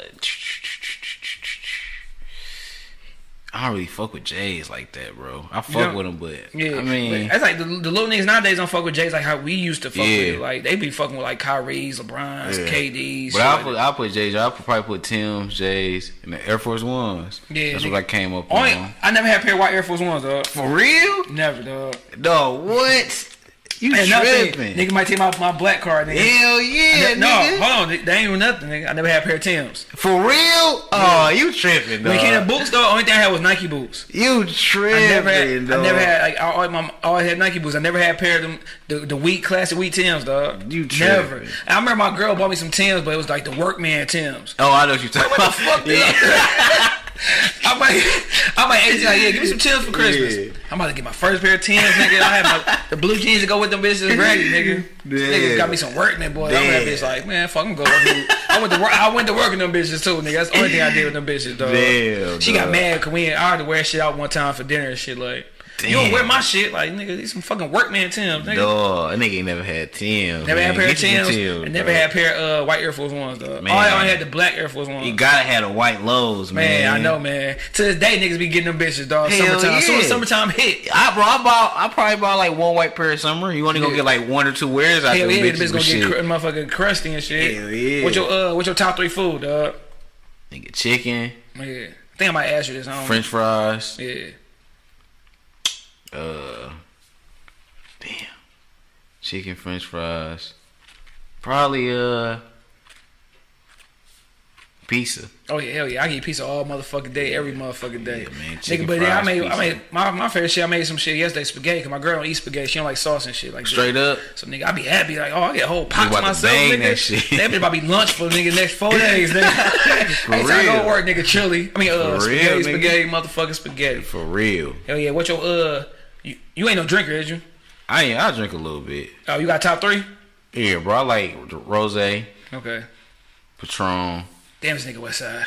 I don't really fuck with J's like that, bro. I fuck with them, but Yeah, I mean, that's like the, the little niggas nowadays don't fuck with J's like how we used to fuck with Yeah. it. Like they be fucking with like Kyrie's, LeBron's, Yeah. KD's. but I put. I put J's. I put, probably put Tim's, Jays, and the Air Force Ones. Yeah, that's nigga. what I came up Only, on. I never had a pair of white Air Force Ones, dog. For real? Never, dog. No, what? You And nothing. tripping? Nigga might take my, my black card, nigga. Hell yeah, no, nigga. hold on. They ain't even nothing, nigga. I never had a pair of Tim's. For real? Oh, you tripping, When it dog. came to boots, though, only thing I had was Nike boots. You tripping, I never had. I dog. never had. Like, I always, my, I always had Nike boots. I never had a pair of them. The, the wheat classic wheat Tims, dog. You never. tripping. And I remember my girl bought me some Tims, but it was like the workman Tims. Oh, I know what you're talking What the about. fuck? Yeah. I might, I might ask you like, yeah, give me some Tims for Christmas. Yeah. I'm about to get my first pair of Tims, nigga. I have my the blue jeans to go with them bitches ready, nigga. Yeah. Nigga got me some workman boy. I'm that bitch like, man, fuck, I'm go. I went to work. I went to work with them bitches too, nigga. That's the only thing I did with them bitches, dog. Damn, She got dog. mad because we I had to wear shit out one time for dinner and shit. Like, you don't wear my shit, like nigga. These some fucking workman Tims, nigga. Dog, that nigga ain't never had Tim's. Never had a pair of Get some Tims. and never had a pair of uh, white Air Force Ones, though. Man. I only had the black Air Force Ones. You gotta have the white lows, man. Man, I know, man. To this day, niggas be getting them bitches, dog. Hell summertime. As soon as yeah. summertime hit, I bro, I bought. I probably bought like one white pair of summer. You only gonna get like one or two wears out hell yeah, the bitches bitch gonna with get cr- motherfucking crusty and shit. Hell yeah. What's your uh, what's your top three food, dog? Nigga, chicken, Yeah, I think I might ask you this. I don't French fries. Yeah, Uh, damn, chicken, French fries. Probably uh, pizza. oh yeah, hell yeah. I get pizza all motherfucking day, every motherfucking day. Yeah, man, Nigga, but then I made, I made my my favorite shit. I made some shit yesterday, spaghetti. Cause my girl don't eat spaghetti. She don't like sauce and shit like that. Straight up. So nigga, I be happy like, oh, I get a whole pot You to myself, nigga. that shit. That bitch about be lunch for nigga next four days, nigga. Every time I go work, nigga, chili. I mean, uh, For real, spaghetti, nigga. spaghetti, motherfucking spaghetti. For real. Hell yeah, what your uh, you, you ain't no drinker, is you? I ain't. I drink a little bit. Oh, you got top three? Yeah, bro. I like rose, Okay. Patron, Damn, this nigga West Side.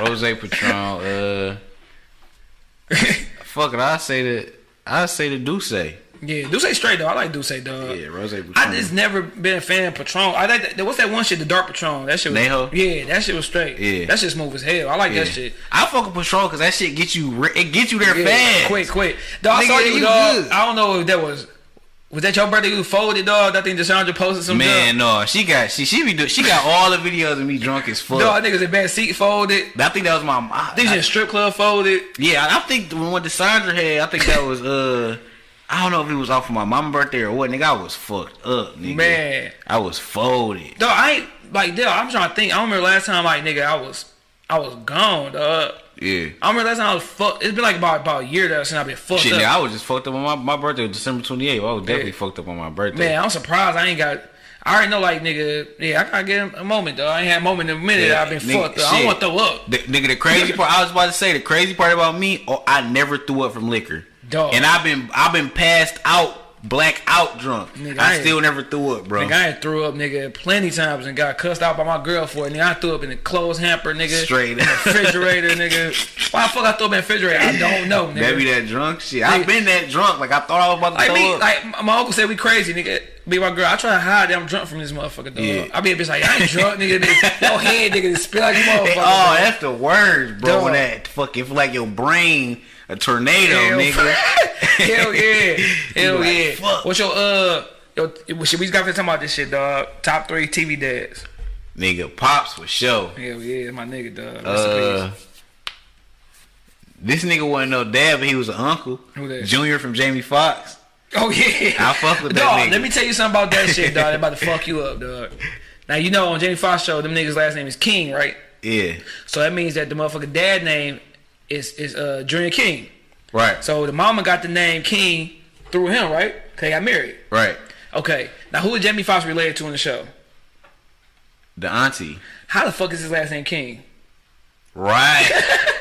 rose, Patron. Uh, Fuck it, I say that. I say the D'usse. Yeah, D'usse straight though. I like D'usse dog. Yeah, Rose. I just never been a fan of Patron. I like that. What's that one shit? The Dark Patron. That shit. Was, Neho? Yeah, that shit was straight. Yeah. that shit smooth as hell. I like Yeah. that shit. I fuck with Patrol because that shit get you. It get you there Yeah, fast. quick, quick. Dog, I Nigga, saw you, you dog. good. I don't know if that was. Was that your brother who folded, dog? I think Deshandra posted some Man, junk. no, she got she she be do, she got all the videos of me drunk as fuck. Dog, niggas a bad seat folded. I think that was my. I, Niggas in I- strip club folded. yeah, I think the one the had. I think that was uh. I don't know if it was off of my mom's birthday or what. Nigga, I was fucked up, nigga. Man. I was folded. Dog, I ain't like dog, I'm trying to think. I don't remember last time like nigga I was I was gone, dog. Yeah. I remember last time I was fucked. It's been like about about a year though since I've been fucked Shit, up. nigga, I was just fucked up on my my birthday December 28th. I was definitely Yeah. fucked up on my birthday. Man, I'm surprised I ain't got. I already know, like nigga. Yeah, I gotta get a moment though. I ain't had a moment in a minute. Yeah, that I've been nigga, fucked. Up. I don't want to throw up. The, nigga, the crazy part I was about to say, the crazy part about me, oh, I never threw up from liquor. Dog. And I've been I've been passed out, black out drunk. Nigga, I, I still never threw up, bro. Nigga, I threw up, nigga, plenty times and got cussed out by my girl for it. Nigga, I threw up in the clothes hamper, nigga. Straight in the refrigerator, nigga. Why the fuck I threw up in the refrigerator? I don't know, nigga. That be that drunk shit. I've been that drunk. Like I thought I was about to Like throw me, up. like my- uncle said, we crazy, nigga. Be my girl. I try to hide that I'm drunk from this motherfucker, dog. Yeah. I be a bitch like I ain't drunk, nigga. This, your head, nigga, just spill like you motherfucker. oh, dog. that's the worst, bro. Dog. that fucking like your brain a tornado, Hell, nigga. Hell yeah, hell like, yeah. fuck. What's your uh? Yo, shit, we just got to talk about this shit, dog. Top three TV dads. nigga, pops for sure. Hell yeah, my nigga, dog. Uh, this nigga wasn't no dad, but he was an uncle. Who that? Junior from Jamie Foxx. Oh yeah, I fuck with that dog. nigga. Let me tell you something about that shit, dog. They about to fuck you up, dog. Now you know on Jamie Foxx show, them niggas' last name is King, right? Yeah, So that means that the motherfucker dad name is is uh Junior King. right, So the mama got the name King through him, right? they got married. right. Okay. Now who is Jamie Foxx related to in the show? The auntie. How the fuck is his last name King? Right,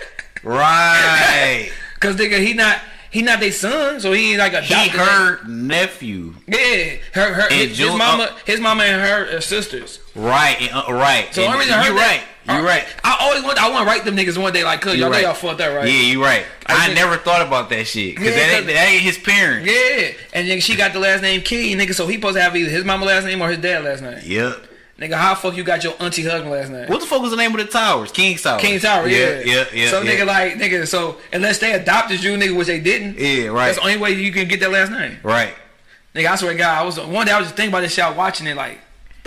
right. Cause nigga, he not he not their son, so he ain't like a He her nephew. Yeah, her her his, his June- mama his mama and her are sisters. Right, uh, right. So the And only reason I you right. That- You right. I always want I want to write them niggas one day like, cuz You y'all know y'all fucked that right? Yeah, you right. I I, never thought about that shit because Yeah, that, ain't, 'cause- that ain't his parents. Yeah, and then she got the last name King, nigga. So he supposed to have either his mama last name or his dad last name. Yep. Nigga, how the fuck you got your auntie husband last name? What the fuck was the name of the towers? King's Tower. King Tower, yeah, yeah, yeah. So yeah. nigga, like nigga, so unless they adopted you, nigga, which they didn't, Yeah, right. That's the only way you can get that last name. right. Nigga, I swear to God, I was one day I was just thinking about this shit, watching it like,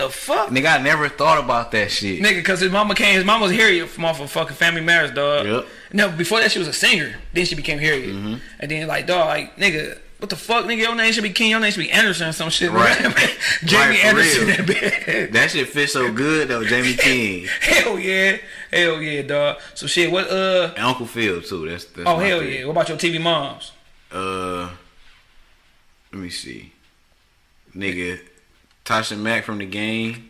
the fuck, Nigga, I never thought about that shit. nigga, cause his mama came, his mama was Harriet from off of fucking Family Matters, dog. Yep. No, before that she was a singer. Then she became Harriet, Mm-hmm. and then like dog, like nigga. What the fuck, nigga? Your name should be King. Your name should be Anderson or some shit. Right. Jamie Right, Anderson. That bitch. That shit fits so good though, Jamie King. Hell yeah. Hell yeah, dog. So shit, what uh And Uncle Phil too. That's, that's oh hell three. yeah. What about your TV moms? Uh, let me see. Nigga, Tasha Mack from the game.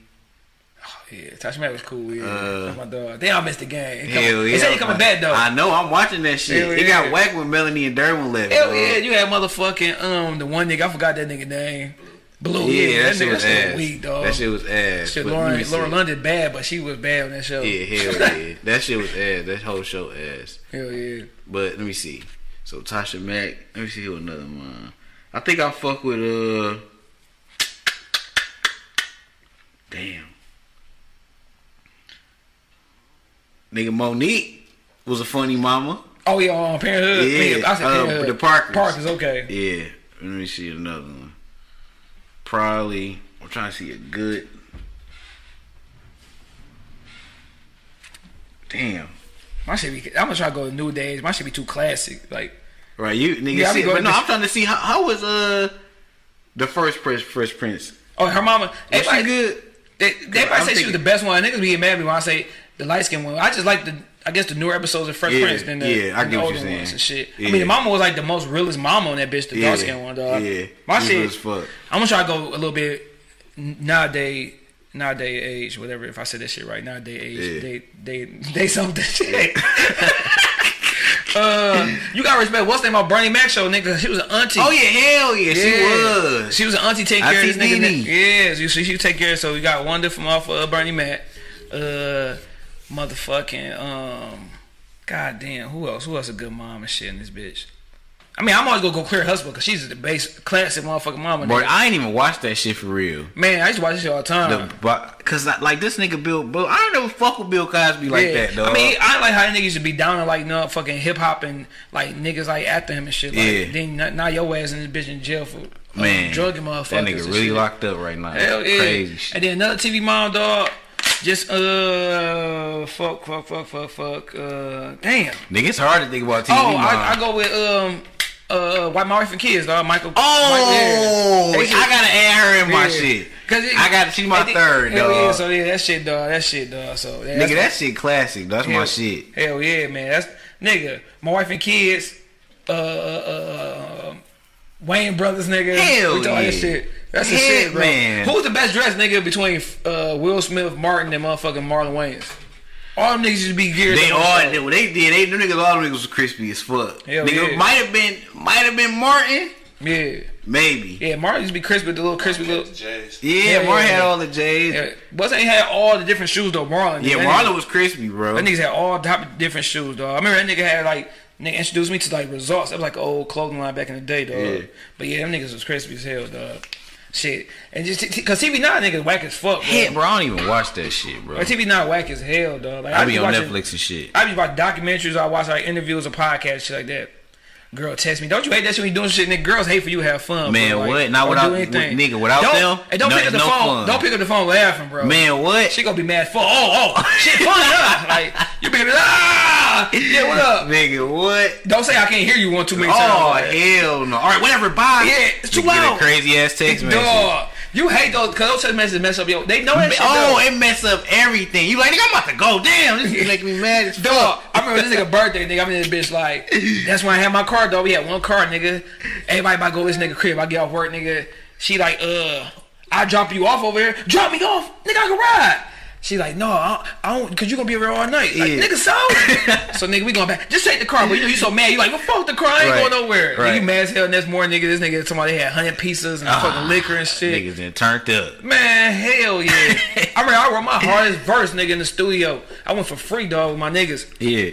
Oh, yeah, Tasha Mack was cool, yeah. Uh, my dog. Damn, I missed the game. He Hell coming- yeah. They said he coming back though. I know. I'm watching that shit. Hell It yeah. got whacked when Melanie and Derwin left. Hell bro. yeah, you had motherfucking um the one nigga, I forgot that nigga name. Blue. Yeah, that, nigga, shit was that ass. weak, dog. That shit was ass. Shit, Lauren. Laura London bad, but she was bad on that show. Yeah, hell yeah. That shit was ass. That whole show ass. Hell yeah. But let me see. So Tasha Mack. Let me see who another one. I think I fuck with uh. Damn. Nigga Mo'Nique was a funny mama. Oh yeah, um, Parenthood. Yeah, I said Parenthood. the Parkers. Parkers, okay. Yeah. Let me see another one. Probably. I'm trying to see a good. Damn. My shit be, I'm gonna try to go to new days. My shit be too classic. Like Right, you nigga. Yeah, see, but no, I'm trying to see how, how was uh the first Fresh Fresh Prince. Oh, her mama. Was she good? They, they I'm say she was the best one. Niggas be getting mad at me when I say the light skin one. I just like the, I guess the newer episodes of Fresh Yeah, Prince than the, yeah, I get the what older you're ones and shit. I mean, the mama was like the most realest mama on that bitch, the Yeah, dark skin one, dog. yeah. My shit. was fuck. I'm gonna try to go a little bit nowadays. Nowadays age, whatever. If I said that shit right, nowadays age, Yeah. they they they something shit. Uh, you gotta respect what's the name of Bernie Mac show, nigga. She was an auntie. Oh yeah, hell yeah, she was. She was an auntie take care of this nigga. Yeah, she, she, she take care. So we got Wanda from off of Bernie Mac. Uh, motherfucking um, God damn, who else? Who else a good mom and shit in this bitch? I mean, I'm always gonna go Claire Husband because she's the base classic motherfucking mama. Boy, nigga. I ain't even watch that shit for real. Man, I used to watch this shit all the time. The, but cause like, this nigga Bill, Bill, I don't never fuck with Bill Cosby like yeah. that, dog. I mean, I like how niggas used to be down on like no fucking hip hop and like niggas like after him and shit. Like, Yeah. Then now- now your ass in this bitch in jail for uh, man, drugging motherfuckers. that nigga and really shit. locked up right now. Hell yeah. Crazy shit. And then another TV mom dog. Just uh fuck fuck fuck fuck fuck uh damn. Nigga, it's hard to think about TV. Oh, mom. I, I go with um uh white my wife and kids dog Michael. Oh, Mike- yeah. I gotta add her in my Yeah. shit. 'Cause it- I got she my it- third, hell dog. Yeah, so yeah, that shit dog, that shit dog. So yeah, nigga, that shit classic. That's my shit. Hell yeah, man. That's nigga. My wife and kids. Uh, uh, uh Wayans Brothers, nigga. Hell we talk that yeah. shit. That's the shit, bro. man. Who's the best dressed nigga between uh, Will Smith, Martin, and motherfucking Marlon Wayans? All them niggas used to be geared. They to all one they, show. they did. They them niggas all them niggas was crispy as fuck. Hell nigga yeah. might have been might have been Martin. Yeah, Maybe. yeah. Martin used to be crispy, with the little crispy little. J's. Yeah, Yeah, Martin yeah, had all the J's. Yeah, Yeah, wasn't he had all the different shoes though? Marlon. nigga. That nigga- Marlon was crispy, bro. That niggas had all type of different shoes, dog. I remember that nigga had like nigga introduced me to like results. That was like an old clothing line back in the day, dog. Yeah. But yeah, them niggas was crispy as hell, dog. Shit, and just t- cause TV nine niggas whack as fuck, bro. Bro, I don't even watch that shit, bro. Like, TV nine whack as hell, dog. Like I be on watching, Netflix and shit. I be watching documentaries. I watch like interviews or podcasts, shit like that. Girl, text me. Don't you hate that shit when you doing shit? Nigga, girls hate for you to have fun. Man, bro. Like, what? Not without- do anything. nigga, without don't, them, And don't no- pick up the no phone. fun. Don't pick up the phone laughing, bro. Man, what? She gonna be mad. Full. Oh, oh, shit, fun, huh? Like you be ah, yeah, what up? Nigga, what? Don't say I can't hear you one too many times. Oh hell no! All right, whatever. Bye. Yeah, it's too loud. a crazy ass text message. Dog, you hate those because those text messages mess up yo. They know that shit. Oh, it mess up everything. You like, nigga, I'm about to go. Damn, this is making me mad as Dog, fuck. I remember this nigga birthday, nigga. I'm in this bitch like, that's when I had my car, dog. We had one car, nigga. Everybody about to go to this nigga crib. I get off work, nigga. She like, uh, I drop you off over here. Drop me off, nigga. I can ride. She like, no, I, I don't, cause you gonna be around all night. Like, Yeah. nigga, so, so nigga, we going back. Just take the car, but you know you so mad. You like, well, fuck the car. I ain't Right. going nowhere. Nigga, Right. you mad as hell. Next morning, nigga, this nigga, somebody had hundred pieces and ah, fucking liquor and shit. Niggas then turned up. Man, hell yeah. I remember I wrote my hardest verse, nigga, in the studio. I went for free, dog, with my niggas. Yeah.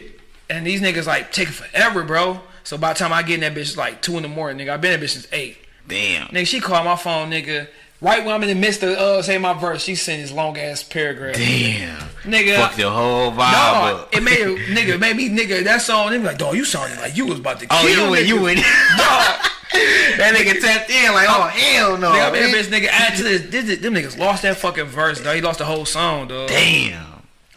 And these niggas, like, taking forever, bro. So by the time I get in that bitch, it's like 2 in the morning, nigga. i been in that bitch since 8. Damn. Nigga, she called my phone, nigga. Right when I'm in the midst of uh, saying my verse, she sent this long ass paragraph. Damn. Nigga. Fuck your whole vibe Dog, up. it made it, nigga, it made me nigga that song. They be like, dog, you sounded like you was about to kill. Oh, you went, you niggas." went. Dog, that nigga tapped in like, oh hell no. nigga, in that bitch, nigga. Add to this, this, this, them niggas lost that fucking verse, dog. He lost the whole song, dog. Damn.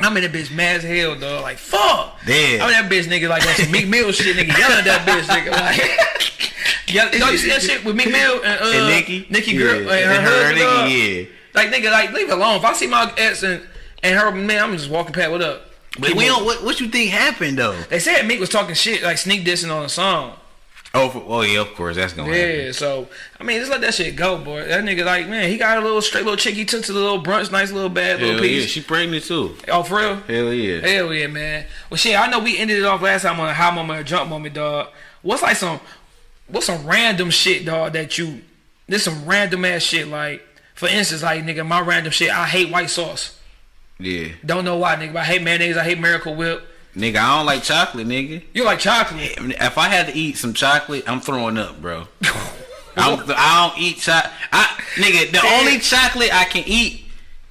I'm in that bitch mad as hell, dog. Like, fuck. Damn. I'm in that bitch, nigga, like on some Meek Mill shit, nigga. Yelling at that bitch, nigga. Like, yeah, you know, you see that shit with Meek Mill and, uh, And? Nicki Yeah. girl, and her, And her, Nicki, dog. yeah. Like, nigga, like, leave it alone. If I see my ex and, and her, man, I'm just walking past, what up? But Keep we moving. don't. What, what you think happened though? They said Meek was talking shit, like sneak dissing on a song. Oh, for, oh yeah, of course that's gonna Yeah, happen. so I mean, just let that shit go, boy. That nigga, like, man, he got a little straight little chick. He took to the little brunch, nice little bad little Hell yeah, piece. she pregnant too. oh, for real? Hell yeah. Hell yeah, man. Well, shit, I know we ended it off last time on a high moment or jump moment, dog. What's like some, what's some random shit, dog, that you, this some random ass shit, like, for instance, like, nigga, my random shit, I hate white sauce. Yeah, Don't know why, nigga, but I hate mayonnaise, I hate Miracle Whip. nigga, I don't like chocolate, nigga. You like chocolate. If I had to eat some chocolate, I'm throwing up, bro. I'm, I don't eat chocolate. I nigga, the only chocolate I can eat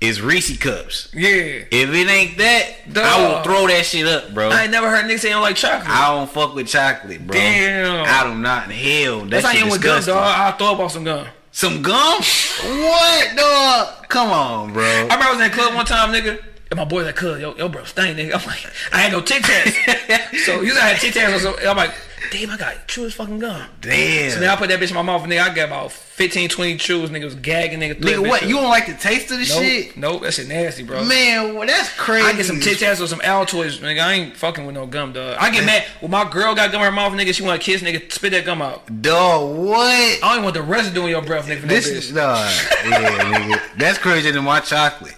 is Reese cups. Yeah. If it ain't that, I will throw that shit up, bro. I ain't never heard niggas say don't like chocolate. I don't fuck with chocolate, bro. Damn. I do not. Hell, that That's how you with disgusting. dog. I'll throw up on some gum. Some gum? what, dog? Come on, bro. I remember I was in the club one time, nigga. And my boy's like, cuz, yo, yo, bro, stink, nigga. I'm like, I had no Tic Tacs. so usually I had Tic Tacs. So I'm like, damn, I got chews fucking gum. Damn. So then I put that bitch in my mouth, and nigga, I got about 15, 20 chews. Nigga was gagging, nigga. Nigga, what? up. You don't like the taste of the Nope, shit? nope, that shit nasty, bro. Man, well, that's crazy. I get some Tic Tacs or some Altoids, nigga. I ain't fucking with no gum, dog. I get mad when my girl got gum in her mouth, nigga. She want to kiss, nigga. Spit that gum out. Dog, what? I don't even want the residue in your breath, nigga. This that is nah, yeah, nigga. That's crazier than my chocolate.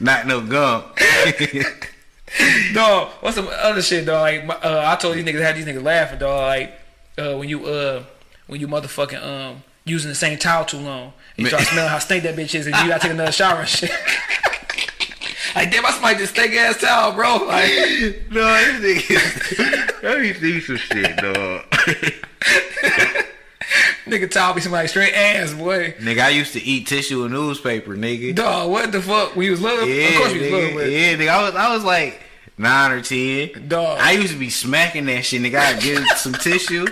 Not no gum. Dog, what's some other shit, dog? Like, my- uh, I told these niggas, had these niggas laughing, dog. Like, uh, when you, uh, when you motherfucking, um, using the same towel too long, you start smelling how stink that bitch is, and you gotta take another shower and shit. Like damn, I somebody just steak ass towel, bro. Like No, this nigga. Let me see some shit, dog. nigga towel be somebody straight ass, boy. nigga, I used to eat tissue and newspaper, nigga. Dog, what the fuck? We was little. Yeah, of course we was little, yeah, nigga. I was, I was like nine or ten. Dog. I used to be smacking that shit, nigga. I'd get some tissue,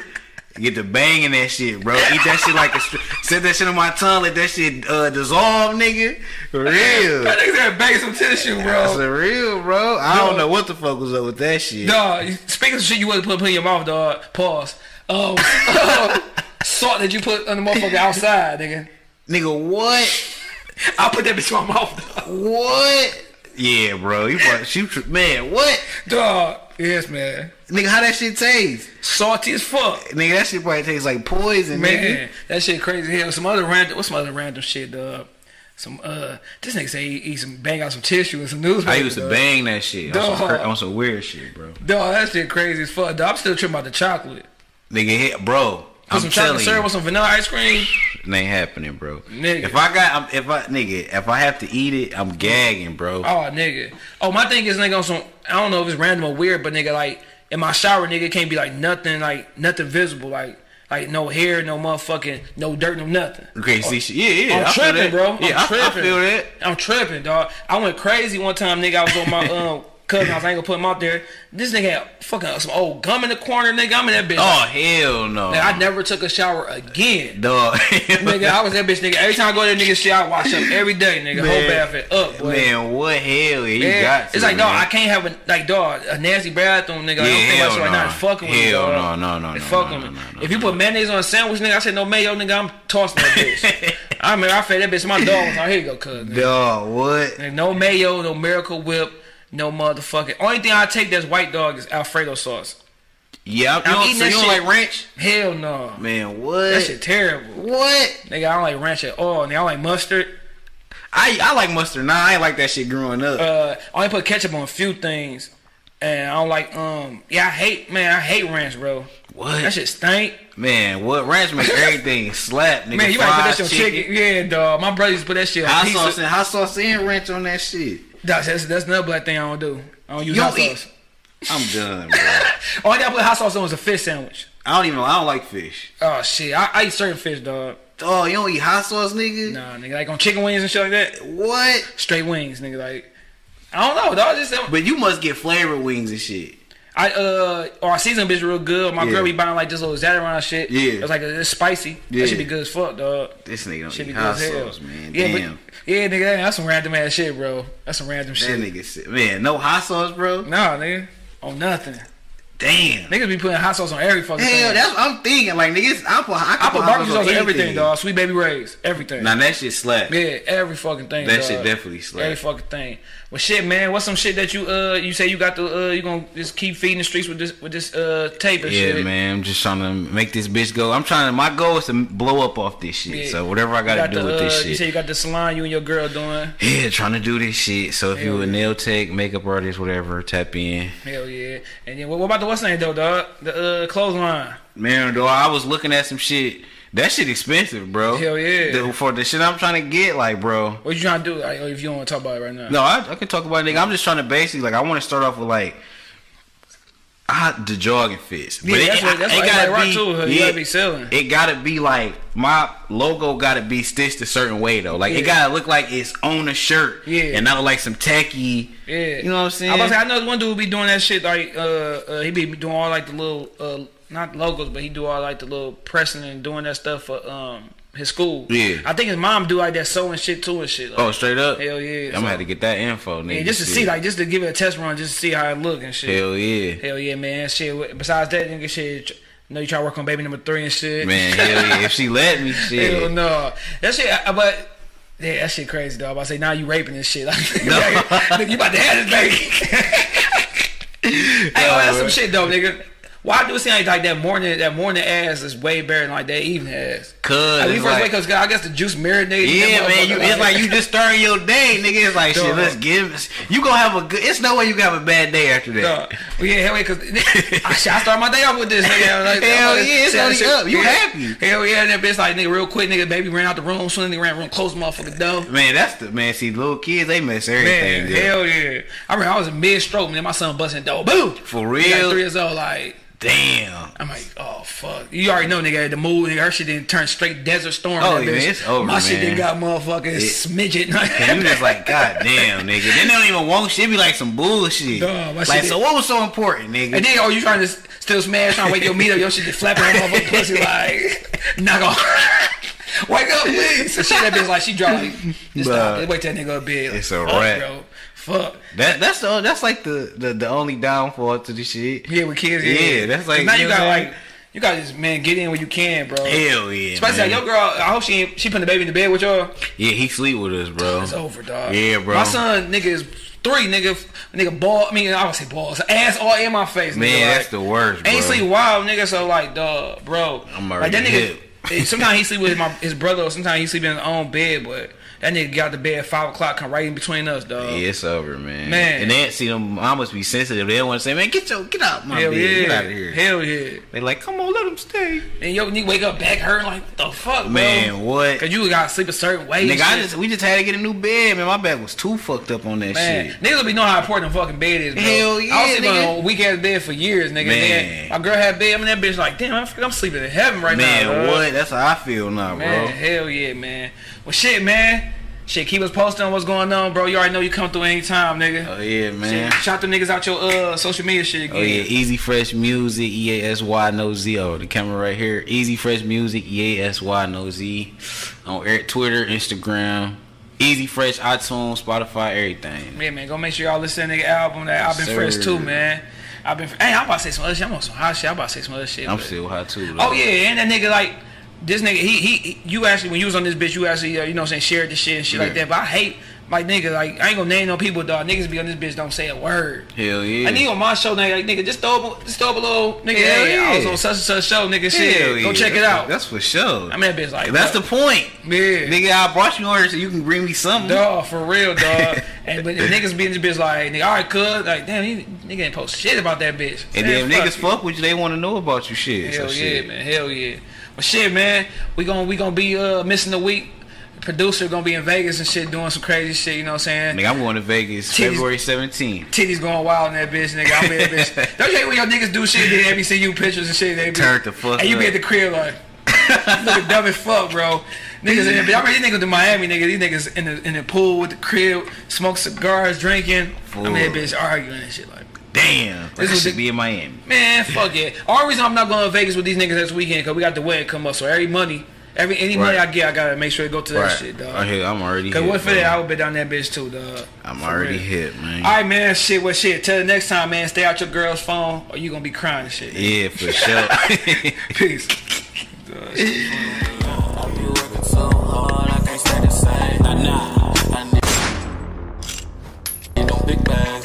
get to banging that shit, bro. Eat that shit like a, set that shit on my tongue, let that shit uh, dissolve, nigga. For real. that nigga there bang some tissue, bro. That's a real, bro. I Dog. don't know what the fuck was up with that shit. Dog, speaking of shit you wasn't put, put in your mouth, dog. Pause. Um, salt that you put on the motherfucker outside, nigga. Nigga, what? I put that bitch in my mouth, dog. What? Yeah, bro. You probably shoot, man. What? Dog. Yes, man. Nigga, how that shit taste? Salty as fuck. Nigga, that shit probably tastes like poison, Man, nigga. that shit crazy hell. Some other random, what's some other random shit, dog? Some uh, this nigga say he eat some bang out some tissue and some newspaper. I used to dog. bang that shit on some, on some weird shit, bro. Dog, that shit crazy as fuck. Dog, I'm still tripping about the chocolate. Nigga, hit, bro. Put I'm some telling chocolate syrup you, with some vanilla ice cream. it ain't happening, bro. Nigga. If I got, if I nigga, if I have to eat it, I'm gagging, bro. Oh, nigga. Oh, my thing is, nigga, on some, I don't know if it's random or weird, but nigga, like, in my shower, nigga, it can't be like nothing, like, nothing visible. Like, like no hair, no motherfucking, no dirt, no nothing. Okay, see, shit. yeah, yeah. I'm I tripping, bro. I'm Yeah, I- I, tripping. feel that. I'm tripping, dog. I went crazy one time, nigga. I was on my um cousin house. I ain't gonna put him out there. This nigga had fucking some old gum in the corner, nigga. I'm in that bitch. Oh hell no, Nigga, I never took a shower again. dog. nigga, I was that bitch, nigga. Every time I go there, nigga, shit, I wash up every day, nigga. Whole Man. bath it up, boy. man, what hell? Yeah, you Man, got to. it's like, dog. I can't have a like, dog, a nasty bathroom, nigga. I don't Yeah, think that's hell right no. now. Fucking with me, Hell dog. no, no, no, no, fucking no, me. no, no, If you put mayonnaise on a sandwich, nigga, I said no mayo, nigga. I'm tossing that bitch. I remember I fed that bitch. My dog was like, here you go, cuz. nigga. Dog, what? And no mayo, no Miracle Whip, no motherfucking. Only thing I take that's white dog is Alfredo sauce. Yeah, you I'm don't, eating so you don't shit. like ranch? Hell no. Man, what? That shit terrible. What? Nigga, I don't like ranch at all. Nigga, I don't like mustard. I I like mustard. Nah, I ain't like that shit growing up. Uh, I only put ketchup on a few things. And I don't like, um, yeah, I hate, man, I hate ranch, bro. what? That shit stink. Man, what ranch make everything slap, nigga? Man, you might put that shit on chicken. Yeah, dog. My brother used to put that shit on Hot pizza. sauce and hot sauce and ranch on that shit. That's, that's, that's another black thing I don't do. I don't use You hot don't eat- sauce. I'm done, bro. Only thing I put hot sauce on was a fish sandwich. I don't even. I don't like fish. Oh, shit. I, I eat certain fish, dog. Oh, you don't eat hot sauce, nigga? Nah, nigga, like on chicken wings and shit like that. What? Straight wings, nigga. Like, I don't know, dog. Just But you must get flavored wings and shit. I uh, our season bitch real good. My Yeah. girl be buying like this little Zataran shit. Yeah. it's like it's spicy. Yeah. That should be good as fuck, dog. This nigga don't Should be eat good hot as hell. sauce, man. Yeah, Damn. but yeah, nigga, that's some random ass shit, bro. That's some random that shit. nigga said, man, no hot sauce, bro. Nah, nigga, on nothing. Damn. Niggas be putting hot sauce on every fucking Hell, thing. that's what I'm thinking. Like niggas, I put, I, I put hot barbecue sauce on everything, anything. dog. Sweet Baby Ray's, everything. Now that shit slap. Yeah, every fucking thing. That dog. shit definitely slap. Every fucking thing. Well, shit, man. What's some shit that you uh you say you got the uh you gonna just keep feeding the streets with this with this uh tape and Yeah, shit? man. I'm just trying to make this bitch go. I'm trying to. My goal is to blow up off this shit. Yeah. So whatever I gotta got do the, with uh, this You shit. say you got the salon you and your girl doing. yeah, trying to do this shit. So if Hell you a nail tech, makeup artist, whatever, tap in. Hell yeah. And then what, what about the what's name though, dog? The uh clothesline. Man, though, I was looking at some shit. That shit expensive, bro. Hell yeah. The- for the shit I'm trying to get, like, bro. What you trying to do? Like, if you don't want to talk about it right now. No, I, I can talk about it, nigga. I'm just trying to basically, like, I want to start off with like. I, the jogging fits, Yeah, that's what- that's what everybody rock to, huh? You gotta be selling. It gotta be like my logo gotta be stitched a certain way though. Like Yeah. it gotta look like it's on a shirt, Yeah. and not like some tacky. Yeah, You know what I'm saying? I, was about to say, I know one dude be doing that shit like uh, uh he be doing all like the little uh not logos, but he do all like the little pressing and doing that stuff for um his school. Yeah. I think his mom do like that sewing shit too and shit. Like, Oh, straight up. Hell yeah, I'm so- gonna have to get that info, nigga. yeah, just to Shit. see like just to give it a test run, just to see how it look and shit. Hell yeah, Hell yeah, man. Shit. Besides that, nigga, shit. tr- know you try to work on baby number three and shit. man. hell yeah. If she let me, shit. Hell no. That shit. I- But. Yeah, that shit crazy, dog. I'm about to say now you raping this shit. Like, No. nigga, you about to have this baby. hey, oh, that's some shit though, nigga. Why do it seem like, like that morning that morning ass is way better than like that evening ass? Cause Like, we first like- wake up, I guess the juice marinated. in Yeah, man, you, it's like you just starting your day, nigga. It's like shit. Let's give. us- You gonna have a good. It's no way you gonna have a bad day after that. Well, yeah, hell yeah, cause I, I start my day off with this nigga. Like, Hell like, yeah, it's shit, only shit, up. You yeah. happy. Hell yeah, that bitch like nigga real quick, nigga, baby ran out the room, soon nigga ran room, close the motherfucker door. Man, that's the man. See, little kids, they mess everything. Man, hell yeah. I remember I was in mid stroke, man. My son busting door. Boom. For real? Like three years old, like Damn. I'm like, oh fuck. You already know, nigga, the mood, nigga, her shit didn't turn straight desert storm. Oh, yeah, it's over, My shit didn't got motherfucking smidget. And you just like, god damn, nigga. Then they don't even want shit. Be like some bullshit. My like, so what was so important, nigga? And then, oh, you trying to still smash, trying to wake your meat up, your shit just flapping on motherfucking pussy, like, knock off. Wake up, please. So shit, that bitch, like, she dropped, like, just stop. Bruh. Wait till that nigga up bed. Like, It's a fuck, wrap. Bro. Fuck. that that's the that's like the, the the only downfall to this shit. Yeah, with kids, yeah. Yeah, that's like- now you you got, like, you got this, man, get in where you can, bro. Hell yeah, Especially man. like, your girl, I hope she ain't, she putting the baby in the bed with y'all. Yeah, he sleep with us, bro. It's over, dog. Yeah, bro. My son, nigga, is three, nigga. Nigga, ball. I mean, I would say balls. Ass all in my face, Man, nigga. that's the worst, bro. Ain't sleep wild, nigga. So like, dog, bro. I'm like already that nigga. Sometimes he sleep with my his brother, or sometimes he sleep in his own bed. But that nigga got out the bed at five o'clock, come right in between us, dog. Yeah, it's over, man. Man. and then see them mamas be sensitive. They don't want to say, man, get your get out my Hell bed, yeah, get out of here. hell yeah. They like, come on, let him stay. And yo, you wake up back hurting like what the fuck, bro? Man, what? Cause you got to sleep a certain way. Nigga, I just we just had to get a new bed, man. My back was too fucked up on that Man, shit. niggas be know how important a fucking bed is, bro. Hell yeah, I was sleeping nigga. on a weak ass bed for years, nigga. Man. Man. my girl had bed. I mean, that bitch like, damn, I'm, I'm sleeping in heaven right man, now. Man, what? That's how I feel now, Man, bro. hell yeah, man. Well, shit, man. Shit, keep us posted on what's going on, bro. You already know you come through anytime, nigga. Oh yeah, man. Shit, shout them niggas out your uh social media shit again. Oh yeah, Easy Fresh Music, E A S Y no Z. Oh, the camera right here. Easy Fresh Music, E A S Y no Z. On Twitter, Instagram, Easy Fresh, iTunes, Spotify, everything. Yeah, man. Go make sure y'all listen to the album that I've been Sir. fresh too, man. I've been. Hey, I'm about to say some other shit. I'm on some hot shit. I'm about to say some other shit. I'm but- still hot too. Oh yeah, and that nigga like this nigga he he, you actually when you was on this bitch you actually uh, you know what I'm saying shared the shit and shit like that. But I hate like nigga like I ain't gonna name no people dog. Niggas be on this bitch don't say a word. Hell yeah. I need on my show nigga like nigga just throw up just throw up a little nigga. Hell hey, I was yeah. on such and such show nigga shit. Hell Go yeah. check it out. That's for sure. I mean that bitch like that's the point. yeah. Nigga, I brought you on here so you can bring me something. Dog, for real, dog. and but the niggas be in this bitch like, nigga, all right, cuz, like, damn, he, nigga ain't post shit about that bitch. And Man, then if niggas you. fuck with you, they want to know about you shit. Hell so yeah, shit. man. Hell yeah. But shit, man, we gon' we gonna be uh missing a week. Producer gonna be in Vegas and shit doing some crazy shit. You know what I'm saying? Nigga, I'm going to Vegas Titties- February 17th. Titties going wild in that bitch, nigga. I'm in that bitch. Don't you hate when your niggas do shit? They every see you pictures and shit. They be, Turned the fuck And you be up. at the crib like, dumb as fuck, bro. Niggas in there. I remember these niggas in Miami, nigga. These niggas in the in the pool with the crib, smoke cigars, drinking. I'm in that bitch arguing and shit like. Damn. This This was should be in Miami. Man, fuck it. Only reason I'm not going to Vegas with these niggas this weekend because we got the wedding come up. So every money, every any money I get, I gotta make sure to go to that Right. shit, I dog. hear, I'm already Cause hit. what for bro. that, I would be down that bitch too, dog. I'm For already real. hit, man. All right, man. Shit, what shit? Till the next time, man. Stay out your girl's phone, or you gonna be crying and shit. Yeah, for sure. Peace. I be working so hard, I can't stay the same. Nah, nah. I need, need big bags, them big bags.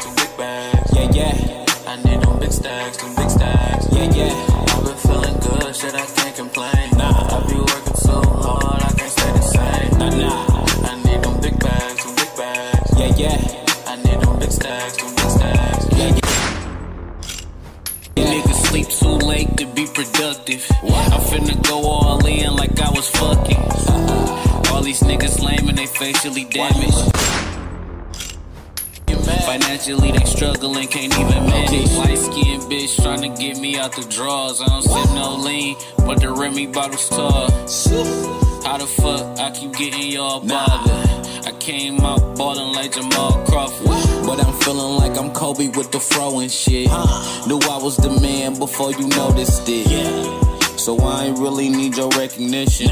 Yeah. I need them big stacks, them big stacks. Yeah, yeah. I've been feeling good, shit, I can't complain. Nah, I be working so hard, I can't stay the same. Nah, nah. I need them big bags, them big bags. Yeah, yeah. I need them big stacks, them big stacks. Yeah, yeah. Niggas sleep too late to be productive. What? I'm finna go all in like I was fucking. All these niggas lame and they facially damaged. Financially they struggling, can't even manage. Light skinned bitch trying to get me out the drawers. I don't sip no lean, but the Remy bottle's tall. How the fuck I keep getting y'all bothered? I came out ballin' like Jamal Crawford. But I'm feeling like I'm Kobe with the fro and shit. Knew I was the man before you noticed it. So I ain't really need your recognition.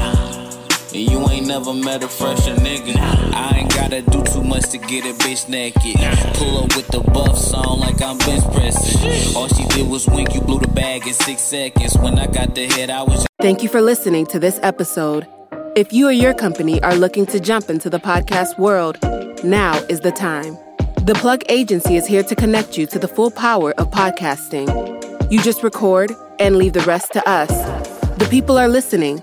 And you ain't never met a fresher nigga. I ain't gotta do too much to get a bitch naked. Pull up with the buff song like I'm bench pressing. All she did was wink, you blew the bag in six seconds. When I got the head, I was Thank you for listening to this episode. If you or your company are looking to jump into the podcast world, now is the time. The Plug Agency is here to connect you to the full power of podcasting. You just record and leave the rest to us. The people are listening